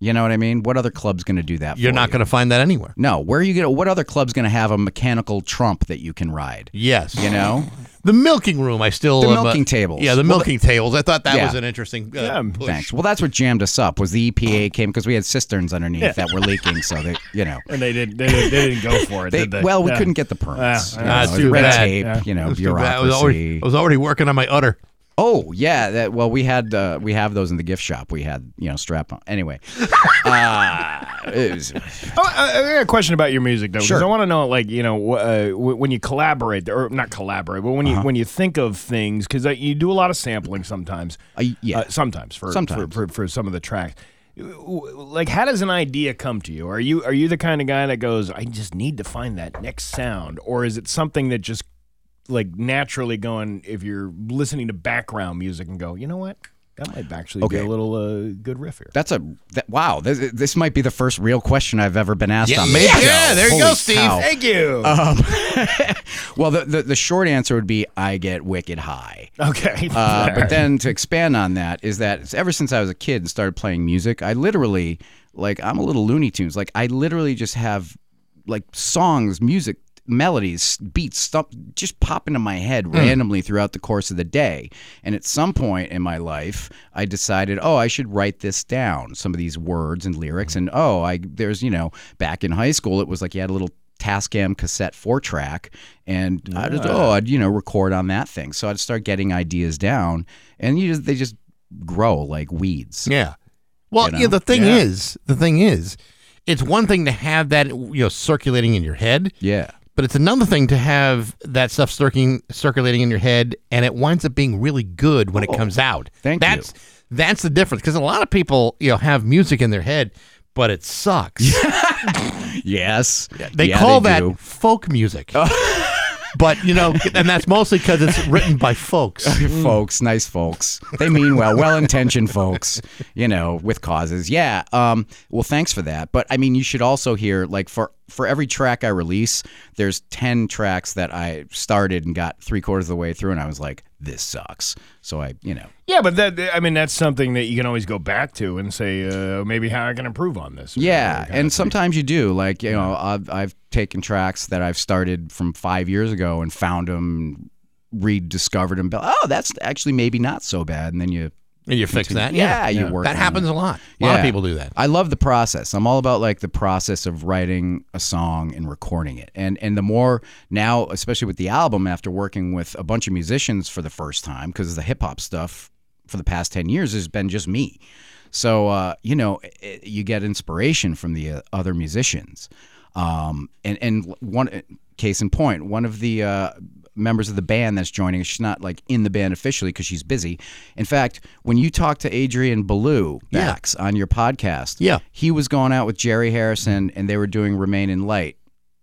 [SPEAKER 23] You know what I mean? What other club's going to do that?
[SPEAKER 1] You're
[SPEAKER 23] for
[SPEAKER 1] not
[SPEAKER 23] you?
[SPEAKER 1] going to find that anywhere.
[SPEAKER 23] No, where are you going? What other club's going to have a mechanical trump that you can ride?
[SPEAKER 1] Yes,
[SPEAKER 23] You know,
[SPEAKER 1] the milking room. I still
[SPEAKER 23] The
[SPEAKER 1] am, uh,
[SPEAKER 23] milking tables.
[SPEAKER 1] Yeah, the
[SPEAKER 23] Well,
[SPEAKER 1] milking tables. I thought that
[SPEAKER 23] Yeah.
[SPEAKER 1] was an interesting. Uh,
[SPEAKER 3] Yeah,
[SPEAKER 1] push.
[SPEAKER 23] thanks. Well, that's what jammed us up. Was the EPA came because we had cisterns underneath
[SPEAKER 3] Yeah.
[SPEAKER 23] that were leaking, so they, you know.
[SPEAKER 3] And they did. They, did, they didn't go for it.
[SPEAKER 23] They,
[SPEAKER 3] did they?
[SPEAKER 23] well, we
[SPEAKER 3] Yeah.
[SPEAKER 23] couldn't get the permits.
[SPEAKER 3] Ah,
[SPEAKER 23] you know,
[SPEAKER 1] too
[SPEAKER 23] red
[SPEAKER 1] bad.
[SPEAKER 23] tape,
[SPEAKER 3] Yeah.
[SPEAKER 23] you know,
[SPEAKER 1] It was too. I
[SPEAKER 23] bureaucracy.
[SPEAKER 1] was, already, I was already working on my udder.
[SPEAKER 23] Oh yeah, that well we had uh, we have those in the gift shop. We had you know strap on. Anyway, uh, was,
[SPEAKER 3] Oh, I I got a question about your music though, because
[SPEAKER 23] Sure.
[SPEAKER 3] I want to know, like, you know, uh, when you collaborate, or not collaborate, but when you
[SPEAKER 23] Uh-huh.
[SPEAKER 3] when you think of things, because uh, you do a lot of sampling sometimes.
[SPEAKER 23] Uh, yeah.
[SPEAKER 3] Uh, sometimes for,
[SPEAKER 23] Sometimes.
[SPEAKER 3] for, for for some of the tracks. Like, how does an idea come to you? Are you are you the kind of guy that goes, I just need to find that next sound, or is it something that just like naturally going? If you're listening to background music and go, you know what, that might actually be a little uh, good riff here.
[SPEAKER 23] that's a that, wow. This, this might be the first real question I've ever been asked
[SPEAKER 1] Yeah,
[SPEAKER 23] on.
[SPEAKER 1] maybe-
[SPEAKER 23] this show.
[SPEAKER 1] yeah, there you
[SPEAKER 23] Holy
[SPEAKER 1] go, Steve.
[SPEAKER 23] cow.
[SPEAKER 3] Thank you.
[SPEAKER 23] Um, well, the, the the short answer would be I get wicked high.
[SPEAKER 3] okay,
[SPEAKER 23] Uh, but then to expand on that is that ever since I was a kid and started playing music, I literally like I'm a little Looney Tunes. Like I literally just have like songs, music, melodies, beats, stuff just pop into my head
[SPEAKER 1] Hmm.
[SPEAKER 23] randomly throughout the course of the day. And at some point in my life, I decided, oh, I should write this down, some of these words and lyrics. And oh, I there's you know back in high school, it was like you had a little Tascam cassette four track, and I just oh I'd you know record on that thing. So I'd start getting ideas down, and you just they just grow like weeds.
[SPEAKER 1] Yeah. Well,
[SPEAKER 23] You
[SPEAKER 1] yeah.
[SPEAKER 23] know?
[SPEAKER 1] The thing
[SPEAKER 23] Yeah.
[SPEAKER 1] is, the thing is, it's one thing to have that you know circulating in your head.
[SPEAKER 23] Yeah.
[SPEAKER 1] But it's another thing to have that stuff circulating circulating in your head, and it winds up being really good when it comes out.
[SPEAKER 23] Oh, thank
[SPEAKER 1] that's, you. That's the difference because a lot of people, you know, have music in their head, but it sucks.
[SPEAKER 23] yes.
[SPEAKER 1] They
[SPEAKER 23] Yeah,
[SPEAKER 1] call
[SPEAKER 23] they
[SPEAKER 1] that
[SPEAKER 23] do.
[SPEAKER 1] folk music. but you know, and that's mostly because it's written by folks.
[SPEAKER 23] folks, nice folks. They mean well, well-intentioned folks, you know, with causes. Yeah. Um, well, thanks for that. But I mean, you should also hear like for for every track I release, there's 10 tracks that I started and got 3 quarters of the way through and I was like, this sucks. So I, you know,
[SPEAKER 3] Yeah, but that I mean that's something that you can always go back to and say uh, maybe how I can improve on this.
[SPEAKER 23] Yeah, and sometimes you do. Like you know, I've I've taken tracks that I've started from five years ago and found them, rediscovered them. Oh, that's actually maybe not so bad, and then you
[SPEAKER 1] you fix
[SPEAKER 23] continue-
[SPEAKER 1] that?
[SPEAKER 23] Yeah,
[SPEAKER 1] Yeah.
[SPEAKER 23] you work.
[SPEAKER 1] That happens
[SPEAKER 23] it.
[SPEAKER 1] a lot. A lot of people do that.
[SPEAKER 23] I love the process. I'm all about like the process of writing a song and recording it. And and the more now, especially with the album, after working with a bunch of musicians for the first time, because the hip hop stuff for the past ten years has been just me. So uh, you know, i you get inspiration from the uh, other musicians. Um, and and one case in point, one of the uh, members of the band that's joining us, she's not like in the band officially because she's busy. In fact, when you talk to Adrian Belew
[SPEAKER 1] Yeah.
[SPEAKER 23] On your podcast,
[SPEAKER 1] Yeah.
[SPEAKER 23] he was going out with Jerry Harrison and they were doing Remain in Light.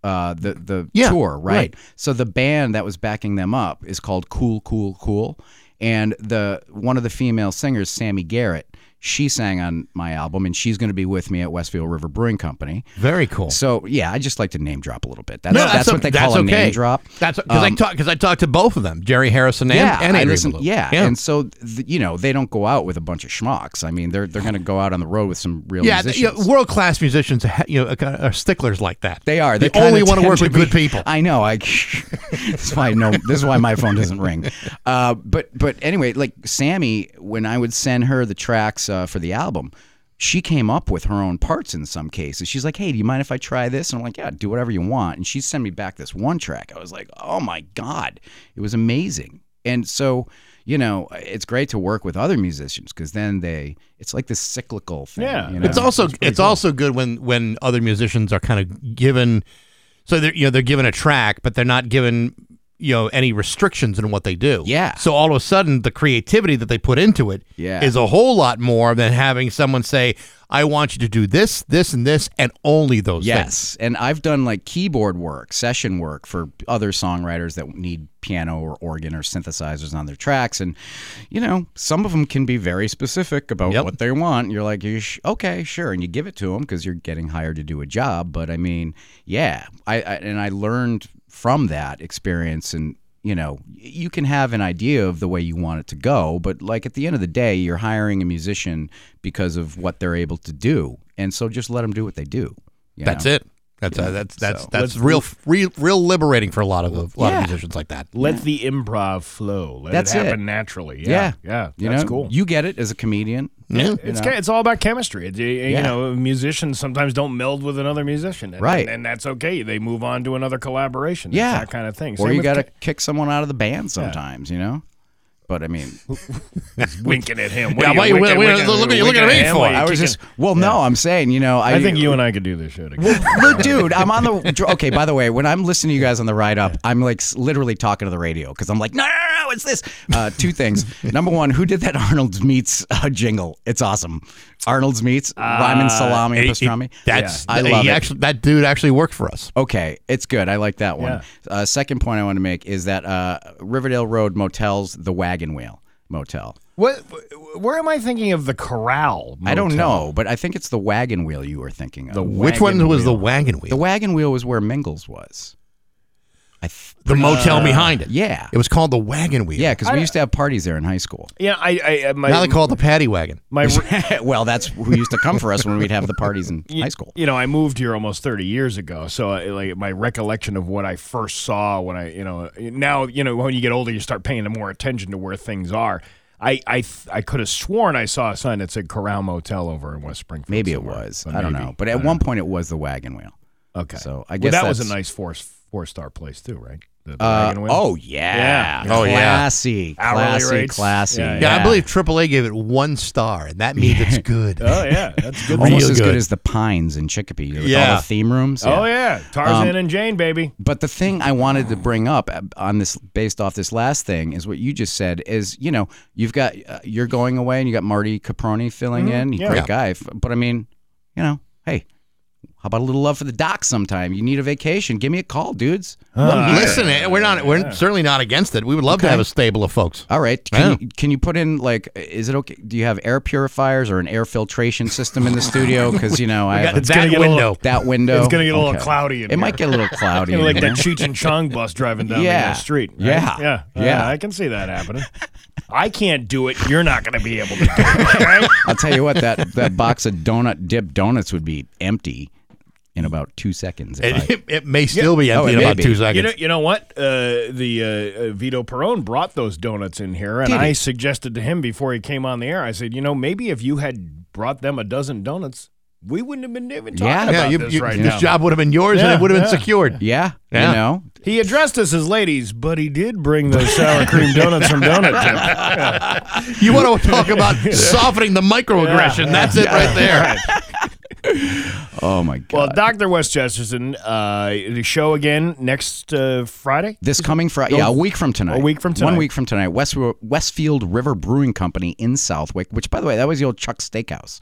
[SPEAKER 23] Uh, the the
[SPEAKER 1] Yeah,
[SPEAKER 23] tour, right?
[SPEAKER 1] right.
[SPEAKER 23] So the band that was backing them up is called Cool Cool Cool, and the one of the female singers, Sammy Garrett, she sang on my album, and she's going to be with me at Westfield River Brewing Company.
[SPEAKER 1] Very cool.
[SPEAKER 23] So yeah, I just like to name drop a little bit. That's,
[SPEAKER 1] No,
[SPEAKER 23] that's,
[SPEAKER 1] o-
[SPEAKER 23] what they
[SPEAKER 1] that's
[SPEAKER 23] call a name drop.
[SPEAKER 1] That's because I
[SPEAKER 23] Um,
[SPEAKER 1] talk because I talked to both of them, Jerry Harrison and,
[SPEAKER 23] yeah,
[SPEAKER 1] and Adrian
[SPEAKER 23] listen-
[SPEAKER 1] Belew.
[SPEAKER 23] yeah, and so th- you know they don't go out with a bunch of schmucks. I mean, they're they're going to go out on the road with some real
[SPEAKER 1] yeah, you know, world class musicians, you know, are are sticklers like that.
[SPEAKER 23] They are. They
[SPEAKER 1] They only want to work with
[SPEAKER 23] be-
[SPEAKER 1] good people.
[SPEAKER 23] I know. I. this is why no. This is why my phone doesn't ring. Uh, but but anyway, like Sammy, when I would send her the tracks uh, for the album, she came up with her own parts in some cases. She's like, "Hey, do you mind if I try this?" And I'm like, "Yeah, do whatever you want." And she sent me back this one track. I was like, "Oh my god, it was amazing." And so. You know, it's great to work with other musicians because then they, it's like this cyclical thing.
[SPEAKER 3] Yeah.
[SPEAKER 23] you know?
[SPEAKER 1] It's also it's also good when when other musicians are kind of given, so they're you know they're given a track, but they're not given you know any restrictions in what they do.
[SPEAKER 23] Yeah.
[SPEAKER 1] So all of a sudden, the creativity that they put into it is
[SPEAKER 23] Yeah.
[SPEAKER 1] is a whole lot more than having someone say, "I want you to do this, this, and this, and only those things."
[SPEAKER 23] Yes, and I've done like keyboard work, session work for other songwriters that need piano or organ or synthesizers on their tracks, and you know, some of them can be very specific about
[SPEAKER 1] Yep.
[SPEAKER 23] what they want. You're like, okay, sure, and you give it to them because you're getting hired to do a job. But I mean, yeah, I, I and I learned from that experience and. You know, you can have an idea of the way you want it to go, but like at the end of the day, you're hiring a musician because of what they're able to do, and so just let them do what they do.
[SPEAKER 1] That's
[SPEAKER 23] know?
[SPEAKER 1] it. That's
[SPEAKER 23] Yeah,
[SPEAKER 1] uh, that's that's
[SPEAKER 23] so-
[SPEAKER 1] that's
[SPEAKER 3] Let's-
[SPEAKER 1] real, real real liberating for a lot of a lot
[SPEAKER 23] Yeah.
[SPEAKER 1] of musicians like that.
[SPEAKER 3] Let the improv flow. Let
[SPEAKER 23] That's
[SPEAKER 3] it happen
[SPEAKER 23] it.
[SPEAKER 3] naturally.
[SPEAKER 23] Yeah,
[SPEAKER 3] Yeah, yeah,
[SPEAKER 23] You
[SPEAKER 3] that's
[SPEAKER 23] know,
[SPEAKER 3] cool.
[SPEAKER 23] You get it as a comedian.
[SPEAKER 1] Yeah.
[SPEAKER 3] It's
[SPEAKER 23] know?
[SPEAKER 3] it's all about chemistry. It, you
[SPEAKER 23] Yeah.
[SPEAKER 3] know, musicians sometimes don't meld with another musician, and,
[SPEAKER 23] Right.
[SPEAKER 3] And, and that's okay. They move on to another collaboration.
[SPEAKER 23] Yeah,
[SPEAKER 3] that kind of thing.
[SPEAKER 23] Or
[SPEAKER 3] Same
[SPEAKER 23] you
[SPEAKER 3] with
[SPEAKER 23] got to
[SPEAKER 3] ca-
[SPEAKER 23] kick someone out of the band sometimes. You know. But I mean,
[SPEAKER 3] winking at him.
[SPEAKER 1] Yeah,
[SPEAKER 3] What
[SPEAKER 1] why
[SPEAKER 3] are
[SPEAKER 1] you-
[SPEAKER 3] winking- winking-
[SPEAKER 1] what- look at- looking at me for?
[SPEAKER 23] I was just well, no, I'm saying, you know, I,
[SPEAKER 3] I think you and I could do this shit again.
[SPEAKER 23] Look, dude, I'm on the. Okay, by the way, when I'm listening to you guys on the ride up, I'm like literally talking to the radio because I'm like, no, no, no, it's this. Uh, two things. Number one, who did that Arnold's Meats uh, jingle? It's awesome. Arnold's Meats, Ryman salami and
[SPEAKER 1] Uh, It-
[SPEAKER 23] pastrami.
[SPEAKER 1] that's
[SPEAKER 23] I
[SPEAKER 1] he
[SPEAKER 23] love it.
[SPEAKER 1] Actually, that dude actually worked for us.
[SPEAKER 23] Okay, it's good. I like that one.
[SPEAKER 3] Yeah.
[SPEAKER 23] Uh, second point I want to make is that uh, Riverdale Road Motels, the Wagon Wheel Motel.
[SPEAKER 3] What? Where am I thinking of the Corral?
[SPEAKER 23] I don't know, but I think it's the Wagon Wheel you were thinking of.
[SPEAKER 3] The
[SPEAKER 1] Which
[SPEAKER 3] wagon
[SPEAKER 1] one was the wagon wheel?
[SPEAKER 23] The Wagon Wheel was where Mingles was. I th-
[SPEAKER 1] the motel behind it.
[SPEAKER 23] yeah.
[SPEAKER 1] It was called the wagon wheel.
[SPEAKER 23] Yeah, because we used to have parties there in high school.
[SPEAKER 3] Yeah, I. I uh, my,
[SPEAKER 1] now they call it the paddy wagon.
[SPEAKER 3] my.
[SPEAKER 23] well, that's who used to come for us when we'd have the parties in high school.
[SPEAKER 3] You know, I moved here almost 30 years ago, so I, like my recollection of what I first saw when I, you know, now you know when you get older, you start paying more attention to where things are. I I th- I could have sworn I saw a sign that said Corral Motel over in West Springfield.
[SPEAKER 23] Maybe it was.
[SPEAKER 3] but
[SPEAKER 23] I don't know. But at one
[SPEAKER 3] know.
[SPEAKER 23] point, it was the Wagon Wheel.
[SPEAKER 3] Okay.
[SPEAKER 23] So I
[SPEAKER 3] Well,
[SPEAKER 23] guess
[SPEAKER 3] that was a nice four four star place too, right? The, the
[SPEAKER 23] Uh, oh yeah, yeah.
[SPEAKER 1] Oh, yeah.
[SPEAKER 23] classy,
[SPEAKER 3] Hourly
[SPEAKER 23] classy,
[SPEAKER 3] rates.
[SPEAKER 23] classy.
[SPEAKER 3] Yeah,
[SPEAKER 1] Yeah, I believe AAA gave it one star, and that means it's good.
[SPEAKER 3] Oh yeah, that's good.
[SPEAKER 23] Almost
[SPEAKER 1] Real
[SPEAKER 23] as good.
[SPEAKER 1] good.
[SPEAKER 23] as the Pines in Chicopee. With all
[SPEAKER 1] Yeah.
[SPEAKER 23] the theme rooms.
[SPEAKER 3] Oh yeah, Tarzan
[SPEAKER 23] Um,
[SPEAKER 3] and Jane, baby.
[SPEAKER 23] But the thing I wanted to bring up uh, on this, based off this last thing, is what you just said. Is you know you've got uh, you're going away and you got Marty Caproni filling
[SPEAKER 3] Mhm,
[SPEAKER 23] in. He's a
[SPEAKER 3] yeah.
[SPEAKER 23] great guy. But I mean, you know, hey, how about a little love for the doc sometime? You need a vacation? Give me a call, dudes.
[SPEAKER 1] Well, listen, eh, we're not. We're certainly not against it. We would love to have a stable of folks.
[SPEAKER 23] All right. Can,
[SPEAKER 1] Yeah.
[SPEAKER 23] you, can you put in like? Is it okay? Do you have air purifiers or an air filtration system in the studio? Because you know I
[SPEAKER 1] got
[SPEAKER 23] have
[SPEAKER 3] It's gonna get a little-
[SPEAKER 23] that window.
[SPEAKER 3] It's gonna get a little
[SPEAKER 23] Okay.
[SPEAKER 3] cloudy. In
[SPEAKER 23] It might get a little cloudy.
[SPEAKER 3] Kinda
[SPEAKER 23] in
[SPEAKER 3] like that
[SPEAKER 23] here.
[SPEAKER 3] Cheech and Chong bus driving down
[SPEAKER 23] Yeah.
[SPEAKER 3] the uh, street. right?
[SPEAKER 23] Yeah.
[SPEAKER 3] yeah,
[SPEAKER 23] Yeah.
[SPEAKER 3] I can see that happening. I can't do it. You're not going to be able to do it. Right?
[SPEAKER 23] I'll tell you what that that box of donut dip donuts would be empty in about two seconds. if I-
[SPEAKER 1] It, it may still be
[SPEAKER 23] Oh,
[SPEAKER 1] empty
[SPEAKER 23] it
[SPEAKER 1] in about
[SPEAKER 23] be.
[SPEAKER 1] two
[SPEAKER 3] You
[SPEAKER 1] seconds.
[SPEAKER 3] know, you know what? Uh, the uh, uh, Vito Perrone brought those donuts in here, and
[SPEAKER 23] Did he?
[SPEAKER 3] I suggested to him before he came on the air. I said, you know, maybe if you had brought them a dozen donuts, we wouldn't have been even talking
[SPEAKER 23] Yeah.
[SPEAKER 3] about
[SPEAKER 1] yeah, you,
[SPEAKER 3] this
[SPEAKER 1] you-
[SPEAKER 3] right
[SPEAKER 1] this
[SPEAKER 3] now.
[SPEAKER 1] job would have been yours,
[SPEAKER 3] Yeah,
[SPEAKER 1] and it would have been secured.
[SPEAKER 23] yeah,
[SPEAKER 1] Yeah.
[SPEAKER 23] you know.
[SPEAKER 3] He addressed us as ladies, but he did bring those sour cream donuts from Donut Dip. Yeah.
[SPEAKER 1] You want to talk about softening the microaggression?
[SPEAKER 3] Yeah.
[SPEAKER 1] That's it right there.
[SPEAKER 3] Right.
[SPEAKER 23] Oh my god.
[SPEAKER 3] Well, Dr. Wes Chesterton, uh, the show again next uh, Friday?
[SPEAKER 23] This coming Friday, yeah, a week from tonight.
[SPEAKER 3] A week from tonight.
[SPEAKER 23] One week from tonight. West, Westfield River Brewing Company in Southwick, which, by the way, that was the old Chuck Steakhouse.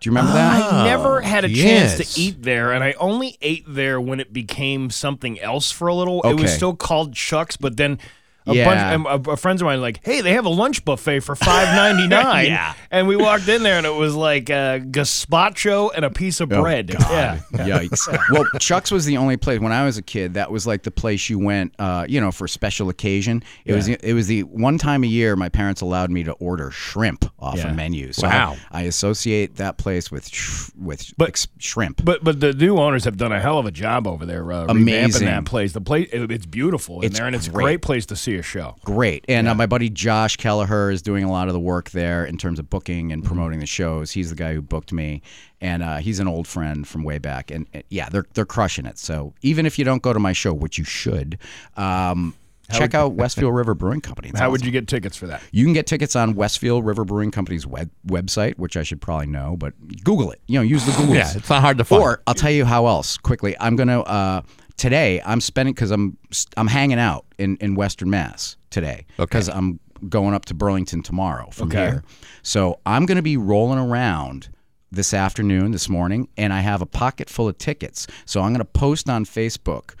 [SPEAKER 23] Do you remember that?
[SPEAKER 3] I never had a
[SPEAKER 1] yes.
[SPEAKER 3] chance to eat there, and I only ate there when it became something else for a little. It was still called Chuck's, but then a
[SPEAKER 23] Yeah.
[SPEAKER 3] bunch a, a friends of mine like, hey, they have a lunch buffet for five ninety nine.
[SPEAKER 23] Yeah.
[SPEAKER 3] and we walked in there, and it was like a gazpacho and a piece of
[SPEAKER 23] Oh,
[SPEAKER 3] bread.
[SPEAKER 23] God.
[SPEAKER 3] Yeah,
[SPEAKER 23] Yikes. well, Chuck's was the only place when I was a kid that was like the place you went, uh, you know, for special occasion. It was it was the one time a year my parents allowed me to order shrimp off
[SPEAKER 3] Yeah.
[SPEAKER 23] a menu. So
[SPEAKER 1] Wow.
[SPEAKER 23] I, I associate that place with sh- with ex- shrimp.
[SPEAKER 3] But but the new owners have done a hell of a job over there, uh, revamping
[SPEAKER 23] Amazing.
[SPEAKER 3] that place. The place it- it's beautiful in
[SPEAKER 23] It's
[SPEAKER 3] there, and it's a
[SPEAKER 23] great.
[SPEAKER 3] great place to see a show.
[SPEAKER 23] Great. And uh, my buddy Josh Kelleher is doing a lot of the work there in terms of booking and promoting the shows. He's the guy who booked me, and uh, he's an old friend from way back. And uh, yeah, they're they're crushing it. So even if you don't go to my show, which you should, um, check out Westfield River Brewing Company. It's
[SPEAKER 3] How would you get tickets for that?
[SPEAKER 23] You can get tickets on Westfield River Brewing Company's web- website, which I should probably know, but Google it. You know, use the Google.
[SPEAKER 1] Yeah, it's not hard to find.
[SPEAKER 23] Or I'll tell you how else quickly. I'm gonna uh, today. I'm spending because I'm I'm hanging out in in Western Mass today because I'm going up to Burlington tomorrow from
[SPEAKER 3] Okay.
[SPEAKER 23] here. So I'm gonna be rolling around this afternoon, this morning, and I have a pocket full of tickets. So I'm gonna post on Facebook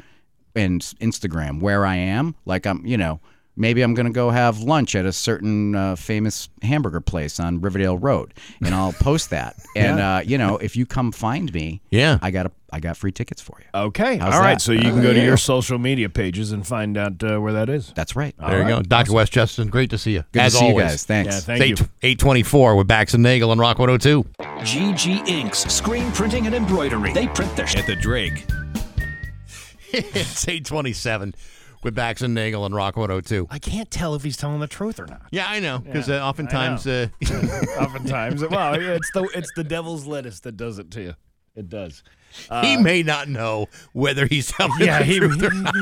[SPEAKER 23] and Instagram where I am. Like I'm, you know, maybe I'm going to go have lunch at a certain uh, famous hamburger place on Riverdale Road, and I'll post that. And
[SPEAKER 3] Yeah.
[SPEAKER 23] uh, you know, if you come find me,
[SPEAKER 1] Yeah.
[SPEAKER 23] I got a, I got free tickets for you.
[SPEAKER 3] Okay,
[SPEAKER 23] How's
[SPEAKER 3] all right.
[SPEAKER 23] that?
[SPEAKER 3] So you can go to your social media pages and find out uh, where that is.
[SPEAKER 23] That's right.
[SPEAKER 1] There you go. Dr. Wes Chesterton, great to see you.
[SPEAKER 23] Good
[SPEAKER 1] As
[SPEAKER 23] to see
[SPEAKER 1] always.
[SPEAKER 23] you guys. Thanks.
[SPEAKER 3] Yeah, thank
[SPEAKER 1] It's
[SPEAKER 3] you.
[SPEAKER 1] 824 with Bax and Nagle and Rock 102.
[SPEAKER 2] GG Inks, screen printing and embroidery. They print their sh- at the Drake.
[SPEAKER 1] it's 827 with Bax and Nagle and Rock 102.
[SPEAKER 3] I can't tell if he's telling the truth or not.
[SPEAKER 1] Yeah, I know. Because
[SPEAKER 3] Yeah,
[SPEAKER 1] uh, oftentimes.
[SPEAKER 3] I
[SPEAKER 1] Uh,
[SPEAKER 3] Oftentimes, well, yeah, it's the it's the devil's lettuce that does it to you. It does.
[SPEAKER 1] He may not know whether he's telling
[SPEAKER 3] Yeah,
[SPEAKER 1] the
[SPEAKER 3] he.
[SPEAKER 1] truth or not.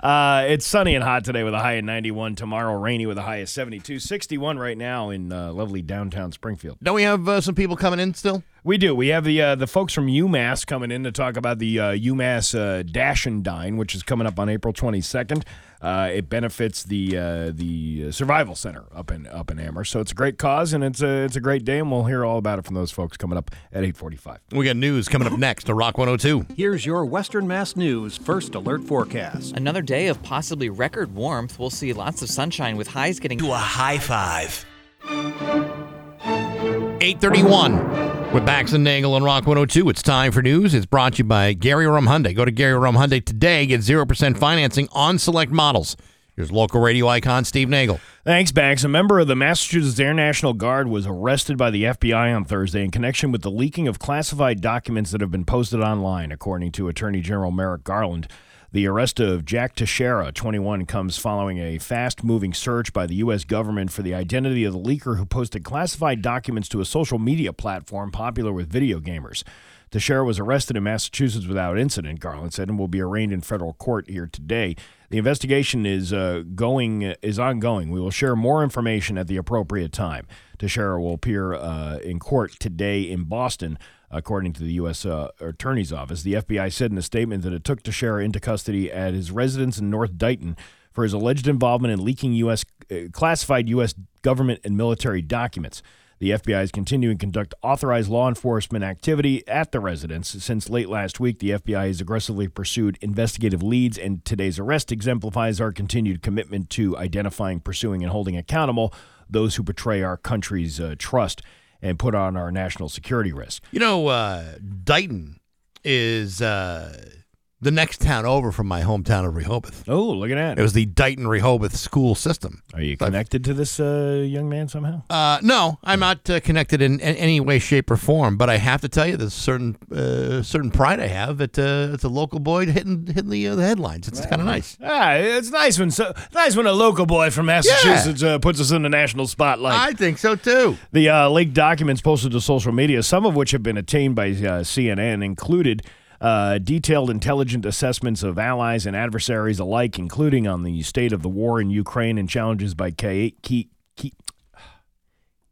[SPEAKER 3] Uh, it's sunny and hot today with a high of 91. Tomorrow, rainy with a high of 72. 61 right now in uh, lovely downtown Springfield.
[SPEAKER 1] Don't we have uh, some people coming in still?
[SPEAKER 3] We do. We have the uh, the folks from UMass coming in to talk about the uh, UMass uh, Dash and Dine, which is coming up on April 22nd. Uh, it benefits the uh, the Survival Center up in up in Amherst, so it's a great cause and it's a it's a great day, and we'll hear all about it from those folks coming up at 8:45.
[SPEAKER 1] We got news coming up next to Rock 102.
[SPEAKER 24] Here's your Western Mass News first alert forecast.
[SPEAKER 25] Another day of possibly record warmth. We'll see lots of sunshine with highs getting
[SPEAKER 2] To a high five.
[SPEAKER 1] 831 with Bax and Nagle and Rock 102. It's time for news. It's brought to you by Gary Rome Hyundai. Go to Gary Rome Hyundai today. Get 0% financing on select models. Here's local radio icon Steve Nagle.
[SPEAKER 3] Thanks, Bax. A member of the Massachusetts Air National Guard was arrested by the FBI on Thursday in connection with the leaking of classified documents that have been posted online, according to Attorney General Merrick Garland. The arrest of Jack Teixeira, 21, comes following a fast moving search by the U.S. government for the identity of the leaker who posted classified documents to a social media platform popular with video gamers. Teixeira was arrested in Massachusetts without incident, Garland said, and will be arraigned in federal court here today. The investigation is uh, going is ongoing. We will share more information at the appropriate time. Teixeira will appear uh, in court today in Boston, according to the U.S. Uh, Attorney's Office. The FBI said in a statement that it took Teixeira into custody at his residence in North Dighton for his alleged involvement in leaking U.S. Uh, classified U.S. government and military documents. The FBI is continuing to conduct authorized law enforcement activity at the residence. Since late last week, the FBI has aggressively pursued investigative leads, and today's arrest exemplifies our continued commitment to identifying, pursuing, and holding accountable those who betray our country's uh, trust and put on our national security risk.
[SPEAKER 1] You know, uh, Dighton is uh, the next town over from my hometown of Rehoboth.
[SPEAKER 3] Oh, look at that.
[SPEAKER 1] It was the Dighton Rehoboth school system.
[SPEAKER 3] Are you connected to this uh, young man somehow?
[SPEAKER 1] Uh, no, I'm not uh, connected in, in any way, shape, or form. But I have to tell you, there's certain uh, certain pride I have that uh, it's a local boy hitting hitting the, uh, the headlines. It's kind of nice.
[SPEAKER 3] Ah, it's nice when so nice when a local boy from Massachusetts uh, puts us in the national spotlight.
[SPEAKER 1] I think so too.
[SPEAKER 3] The uh, leaked documents posted to social media, some of which have been obtained by uh, CNN, included uh, detailed intelligent assessments of allies and adversaries alike, including on the state of the war in Ukraine and challenges by K- K- K-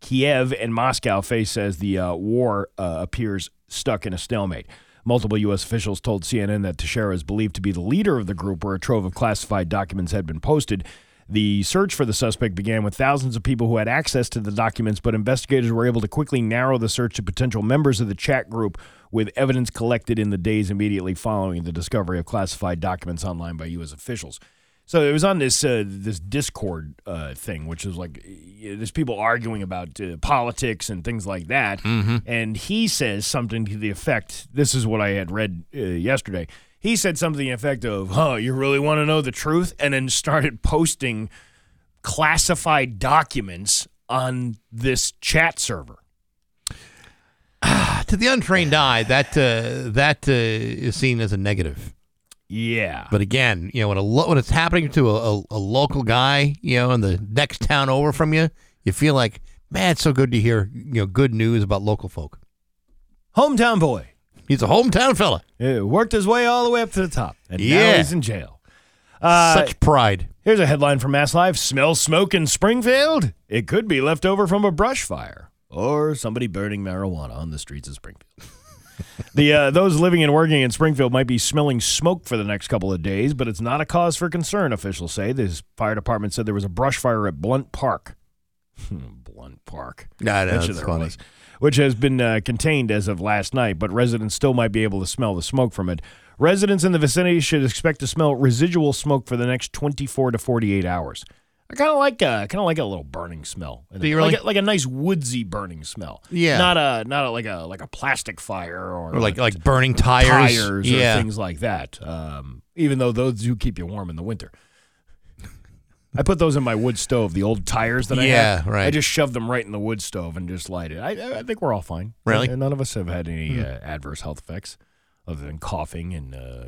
[SPEAKER 3] Kiev and Moscow face as the uh, war uh, appears stuck in a stalemate. Multiple U.S. officials told CNN that Teixeira is believed to be the leader of the group where a trove of classified documents had been posted. The search for the suspect began with thousands of people who had access to the documents, but investigators were able to quickly narrow the search to potential members of the chat group with evidence collected in the days immediately following the discovery of classified documents online by U.S. officials. So it was on this uh, this Discord uh, thing, which is like uh, there's people arguing about uh, politics and things like that.
[SPEAKER 1] Mhm.
[SPEAKER 3] And he says something to the effect. This is what I had read uh, yesterday. He said something to the effect of, "Huh, you really want to know the truth?" And then started posting classified documents on this chat server.
[SPEAKER 1] to the untrained eye, that uh, that uh, is seen as a negative.
[SPEAKER 3] Yeah.
[SPEAKER 1] But again, you know, when a lo- when it's happening to a, a, a local guy, you know, in the next town over from you, you feel like, man, it's so good to hear, you know, good news about local folk.
[SPEAKER 3] Hometown boy.
[SPEAKER 1] He's a hometown fella.
[SPEAKER 3] Yeah, worked his way all the way up to the top, and now
[SPEAKER 1] Yeah.
[SPEAKER 3] he's in jail. Uh,
[SPEAKER 1] Such pride.
[SPEAKER 3] Here's a headline from Mass Live: Smell smoke in Springfield. It could be left over from a brush fire or somebody burning marijuana on the streets of Springfield. the uh, those living and working in Springfield might be smelling smoke for the next couple of days, but it's not a cause for concern. Officials say the fire department said there was a brush fire at Blunt Park. Blunt Park.
[SPEAKER 1] I know,
[SPEAKER 3] Bet you
[SPEAKER 1] it's
[SPEAKER 3] there
[SPEAKER 1] funny.
[SPEAKER 3] was. Which has been uh, contained as of last night, but residents still might be able to smell the smoke from it. Residents in the vicinity should expect to smell residual smoke for the next 24 to 48 hours. I kind of like uh, kind of like a little burning smell,
[SPEAKER 1] Do you really?
[SPEAKER 3] like, a, like a nice woodsy burning smell.
[SPEAKER 1] Yeah.
[SPEAKER 3] not a not a, like a like a plastic fire or,
[SPEAKER 1] Or like like burning tires,
[SPEAKER 3] tires
[SPEAKER 1] yeah.
[SPEAKER 3] or things like that. Um, even though those do keep you warm in the winter. I put those in my wood stove, the old tires that I
[SPEAKER 1] Yeah,
[SPEAKER 3] have.
[SPEAKER 1] right.
[SPEAKER 3] I just shoved them right in the wood stove and just light it. I, I think we're all fine.
[SPEAKER 1] Really?
[SPEAKER 3] And none of us have had any
[SPEAKER 1] Hmm.
[SPEAKER 3] uh, adverse health effects other than coughing and uh,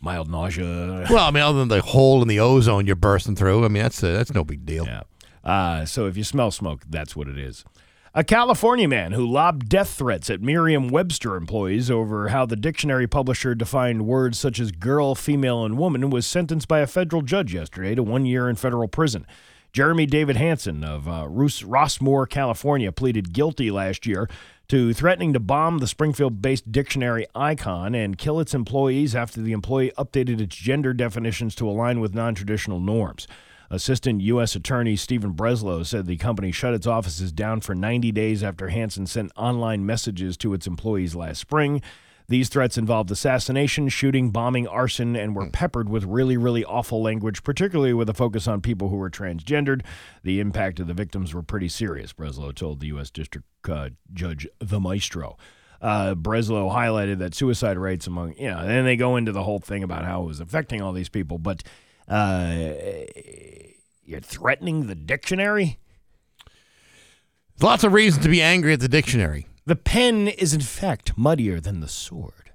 [SPEAKER 3] mild nausea.
[SPEAKER 1] Well, I mean, other than the hole in the ozone you're bursting through, I mean, that's uh, that's no big deal.
[SPEAKER 3] Yeah. Uh, so if you smell smoke, that's what it is. A California man who lobbed death threats at Merriam Webster employees over how the dictionary publisher defined words such as girl, female, and woman was sentenced by a federal judge yesterday to one year in federal prison. Jeremy David Hanson of uh, Rossmoor, California, pleaded guilty last year to threatening to bomb the Springfield based dictionary icon and kill its employees after the employee updated its gender definitions to align with non traditional norms. Assistant U.S. Attorney Stephen Breslow said the company shut its offices down for 90 days after Hanson sent online messages to its employees last spring. These threats involved assassination, shooting, bombing, arson, and were peppered with really, really awful language, particularly with a focus on people who were transgendered. The impact of the victims were pretty serious, Breslow told the U.S. District uh, Judge The Maestro. Uh, Breslow highlighted that suicide rates among, you know, and then they go into the whole thing about how it was affecting all these people, but uh, you're threatening the dictionary?
[SPEAKER 1] Lots of reasons to be angry at the dictionary.
[SPEAKER 3] The pen is, in fact, muddier than the sword.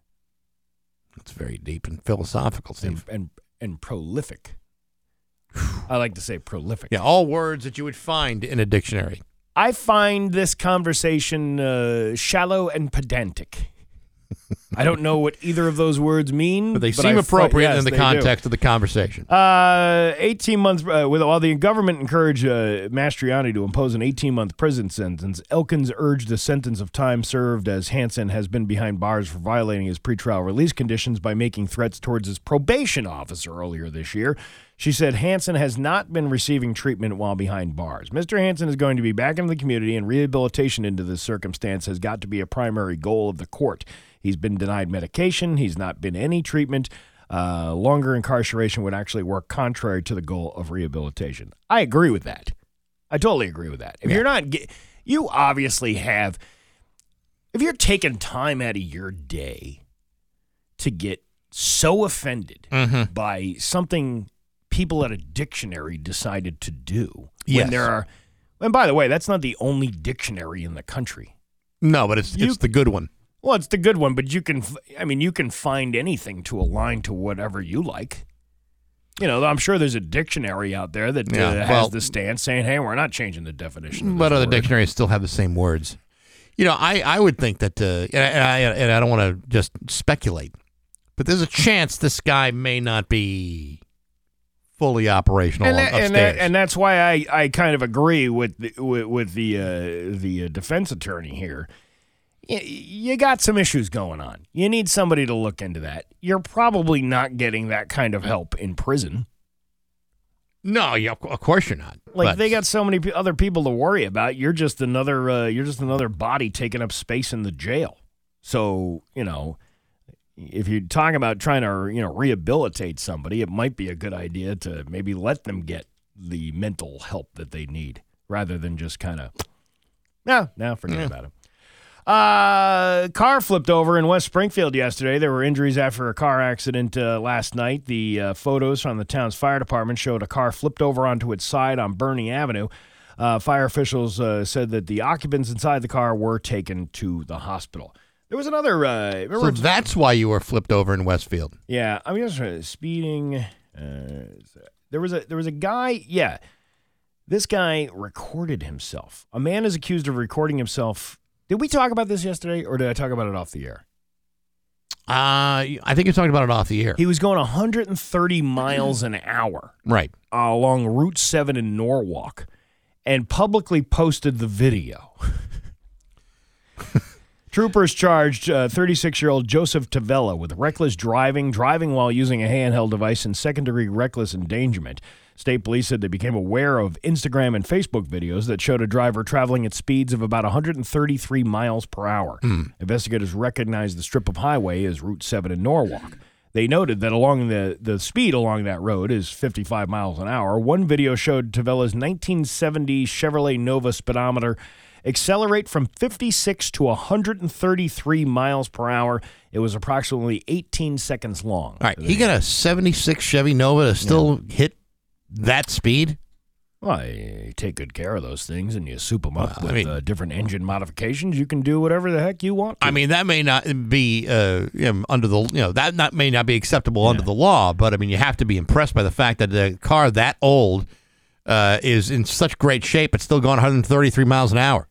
[SPEAKER 1] It's very deep and philosophical,
[SPEAKER 3] And,
[SPEAKER 1] Steve.
[SPEAKER 3] and, and prolific. I like to say prolific.
[SPEAKER 1] Yeah, all words that you would find in a dictionary.
[SPEAKER 3] I find this conversation uh, shallow and pedantic. I don't know what either of those words mean,
[SPEAKER 1] But they
[SPEAKER 3] I
[SPEAKER 1] seem
[SPEAKER 3] fi-
[SPEAKER 1] appropriate
[SPEAKER 3] yes,
[SPEAKER 1] in the
[SPEAKER 3] they do.
[SPEAKER 1] context of the conversation.
[SPEAKER 3] Uh, 18 months. Uh, with while the government encouraged uh, Mastroianni to impose an 18 month prison sentence, Elkins urged a sentence of time served as Hanson has been behind bars for violating his pretrial release conditions by making threats towards his probation officer earlier this year. She said Hanson has not been receiving treatment while behind bars. Mr. Hanson is going to be back in the community, and rehabilitation into this circumstance has got to be a primary goal of the court. He's been denied medication. He's not been any treatment. Uh, longer incarceration would actually work contrary to the goal of rehabilitation. I agree with that. I totally agree with that. If you're not, you obviously have. If you're taking time out of your day to get so offended
[SPEAKER 1] Mhm.
[SPEAKER 3] by something people at a dictionary decided to do,
[SPEAKER 1] Yes.
[SPEAKER 3] when there are, and by the way, that's not the only dictionary in the country.
[SPEAKER 1] No, but it's
[SPEAKER 3] You-
[SPEAKER 1] it's the good one.
[SPEAKER 3] Well, it's the good one, but you can, I mean, you can find anything to align to whatever you like. You know, I'm sure there's a dictionary out there that uh,
[SPEAKER 1] Yeah,
[SPEAKER 3] has
[SPEAKER 1] well-
[SPEAKER 3] the stance saying, "Hey, we're not changing the definition."
[SPEAKER 1] But other
[SPEAKER 3] word."
[SPEAKER 1] dictionaries still have the same words. You know, I, I would think that, uh, and, I, and, I, and I don't want to just speculate, but there's a chance this guy may not be fully operational
[SPEAKER 3] and, that,
[SPEAKER 1] upstairs.
[SPEAKER 3] and, that, and that's why I, I kind of agree with the, with, with the uh, the uh, defense attorney here. You got some issues going on. You need somebody to look into that. You're probably not getting that kind of help in prison.
[SPEAKER 1] no, yeah, of of course you're not.
[SPEAKER 3] Like
[SPEAKER 1] But-
[SPEAKER 3] they got so many other people to worry about. You're just another. Uh, you're just another body taking up space in the jail. So you know, if you're talking about trying to you know rehabilitate somebody, it might be a good idea to maybe let them get the mental help that they need, rather than just kind of, no, no, forget
[SPEAKER 1] Yeah.
[SPEAKER 3] about it. Uh, car flipped over in West Springfield yesterday. There were injuries after a car accident uh, last night. The uh, photos from the town's fire department showed a car flipped over onto its side on Birnie Avenue. Uh, fire officials uh, said that the occupants inside the car were taken to the hospital. There was another. Uh,
[SPEAKER 1] so that's why you were flipped over in Westfield.
[SPEAKER 3] yeah, I mean, just speeding. Uh, there was a there was a guy. Yeah, this guy recorded himself. A man is accused of recording himself. Did we talk about this yesterday, or did I talk about it off the air?
[SPEAKER 1] Uh, I think you talked about it off the air.
[SPEAKER 3] He was going 130 miles an hour
[SPEAKER 1] Right.
[SPEAKER 3] uh, along Route 7 in Norwalk and publicly posted the video. Troopers charged 36 year old Joseph Tavella with reckless driving, driving while using a handheld device, and second degree reckless endangerment. State police said they became aware of Instagram and Facebook videos that showed a driver traveling at speeds of about 133 miles per hour. Hmm. Investigators recognized the strip of highway as Route 7 in Norwalk. They noted that along the, the speed along that road is 55 miles an hour. One video showed Tavella's 1970 Chevrolet Nova speedometer accelerate from 56 to 133 miles per hour. It was approximately 18 seconds long.
[SPEAKER 1] All right. He got a 76 Chevy Nova to still hit that speed?
[SPEAKER 3] Well, you take good care of those things and you soup them up
[SPEAKER 1] Well, I
[SPEAKER 3] with
[SPEAKER 1] mean-
[SPEAKER 3] uh, different engine modifications. You can do whatever the heck you want.
[SPEAKER 1] I mean, that may not be uh, you know, under the you know that not may not be acceptable under the law, but I mean, you have to be impressed by the fact that a car that old uh, is in such great shape. It's still going 133 miles an hour.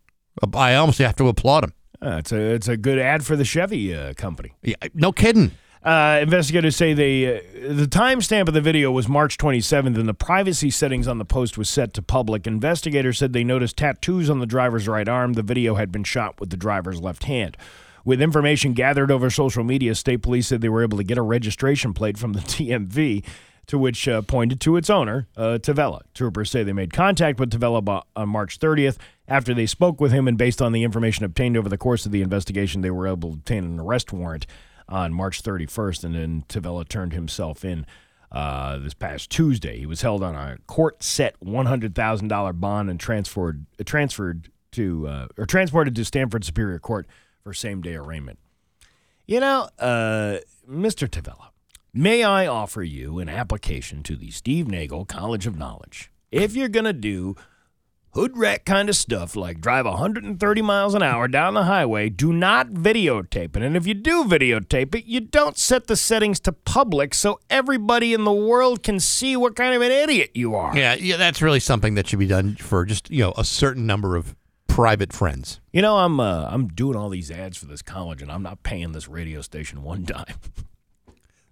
[SPEAKER 1] I almost have to applaud him.
[SPEAKER 3] Uh, it's a it's a good ad for the Chevy uh, company.
[SPEAKER 1] Yeah, no kidding.
[SPEAKER 3] Uh, investigators say they uh, the timestamp of the video was March 27th, and the privacy settings on the post was set to public. Investigators said they noticed tattoos on the driver's right arm. The video had been shot with the driver's left hand. With information gathered over social media, state police said they were able to get a registration plate from the DMV, to which uh, pointed to its owner, uh, Tavella. Troopers say they made contact with Tavella on March 30th. After they spoke with him, and based on the information obtained over the course of the investigation, they were able to obtain an arrest warrant on March 31st, and then Tavella turned himself in uh, this past Tuesday. He was held on a court set $100,000 bond and transferred uh, transferred to uh, or transported to Stamford Superior Court for same day arraignment. You know, uh, Mr. Tavella, may I offer you an application to the Steve Nagle College of Knowledge? If you're going to do hood rat kind of stuff like drive 130 miles an hour down the highway, do not videotape it. And if you do videotape it, you don't set the settings to public so everybody in the world can see what kind of an idiot you are.
[SPEAKER 1] Yeah, yeah, that's really something that should be done for just you know a certain number of private friends.
[SPEAKER 3] You know, I'm uh, I'm doing all these ads for this college, and I'm not paying this radio station one dime.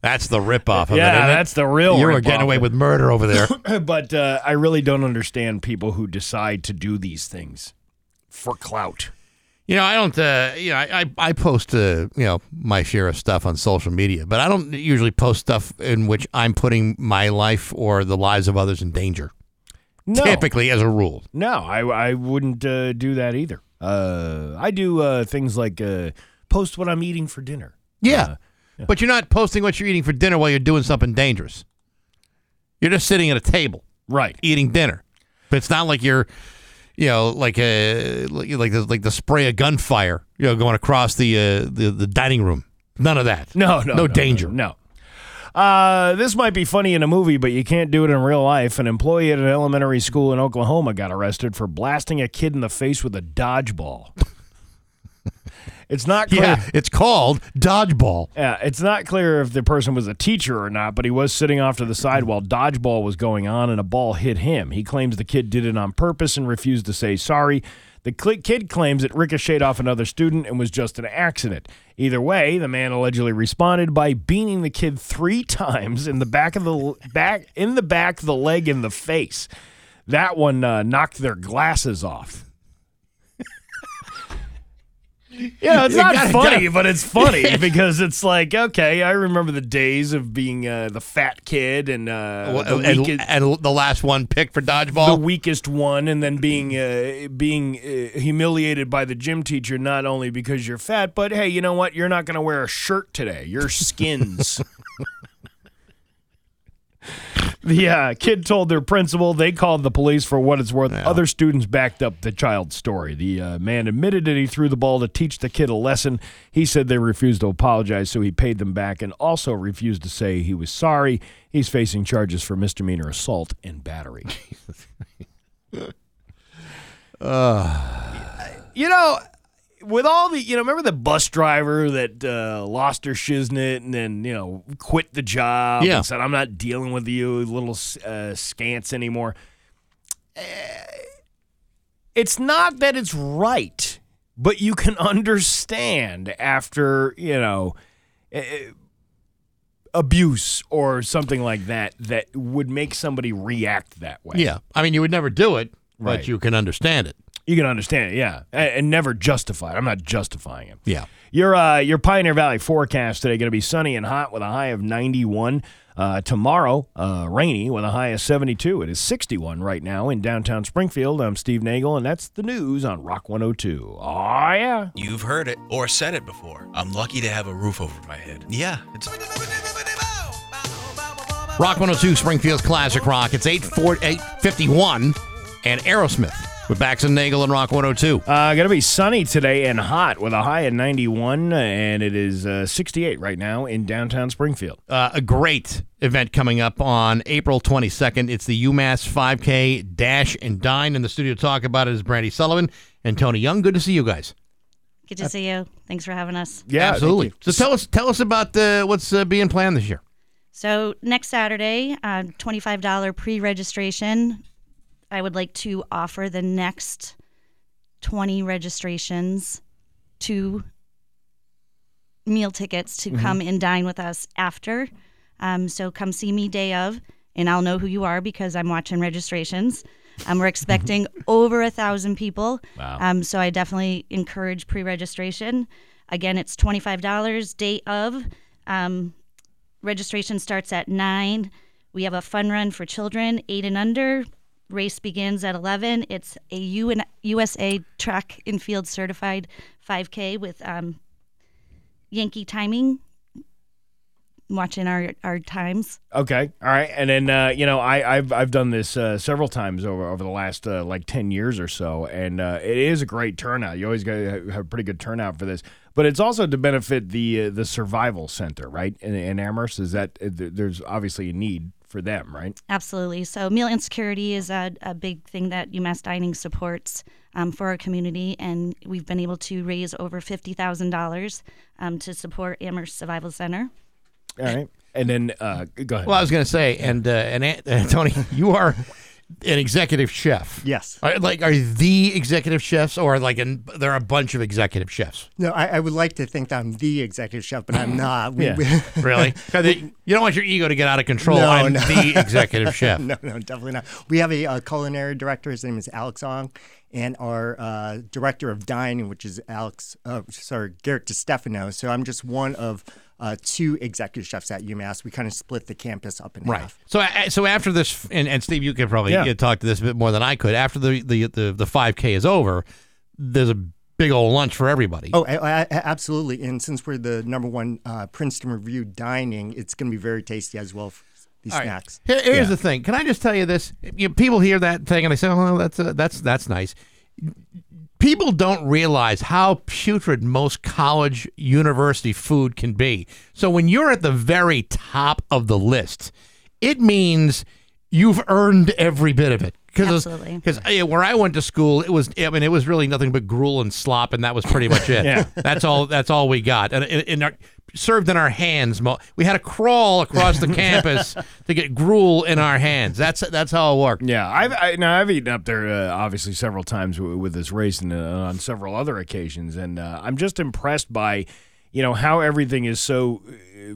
[SPEAKER 1] That's the ripoff of it.
[SPEAKER 3] yeah, that's the real.
[SPEAKER 1] You were getting away with murder over there.
[SPEAKER 3] but uh, I really don't understand people who decide to do these things for clout.
[SPEAKER 1] You know, I don't. Uh, you know, I, I I post uh, you know my share of stuff on social media, but I don't usually post stuff in which I'm putting my life or the lives of others in danger.
[SPEAKER 3] No.
[SPEAKER 1] Typically, as a rule.
[SPEAKER 3] No, I I wouldn't uh, do that either. Uh, I do uh, things like uh, post what I'm eating for dinner.
[SPEAKER 1] Yeah. But you're not posting what you're eating for dinner while you're doing something dangerous. You're just sitting at a table,
[SPEAKER 3] right,
[SPEAKER 1] eating dinner. But it's not like you're, you know, like a like like the, like the spray of gunfire, you know, going across the uh, the the dining room. None of that.
[SPEAKER 3] No, no,
[SPEAKER 1] no,
[SPEAKER 3] no,
[SPEAKER 1] danger.
[SPEAKER 3] No. Uh, this might be funny in a movie, but you can't do it in real life. An employee at an elementary school in Oklahoma got arrested for blasting a kid in the face with a dodgeball. it's not clear.
[SPEAKER 1] Yeah, it's called dodgeball.
[SPEAKER 3] Yeah, it's not clear if the person was a teacher or not, but he was sitting off to the side while dodgeball was going on and a ball hit him. He claims the kid did it on purpose and refused to say sorry. The kid claims it ricocheted off another student and was just an accident. Either way, the man allegedly responded by beating the kid three times in the back of the back in the back, the leg, and the face. That one uh, knocked their glasses off. Yeah, it's
[SPEAKER 1] You
[SPEAKER 3] not
[SPEAKER 1] gotta-
[SPEAKER 3] funny,
[SPEAKER 1] gotta-
[SPEAKER 3] but it's funny because it's like, okay, I remember the days of being uh, the fat kid and uh,
[SPEAKER 1] Well,
[SPEAKER 3] the,
[SPEAKER 1] and,
[SPEAKER 3] weakest,
[SPEAKER 1] and the last one picked for dodgeball, the
[SPEAKER 3] weakest one, and then being uh, being uh, humiliated by the gym teacher not only because you're fat, but hey, you know what? You're not going to wear a shirt today. Your skins. The uh, kid told their principal. They called the police for what it's worth. Other students backed up the child's story. The uh, man admitted that he threw the ball to teach the kid a lesson. He said they refused to apologize, so he paid them back and also refused to say he was sorry. He's facing charges for misdemeanor assault and battery. you know, with all the, you know, remember the bus driver that uh, lost her shiznit and then, you know, quit the job
[SPEAKER 1] Yeah.
[SPEAKER 3] and said, I'm not dealing with you little uh, scants anymore. Uh, it's not that it's right, but you can understand after, you know, uh, abuse or something like that that would make somebody react that way.
[SPEAKER 1] yeah, I mean, you would never do it,
[SPEAKER 3] Right.
[SPEAKER 1] but you can understand it.
[SPEAKER 3] You can understand it, yeah, and, and never justify it. I'm not justifying it.
[SPEAKER 1] Yeah.
[SPEAKER 3] Your uh, your Pioneer Valley forecast today going to be sunny and hot with a high of 91. Uh, tomorrow, uh, rainy with a high of 72. It is 61 right now in downtown Springfield. I'm Steve Nagle, and that's the news on Rock 102. Oh yeah.
[SPEAKER 26] You've heard it or said it before. I'm lucky to have a roof over my head. Yeah, it's
[SPEAKER 1] Rock 102, Springfield's Classic Rock. It's 840 851 and Aerosmith with Bax and Nagle and Rock 102.
[SPEAKER 3] Uh, going to be sunny today and hot with a high of 91, and it is uh, 68 right now in downtown Springfield.
[SPEAKER 1] Uh, a great event coming up on April 22nd. It's the UMass 5K Dash and Dine. In the studio to talk about it is Brandy Sullivan and Tony Young. Good to see you guys.
[SPEAKER 27] Good to see you. Thanks for having us.
[SPEAKER 1] Yeah, absolutely. So tell us tell us about uh, what's uh, being planned this year.
[SPEAKER 27] So next Saturday, uh, twenty-five dollar pre-registration. I would like to offer the next twenty registrations to meal tickets to
[SPEAKER 28] Mhm.
[SPEAKER 27] come and dine with us after. Um, so come see me day of, and I'll know who you are because I'm watching registrations. Um, we're expecting over a thousand people.
[SPEAKER 28] Wow.
[SPEAKER 27] Um, so I definitely encourage pre-registration. Again, it's twenty-five dollars day of. Um, registration starts at nine. We have a fun run for children eight and under. Race begins at eleven. It's a UN, USA track and field certified 5K with um, Yankee timing. Watching our our times.
[SPEAKER 3] Okay, all right, and then uh, you know I, I've I've done this uh, several times over over the last uh, like ten years or so, and uh, it is a great turnout. You always got have a pretty good turnout for this, but it's also to benefit the uh, the survival center, right? In, in Amherst, is that uh, there's obviously a need for them, right?
[SPEAKER 27] Absolutely. So, meal insecurity is a, a big thing that UMass Dining supports um, for our community, and we've been able to raise over fifty thousand dollars um, to support Amherst Survival Center.
[SPEAKER 3] All right, and then uh, go ahead.
[SPEAKER 1] Well, I was going to say, and uh, and uh, Tony, you are an executive chef.
[SPEAKER 29] Yes.
[SPEAKER 1] Are, like, are the executive chefs, or like, an, there are a bunch of executive chefs?
[SPEAKER 29] No, I, I would like to think that I'm the executive chef, but I'm not. We-
[SPEAKER 1] Yeah.
[SPEAKER 29] we-
[SPEAKER 1] really? it- you don't want your ego to get out of control.
[SPEAKER 29] No,
[SPEAKER 1] I'm
[SPEAKER 29] no.
[SPEAKER 1] the executive chef.
[SPEAKER 29] no, no, definitely not. We have a, uh culinary director. His name is Alex Ong, and our uh, director of dining, which is Alex. Uh, sorry, Garrett DiStefano. So I'm just one of uh, two executive chefs at UMass. We kind of split the campus up in
[SPEAKER 1] Right.
[SPEAKER 29] half.
[SPEAKER 1] So, so after this, and, and Steve, you could probably
[SPEAKER 29] Yeah.
[SPEAKER 1] talk to this a bit more than I could. After the the the, the 5K is over, there's a big old lunch for everybody.
[SPEAKER 29] Oh, I, I, absolutely. And since we're the number one uh, Princeton Review dining, it's going to be very tasty as well. For these
[SPEAKER 1] All right.
[SPEAKER 29] snacks.
[SPEAKER 1] Here- here's the thing. Can I just tell you this? You know, people hear that thing and they say, "Oh, well, that's uh, that's that's nice." People don't realize how putrid most college university food can be. So when you're at the very top of the list, it means you've earned every bit of it.
[SPEAKER 27] Absolutely.
[SPEAKER 1] Because uh, where I went to school, it was I mean it was really nothing but gruel and slop, and that was pretty much it.
[SPEAKER 3] Yeah.
[SPEAKER 1] That's all. That's all we got, and in, in our, served in our hands. We had to crawl across the campus to get gruel in our hands. That's that's how it worked.
[SPEAKER 3] Yeah, I've I, now I've eaten up there uh, obviously several times w- with this race and uh, on several other occasions, and uh, I'm just impressed by you know how everything is so uh,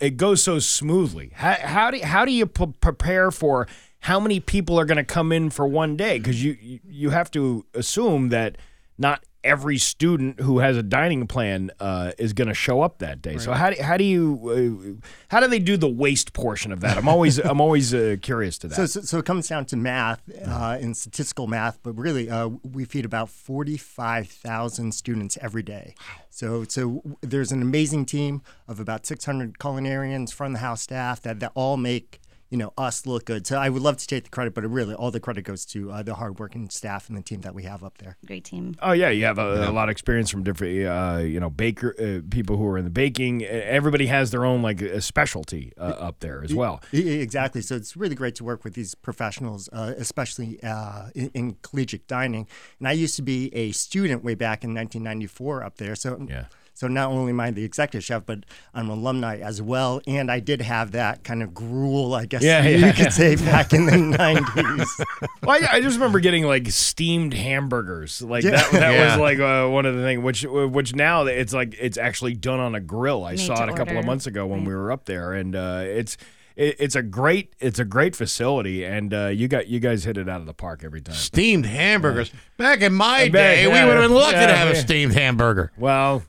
[SPEAKER 3] it goes so smoothly. How, how do how do you p- prepare for how many people are going to come in for one day? Because you you- you have to assume that not every student who has a dining plan uh, is going to show up that day. So how do, how do you uh, how do they do the waste portion of that? I'm always I'm always uh, curious to that.
[SPEAKER 29] So, so, so it comes down to math uh, and statistical math, but really uh, we feed about 45,000 students every day. So, so there's an amazing team of about 600 culinarians, front of the house staff that, that all make you know us look good. So I would love to take the credit, but really all the credit goes to uh, the hardworking staff and the team that we have up there.
[SPEAKER 27] Great team.
[SPEAKER 3] Oh yeah, you have a, a lot of experience from different, uh, you know, baker uh, people who are in the baking. Uh, Everybody has their own like a specialty uh, up there as well.
[SPEAKER 29] Exactly. So it's really great to work with these professionals, uh, especially uh, in, in collegiate dining. And I used to be a student way back in 1994 up there. So
[SPEAKER 3] yeah.
[SPEAKER 29] So not only am I the executive chef, but I'm an alumni as well, and I did have that kind of gruel, I guess
[SPEAKER 3] Yeah,
[SPEAKER 29] you
[SPEAKER 3] yeah,
[SPEAKER 29] could
[SPEAKER 3] yeah.
[SPEAKER 29] say, back in the 90s.
[SPEAKER 3] Well, I, I just remember getting like steamed hamburgers. Like
[SPEAKER 29] Yeah.
[SPEAKER 3] that, that
[SPEAKER 29] Yeah.
[SPEAKER 3] was like uh, one of the things. Which which now it's like it's actually done on a grill. I
[SPEAKER 27] Made
[SPEAKER 3] saw
[SPEAKER 27] to
[SPEAKER 3] it a couple of months ago when we were up there, and uh, it's. It's a great, it's a great facility, and uh, you got you guys hit it out of the park every time.
[SPEAKER 1] Steamed hamburgers. Back in my
[SPEAKER 3] Back-
[SPEAKER 1] day, we would have been lucky
[SPEAKER 3] yeah,
[SPEAKER 1] to have a steamed hamburger.
[SPEAKER 3] Well,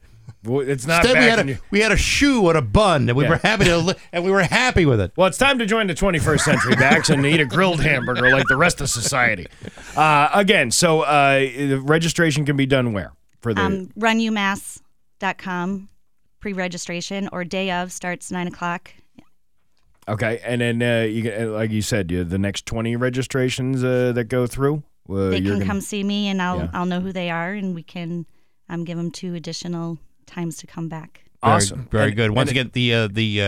[SPEAKER 3] well, it's not.
[SPEAKER 1] Instead, we had
[SPEAKER 3] in
[SPEAKER 1] a we had a shoe and a bun, and we
[SPEAKER 3] Yeah.
[SPEAKER 1] were happy to li- and we were happy with it.
[SPEAKER 3] Well, it's time to join the 21st century, Bax, and eat a grilled hamburger like the rest of society. Uh, again, so uh, the registration can be done where for the
[SPEAKER 27] Um, runumass.com pre-registration or day of starts nine o'clock.
[SPEAKER 3] okay, and then uh, you get- uh, like you said, you, the next 20 registrations uh, that go through. Uh,
[SPEAKER 27] they
[SPEAKER 3] you're
[SPEAKER 27] can
[SPEAKER 3] gonna-
[SPEAKER 27] come see me, and I'll
[SPEAKER 3] Yeah.
[SPEAKER 27] I'll know who they are, and we can um, give them two additional times to come back.
[SPEAKER 1] Very-
[SPEAKER 3] Awesome.
[SPEAKER 1] very
[SPEAKER 3] And-
[SPEAKER 1] good. Once
[SPEAKER 3] and-
[SPEAKER 1] again, the uh, the uh,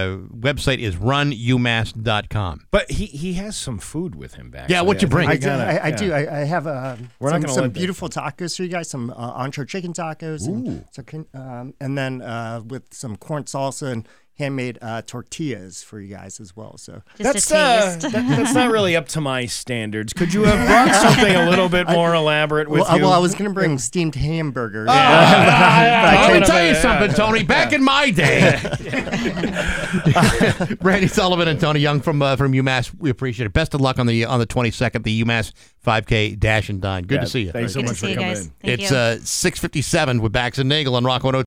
[SPEAKER 1] website is runumass.com.
[SPEAKER 3] But he he has some food with him back.
[SPEAKER 1] Yeah, what you bring?
[SPEAKER 29] I do. I, I, do. I, I have uh,
[SPEAKER 3] We're
[SPEAKER 29] some,
[SPEAKER 3] gonna
[SPEAKER 29] some
[SPEAKER 3] let that-
[SPEAKER 29] beautiful tacos for you guys. Some uh, entree chicken tacos, and, so um, and then uh, with some corn salsa and handmade uh, tortillas for you guys as well. So
[SPEAKER 3] That's uh, that- that's not really up to my standards. Could you have brought something a little bit more elaborate with
[SPEAKER 29] well, uh,
[SPEAKER 3] you?
[SPEAKER 29] well, I was going to bring steamed hamburgers.
[SPEAKER 1] Oh,
[SPEAKER 29] but I
[SPEAKER 1] Let me tell you something, Tony. Back in my day, Randy Sullivan and Tony Young from uh, from UMass. We appreciate it. Best of luck on the on the twenty second, the UMass 5K Dash and Dine. Good
[SPEAKER 3] Yeah,
[SPEAKER 1] to see you.
[SPEAKER 3] thanks so
[SPEAKER 27] Good
[SPEAKER 3] much for coming in.
[SPEAKER 27] Thank
[SPEAKER 1] it's uh, six fifty seven with Bax and Nagle on Rock 102.